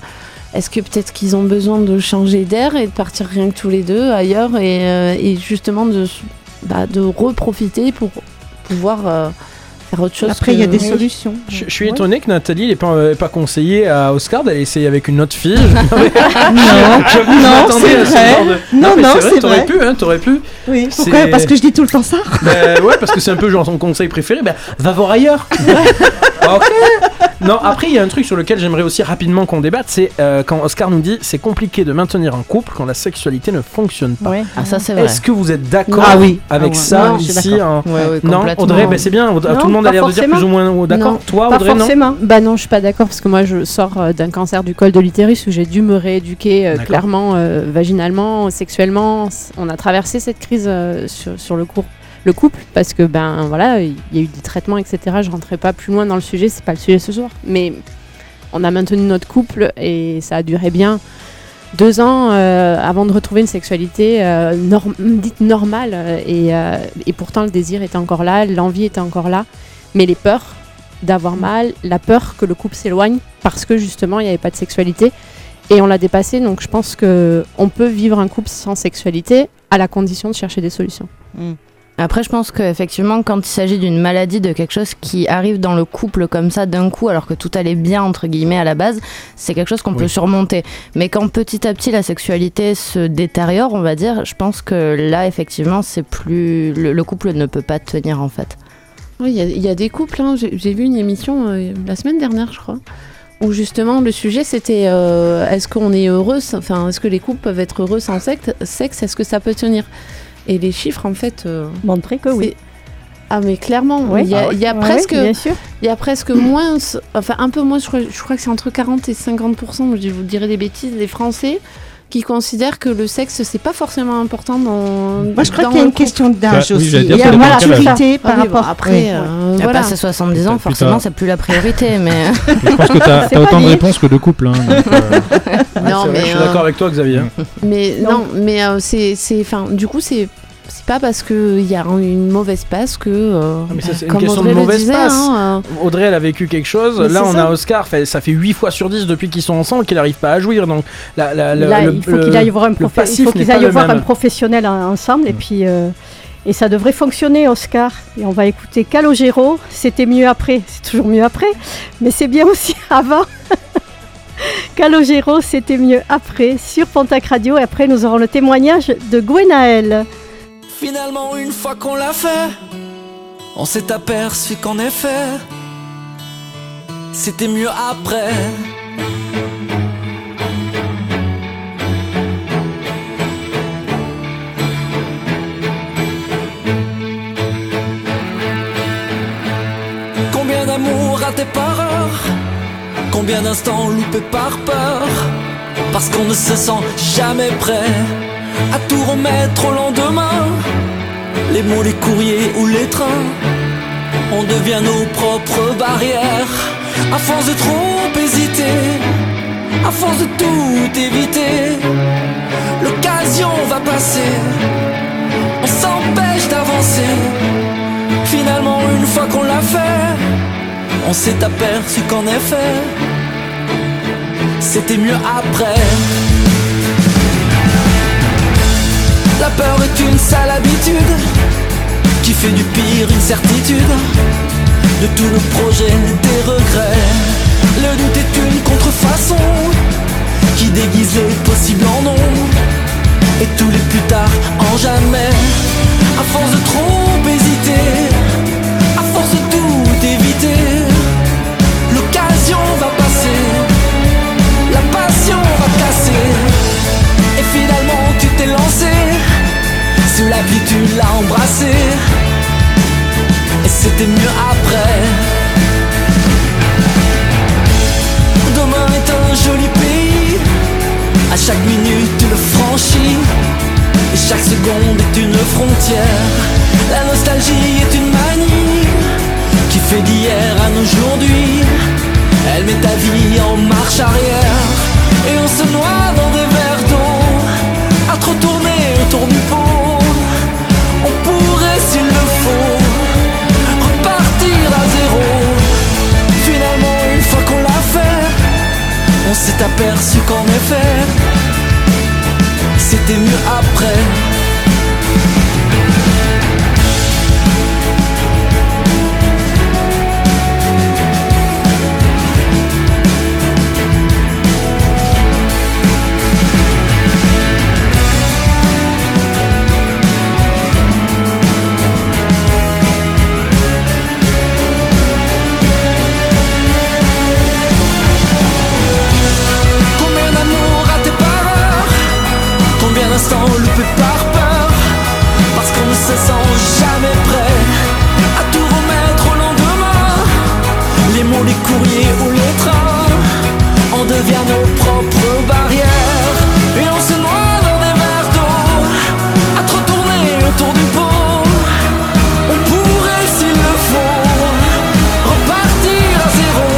Est-ce que peut-être qu'ils ont besoin de changer d'air et de partir rien que tous les deux ailleurs et, et justement de, bah, de reprofiter pour pouvoir euh, faire autre chose après, il y a des solutions. Je, je suis Ouais. étonné que Nathalie n'ait pas, pas conseillé à Oscar d'aller essayer avec une autre fille. Non, non, m'attendais c'est à ce vrai. genre de- Non, non, vrai, c'est T'aurais vrai. pu, hein, t'aurais pu. Oui, pourquoi Parce que je dis tout le temps ça. Ben ouais, parce que c'est un peu genre son conseil préféré. Ben, va voir ailleurs. ok. Non, après, il y a un truc sur lequel j'aimerais aussi rapidement qu'on débatte. C'est euh, quand Oscar nous dit c'est compliqué de maintenir un couple quand la sexualité ne fonctionne pas. Ouais. Ah, ça, c'est vrai. Est-ce que vous êtes d'accord Ah oui. avec Ah ouais. ça Non, ici d'accord. en- Ouais, ouais, Non. Audrey, ben c'est bien. Tout Non, le monde a pas l'air de dire plus ou moins oh, d'accord. Non, Toi, Pas Audrey, non forcément. Bah non, je suis pas d'accord parce que moi je sors euh, d'un cancer du col de l'utérus où j'ai dû me rééduquer euh, clairement euh, vaginalement, sexuellement. On a traversé cette crise euh, sur, sur le cours le couple parce que ben voilà, il y a eu des traitements etc. Je rentrais pas plus loin dans le sujet, c'est pas le sujet ce soir, mais on a maintenu notre couple et ça a duré bien deux ans euh, avant de retrouver une sexualité euh, norm- dite normale et, euh, et pourtant le désir était encore là, l'envie était encore là, mais les peurs d'avoir mal, la peur que le couple s'éloigne parce que justement il n'y avait pas de sexualité et on l'a dépassé donc je pense que on peut vivre un couple sans sexualité à la condition de chercher des solutions. Après, je pense qu'effectivement, quand il s'agit d'une maladie, de quelque chose qui arrive dans le couple comme ça d'un coup, alors que tout allait bien, entre guillemets, à la base, c'est quelque chose qu'on peut surmonter. Mais quand petit à petit la sexualité se détériore, on va dire, je pense que là, effectivement, c'est plus. Le, le couple ne peut pas tenir, en fait. Oui, il y y, a des couples. hein. J'ai vu une émission euh, la semaine dernière, je crois, où justement le sujet c'était euh, est-ce qu'on est heureux, enfin est-ce que les couples peuvent être heureux sans sexe, sexe est-ce que ça peut tenir? Et les chiffres en fait. euh, Montrer que oui. Ah mais clairement, Ouais. il y a, Ah ouais. il y a Ouais, presque, bien sûr. il y a presque moins, enfin un peu moins, je crois, je crois que c'est entre 40 et 50 je vous dirais des bêtises, des Français qui considèrent que le sexe c'est pas forcément important dans. Moi, je crois qu'il y a une question Bah, d'âge oui, aussi. Il y a une maturité par Ah oui, bon, rapport. après, Oui. euh, voilà. passé 70 ans, forcément, c'est plus la priorité, mais. Je pense que t'as pas autant de réponses que de couples. hein, euh, Non, vrai, je suis euh, d'accord avec toi, Xavier. Mais Non. non, mais euh, c'est, c'est, enfin, du coup, c'est, c'est pas parce qu'il y a une mauvaise passe que. euh, Ah, mais ça, c'est une question Audrey de mauvaise disait, passe. hein, Audrey, elle a vécu quelque chose. Mais Là, on ça. a Oscar. fait- Ça fait 8 fois sur 10 depuis qu'ils sont ensemble qu'il n'arrive pas à jouir. Donc, la, la- la- Là, le, il faut voir un, qu'ils aillent le voir un professionnel en- ensemble et puis euh, et ça devrait fonctionner Oscar et on va écouter Calogero c'était mieux après c'est toujours mieux après mais c'est bien aussi avant Calogero c'était mieux après sur Pontac Radio et après nous aurons le témoignage de Gwenaël Finalement, une fois qu'on l'a fait, On s'est aperçu qu'en effet, c'était mieux après. Combien d'amour raté par heure Combien d'instants loupés par peur? Parce qu'on ne se sent jamais prêt À tout remettre au lendemain. Les mots, les courriers ou les trains On devient nos propres barrières. À force de trop hésiter À force de tout éviter L'occasion va passer. On s'empêche d'avancer. Finalement, une fois qu'on l'a fait, on s'est aperçu qu'en effet, c'était mieux après. La peur est une sale habitude qui fait du pire une certitude. De tous nos projets, des regrets. Le doute est une contrefaçon qui déguise les possibles en non. Et tous les plus tard en jamais. À force de trop hésiter, sous la pluie tu l'as embrassé. Et c'était mieux après. Demain est un joli pays, à chaque minute tu le franchis. Et chaque seconde est une frontière. La nostalgie est une manie qui fait d'hier à aujourd'hui. Elle met ta vie en marche arrière. Et on se noie dans des s'est aperçu qu'en effet, c'était mieux après. Se sent jamais prêt À tout remettre au lendemain. Les mots, les courriers ou les trains On devient nos propres barrières. Et on se noie dans des verres d'eau À trop tourner autour du pot On pourrait s'il le faut Repartir à zéro.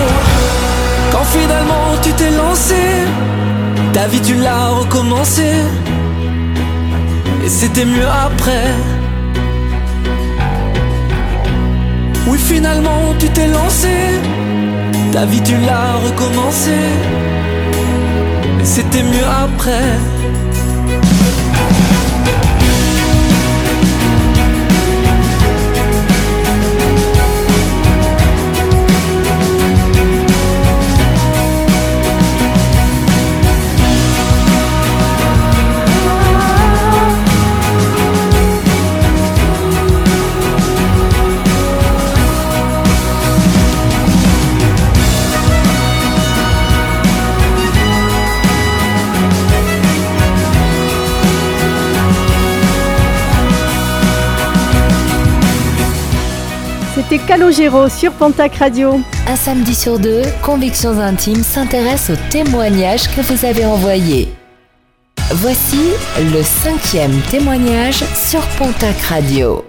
Quand finalement tu t'es lancé ta vie tu l'as recommencé Et c'était mieux après finalement tu t'es lancé. Ta vie tu l'as recommencé. C'était mieux après Calogero sur Pontac Radio. Un samedi sur deux, Convictions Intimes s'intéresse aux témoignages que vous avez envoyés. Voici le cinquième témoignage sur Pontac Radio.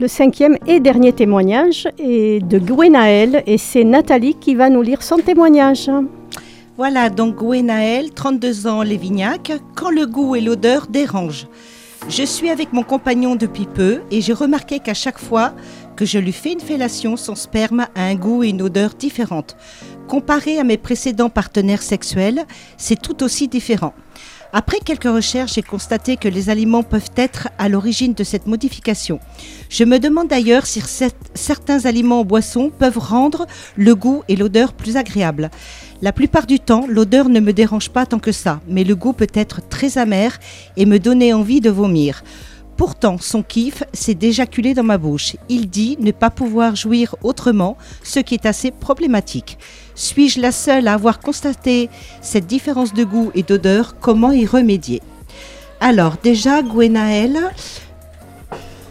Le cinquième et dernier témoignage est de Gwenaël et c'est Nathalie qui va nous lire son témoignage. Voilà, donc Gwenaël, 32 ans, Lévignac, quand le goût et l'odeur dérangent. Je suis avec mon compagnon depuis peu et j'ai remarqué qu'à chaque fois que je lui fais une fellation, son sperme a un goût et une odeur différentes. Comparé à mes précédents partenaires sexuels, c'est tout aussi différent. Après quelques recherches, j'ai constaté que les aliments peuvent être à l'origine de cette modification. Je me demande d'ailleurs si cer- certains aliments ou boissons peuvent rendre le goût et l'odeur plus agréables. La plupart du temps, l'odeur ne me dérange pas tant que ça, mais le goût peut être très amer et me donner envie de vomir. Pourtant, son kiff, c'est d'éjaculer dans ma bouche. Il dit ne pas pouvoir jouir autrement, ce qui est assez problématique. Suis-je la seule à avoir constaté cette différence de goût et d'odeur? Comment y remédier? Alors, déjà, Gwenaël,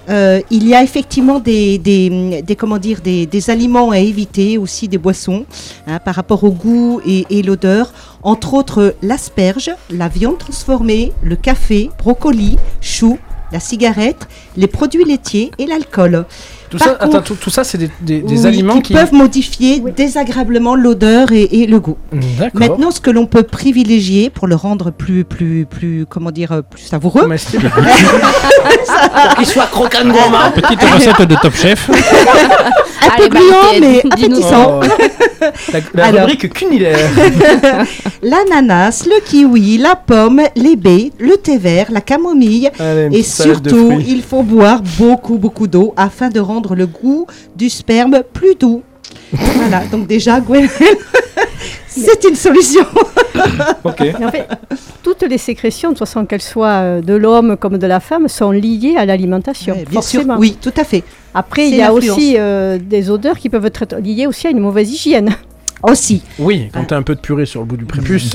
euh, il y a effectivement des, des aliments à éviter, aussi des boissons, hein, par rapport au goût et, et l'odeur. Entre autres, l'asperge, la viande transformée, le café, brocoli, chou, la cigarette, les produits laitiers et l'alcool. Tout Par ça, attends, tout, tout ça, c'est des, des- des oui, aliments qui, peuvent modifier désagréablement l'odeur et, et le goût. D'accord. Maintenant, ce que l'on peut privilégier pour le rendre plus, plus, plus, comment dire, euh, plus savoureux, Pour qu'il soit croquant gourmand. Petite recette de Top Chef. un peu gluant mais appétissant. Oh. La, la Alors. rubrique cunilaire. L'ananas, le kiwi, la pomme, les baies, le thé vert, la camomille. Allez, Et de surtout, il faut boire beaucoup, beaucoup d'eau afin de rendre le goût du sperme plus doux. voilà, donc déjà, Gwen, c'est une solution. Mais en fait, toutes les sécrétions, de toute façon qu'elles soient euh, de l'homme comme de la femme, sont liées à l'alimentation. Ouais, bien sûr, forcément. oui, tout à fait. Après, il y a aussi euh, des odeurs qui peuvent être liées aussi à une mauvaise hygiène. Aussi. Oui, quand t'as un peu de purée sur le bout du prépuce.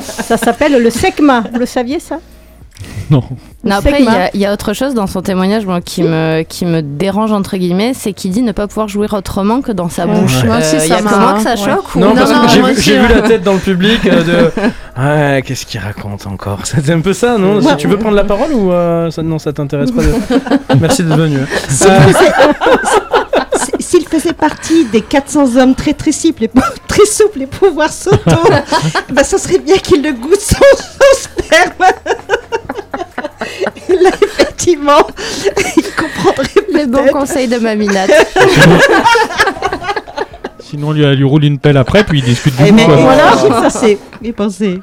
Ça s'appelle le secma. Vous le saviez ça? Non. Non, après, il y, a- il y a autre chose dans son témoignage moi, qui, me, qui me dérange, entre guillemets, c'est qu'il dit ne pas pouvoir jouir autrement que dans sa Ouais. bouche. Aussi, Euh, y a que moi que ça ouais. choque ou- Non, parce non, que j'ai vu, ouais. la tête dans le public euh, de. Ouais, qu'est-ce qu'il raconte encore? C'est un peu ça, non? Si tu veux prendre la parole ou euh, ça, non, ça t'intéresse pas de- Merci d'être venu. hein. S'il Euh, faisait, partie des 400 hommes très très souples et, très souples et pouvoir s'auto, bah, ça serait bien qu'il le goûte son, son sperme. Là, effectivement, il comprendrait Les bons conseils de Maminate. Sinon, on lui, lui roule une pelle après, puis il discute du Eh, goût, mais quoi. voilà, ça c'est bien pensé.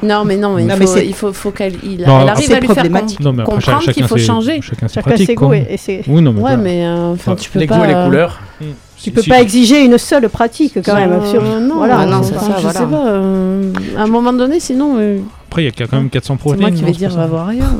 Non, mais non, mais il Non, faut, c'est- il faut, faut qu'elle il- Non, elle arrive à lui faire Non, mais après, comprendre chacun qu'il faut changer. Chacun ses Chacun ses goûts et, Oui, non, mais Ouais, voilà. mais euh, enfin, tu peux les pas. goûts et les euh, couleurs. Tu peux Si- pas exiger une seule pratique quand même. euh, sur- non, voilà, non, enfin, ça, je voilà. sais pas. euh, à un moment donné, sinon, euh, Après, il y a quand même 400 c'est protéines. moi qui non, vais c'est dire pas va ça voir ailleurs.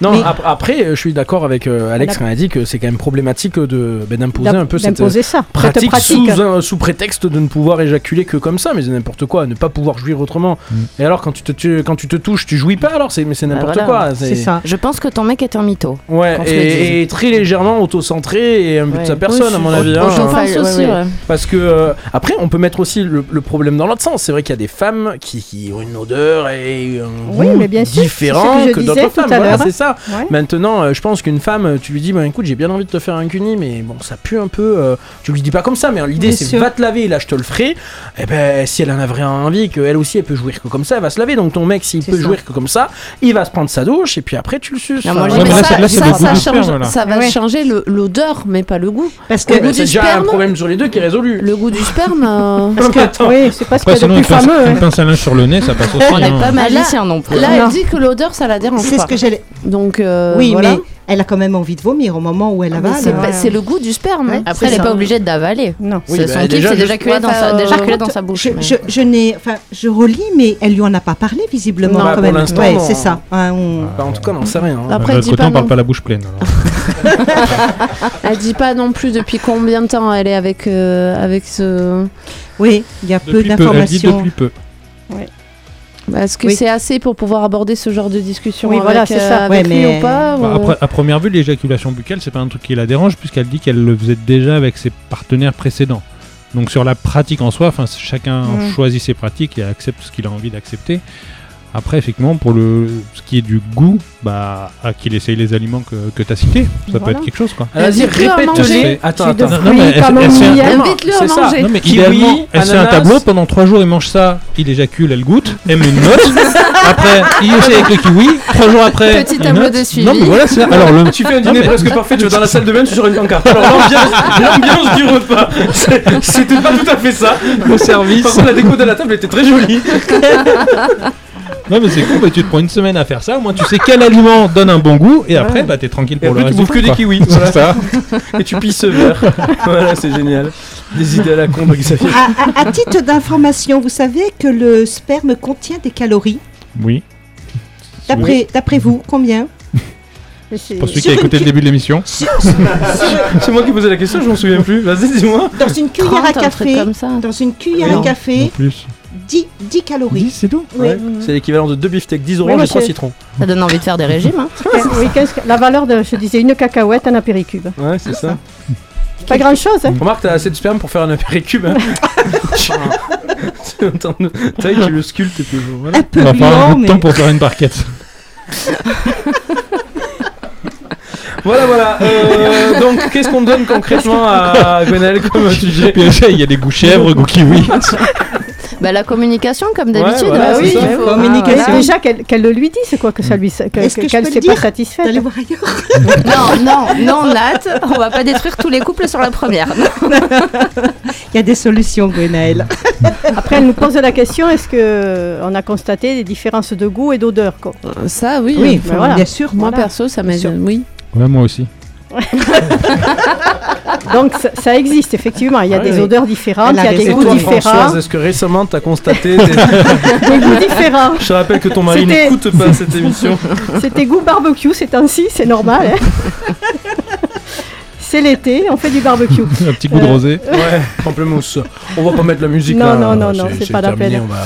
Non, Mais- ap- après, euh, je suis d'accord avec euh, Alex a- quand il a dit que c'est quand même problématique de ben, d'imposer un peu cette D'imposer ça. cette pratique, pratique. Sous, un- sous prétexte de ne pouvoir éjaculer que comme ça, mais c'est n'importe quoi, ne pas pouvoir jouir autrement. Mm. Et alors, quand tu, te, tu- quand tu te touches, tu jouis pas alors c'est, Mais c'est n'importe voilà. quoi. C'est ça. Je pense que ton mec est un mytho. Ouais, et, et très légèrement auto-centré et un but de sa personne, Oui, à mon avis. je hein. pense Enfin, aussi, ouais. Parce que euh, après, on peut mettre aussi le, le problème dans l'autre sens. C'est vrai qu'il y a des femmes qui, qui ont une odeur et un Oui, goût mais bien sûr, différent que d'autres femmes. Voilà. C'est ça. Ouais. Maintenant, euh, je pense qu'une femme, tu lui dis, bah, écoute, j'ai bien envie de te faire un cuni, mais bon, ça pue un peu. euh, tu lui dis pas comme ça, mais l'idée Bien c'est sûr. va te laver, là je te le ferai. Et ben, si elle en a vraiment envie, qu'elle aussi elle peut jouir que comme ça, elle va se laver. Donc ton mec, s'il C'est peut ça. jouir que comme ça, il va se prendre sa douche et puis après tu le suces. Non, moi, j'ai- Ouais, mais là, ça, c'est- là, c'est ça, le goût ça du change- sperme, là. ça va Ouais. changer le- l'odeur, mais pas le goût. Parce que Le goût c'est du déjà un sperme, problème sur les deux qui est résolu. le goût du sperme. euh, Parce que, oui, c'est pas ce Après, qu'il y a de sinon, une plus pince, fameux. une hein. pince à linge sur le nez, ça passe aussi. On n'est hein. pas magicien non plus. Là, elle dit que l'odeur, ça la dérange c'est pas. ce que j'allais. Donc, euh, oui, voilà. mais elle a quand même envie de vomir au moment où elle Ah, avale. c'est ouais. pas- c'est le goût du sperme. Ouais. Après, elle n'est pas obligée d'avaler. Non. Oui, C'est bah, son kiff, déjà, c'est juste- d'éjaculer dans, sa- dans bouche. Je, mais- je, je n'ai, enfin, je relis, mais elle lui en a pas parlé visiblement Non, quand pour même. l'instant, Ouais, non. c'est ça. hein, on- Enfin, en tout cas, on n'en sait rien. hein. Après, elle l'autre dit côté, pas on parle pas la bouche pleine. Elle dit pas non plus depuis combien de temps elle est avec, euh, avec ce. Oui, il y a peu elle dit d'informations. depuis peu. Est-ce que Oui. c'est assez pour pouvoir aborder ce genre de discussion Oui, avec, voilà, c'est euh, ça. avec Ouais, lui mais- ou pas Bah, ou- après, à première vue, l'éjaculation buccale, c'est pas un truc qui la dérange, puisqu'elle dit qu'elle le faisait déjà avec ses partenaires précédents. Donc sur la pratique en soi, chacun Mm. choisit ses pratiques et accepte ce qu'il a envie d'accepter. Après, effectivement, pour le ce qui est du goût, bah, à qu'il essaye les aliments que, que tu as cités, ça peut être quelque chose quoi. Vas-y, répète-les. Attends, attends. Non, mais aime. Invite-le à manger. Non mais Kiwi, idéalement, elle fait un tableau pendant trois jours, il mange ça, il éjacule, elle goûte, elle met une note. après, il essaie avec le kiwi. Trois jours après, Petit tableau de suivi. Non mais voilà, c'est ça. Alors le Tu fais un Non, dîner mais- presque parfait, tu vas dans la salle de bain, tu sur une pancarte. Alors l'ambiance, l'ambiance du repas, c'est- c'était pas tout à fait ça. le service. Par contre, la déco de la table était très jolie. Non mais c'est cool, bah, tu te prends une semaine à faire ça, au moins tu sais quel aliment donne un bon goût et après bah t'es tranquille Et pour le après, tu reste. bouffes que des kiwis. Voilà. C'est ça. Et tu pisses ce verre. Voilà, c'est génial. Des idées à la con Xavier. À, à- à titre d'information, vous savez que le sperme contient des calories. Oui. D'après, d'après vous, combien? C'est- Pour celui qui a écouté le début de l'émission. C'est moi qui posais la question, je m'en souviens plus. Vas-y, dis-moi. Dans une cuillère 30, à café, comme ça. dans une cuillère Non, à café, plus. 10, 10 calories. c'est tout Oui. Ouais, C'est l'équivalent de deux beefsteaks, 10 Oui, oranges et 3 c'est- citrons. Ça donne envie de faire des régimes. hein. Oui, 15 la valeur de, je disais, une cacahuète, un apéricube. Ouais, c'est ça. Pas grand chose, hein. Remarque, t'as assez de sperme pour faire un apéricube. Hein. C'est autant de- le sculptes et puis voilà. Un peu On va faire un bout de mais temps pour faire une barquette. Voilà, voilà. Euh, donc, qu'est-ce qu'on donne concrètement à Gwenaël comme sujet Puis il y a des goûts chèvres, goûts kiwi. Bah, la communication, comme d'habitude. voilà, bah c'est oui, ça. il faut- Communication. Ah, voilà. Déjà qu'elle le lui dit, c'est quoi que ça lui, que- que qu'elle s'est le pas satisfaite. d'aller voir ailleurs. Non, non, non, Nat, on va pas détruire tous les couples sur la première. Il y a des solutions, Gwenaël. Après, elle nous pose la question est-ce que on a constaté des différences de goût et d'odeur quoi? Ça, oui. Oui, voilà. bien sûr. Moi, Voilà. perso, ça m'a. Oui. Ouais, moi aussi. Donc ça, ça existe effectivement. Il y a Ouais, des oui. odeurs différentes, il y a des goûts toi, différents, Françoise, est-ce que récemment t'as constaté des... des goûts différents. Je te rappelle que ton mari C'était- n'écoute pas cette émission. C'était goût barbecue ces temps-ci, c'est normal. hein. c'est l'été, on fait du barbecue. Un petit goût de Euh, rosé. Ouais, pamplemousse. On va pas mettre la musique Non, là. non, non, non, c'est pas la peine. On va...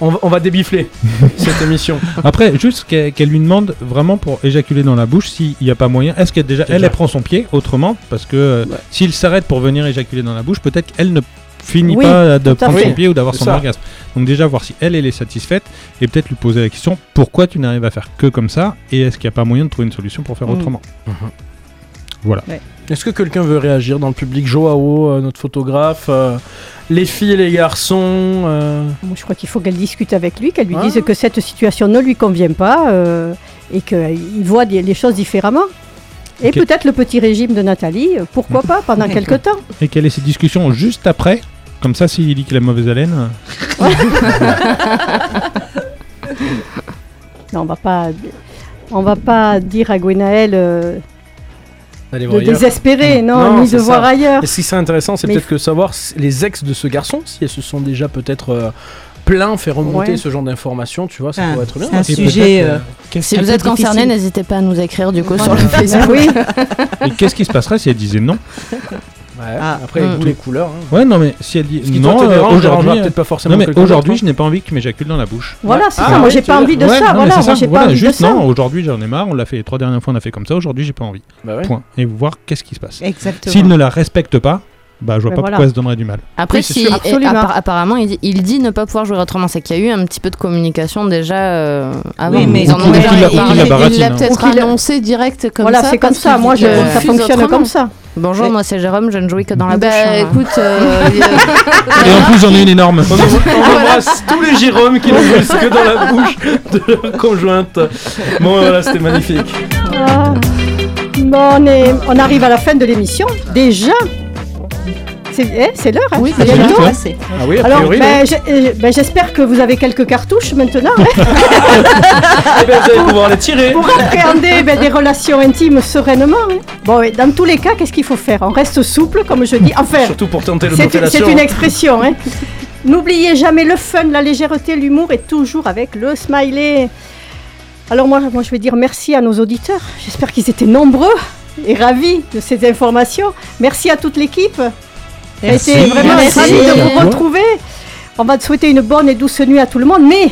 On, va, on va débifler cette émission. Après, juste qu'elle lui demande vraiment pour éjaculer dans la bouche s'il n'y a pas moyen. Est-ce qu'elle déjà, elle, déjà. elle prend son pied autrement? Parce que euh, s'il s'arrête pour venir éjaculer dans la bouche, peut-être qu'elle ne finit Oui, pas de prendre fait. son pied ou d'avoir son ça. orgasme. Donc déjà voir si elle, elle est satisfaite et peut-être lui poser la question pourquoi tu n'arrives à faire que comme ça et est-ce qu'il n'y a pas moyen de trouver une solution pour faire Mm. autrement? Mhm. Voilà. Est-ce que quelqu'un veut réagir dans le public? Joao, euh, notre photographe, euh, les filles et les garçons euh, Moi, je crois qu'il faut qu'elle discute avec lui, qu'elle lui Ah. dise que cette situation ne lui convient pas euh, et qu'il voit des- les choses différemment. Et peut-être le petit régime de Nathalie, pourquoi pas, pendant quelques temps. Et quelle est cette discussion juste après? Comme ça, s'il dit qu'il a mauvaise haleine. Non, on va pas, on va pas dire à Gwenaël euh, de voir ailleurs désespérer, non, ni c'est de voir ça. ailleurs. Et ce qui serait intéressant, c'est peut-être que savoir les ex de ce garçon, si elles se sont déjà peut-être euh, plaints, fait remonter Ouais. ce genre d'informations, tu vois, ça Ah, pourrait être bien. un Et sujet, euh, qu'est-ce Si vous êtes concerné, n'hésitez pas à nous écrire du coup sur le Ah Facebook. oui, Et qu'est-ce qui se passerait si elle disait non? Ouais, Ah. Après, goût les couleurs. hein. Ouais, non, mais si elle dit non, euh, aujourd'hui, peut-être pas forcément non, mais quelqu'un aujourd'hui, je n'ai pas envie que tu m'éjacules dans la bouche. voilà, c'est Ah, ça. Moi, j'ai pas envie de Ouais, ça. Voilà, j'ai pas Voilà, envie de juste ça. non, aujourd'hui j'en ai marre, on l'a fait les trois dernières fois, on a fait comme ça, aujourd'hui j'ai pas envie. Bah ouais. Point. Et voir qu'est-ce qui se passe. Exactement. S'il ne la respecte pas, bah je vois Mais pas voilà. pourquoi elle se donnerait du mal. Après, Oui, si, apparemment, il dit, il dit ne pas pouvoir jouer autrement. C'est qu'il y a eu un petit peu de communication déjà euh, avant. Oui, mais- Ils en ont déjà parlé. il l'a hein. peut-être annoncé direct comme voilà, ça. c'est comme ça. Moi, je, refuse ça fonctionne autrement. comme ça. Bonjour, Mais- moi c'est Jérôme, je ne jouis que dans la Bah, bouche. hein. écoute, euh, Et en plus j'en ai une énorme. On, embrasse tous les Jérômes qui ne jouissent que dans la bouche de leur conjointe. Bon, voilà, c'était magnifique. Ah. Bon, on arrive à la fin de l'émission. Déjà C'est eh, c'est l'heure, hein Oui, c'est bientôt. ouais. Ah oui, a Alors, ben, j'ai- euh, ben, j'espère que vous avez quelques cartouches maintenant hein, Eh ben, vous allez pouvoir les tirer. pour appréhender ben, des relations intimes sereinement. hein. Bon, dans tous les cas, qu'est-ce qu'il faut faire? On reste souple, comme je dis. Enfin, Surtout pour tenter c'est une, l'autofellation. c'est une expression. hein. N'oubliez jamais le fun, la légèreté, l'humour et toujours avec le smiley. Alors moi, moi, je vais dire merci à nos auditeurs. J'espère qu'ils étaient nombreux et ravis de ces informations. Merci à toute l'équipe. Merci. J'ai été vraiment Merci. ravie de vous retrouver. On va te souhaiter une bonne et douce nuit à tout le monde, mais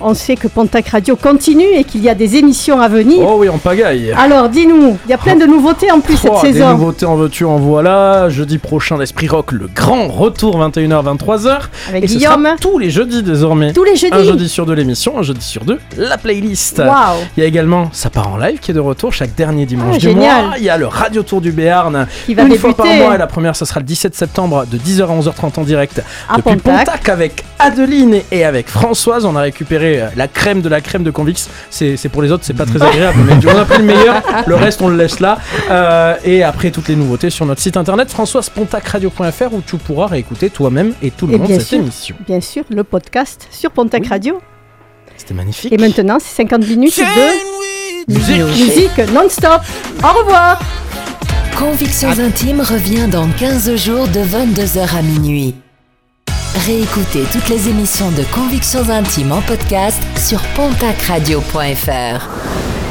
on sait que Pontac Radio continue et qu'il y a des émissions à venir. Oh oui, en pagaille. Alors dis-nous, il y a plein de nouveautés en plus Oh, cette des saison. nouveautés en veux-tu, en voilà. Jeudi prochain, l'Esprit Rock, le grand retour 21h, 23h. Avec Et ce Guillaume, sera tous les jeudis désormais. tous les Un jeudis. jeudi sur deux l'émission, un jeudi sur deux la playlist. Waouh Il y a également Ça part en live qui est de retour chaque dernier dimanche Ah, du génial. mois. Il y a le Radio Tour du Béarn Qui va une débuter fois par mois et la première ça sera le 17 septembre de 10h à 11h30 en direct à depuis Pontac. Pontac avec Adeline et avec Françoise. On a récupéré euh, la crème de la crème de Convix. C'est c'est pour les autres, c'est pas très agréable, mais on a pris le meilleur. Le reste, on le laisse là. Euh, et après, toutes les nouveautés sur notre site internet françoispontacradio.fr où tu pourras réécouter toi-même et tout le Et monde bien cette sûr. émission. Bien sûr, le podcast sur Pontac Oui. Radio. C'était magnifique. Et maintenant, c'est 50 minutes de Musique. musique non-stop. Au revoir Convictions intimes revient dans 15 jours de 22h à minuit. Réécoutez toutes les émissions de Convictions intimes en podcast sur pontacradio.fr.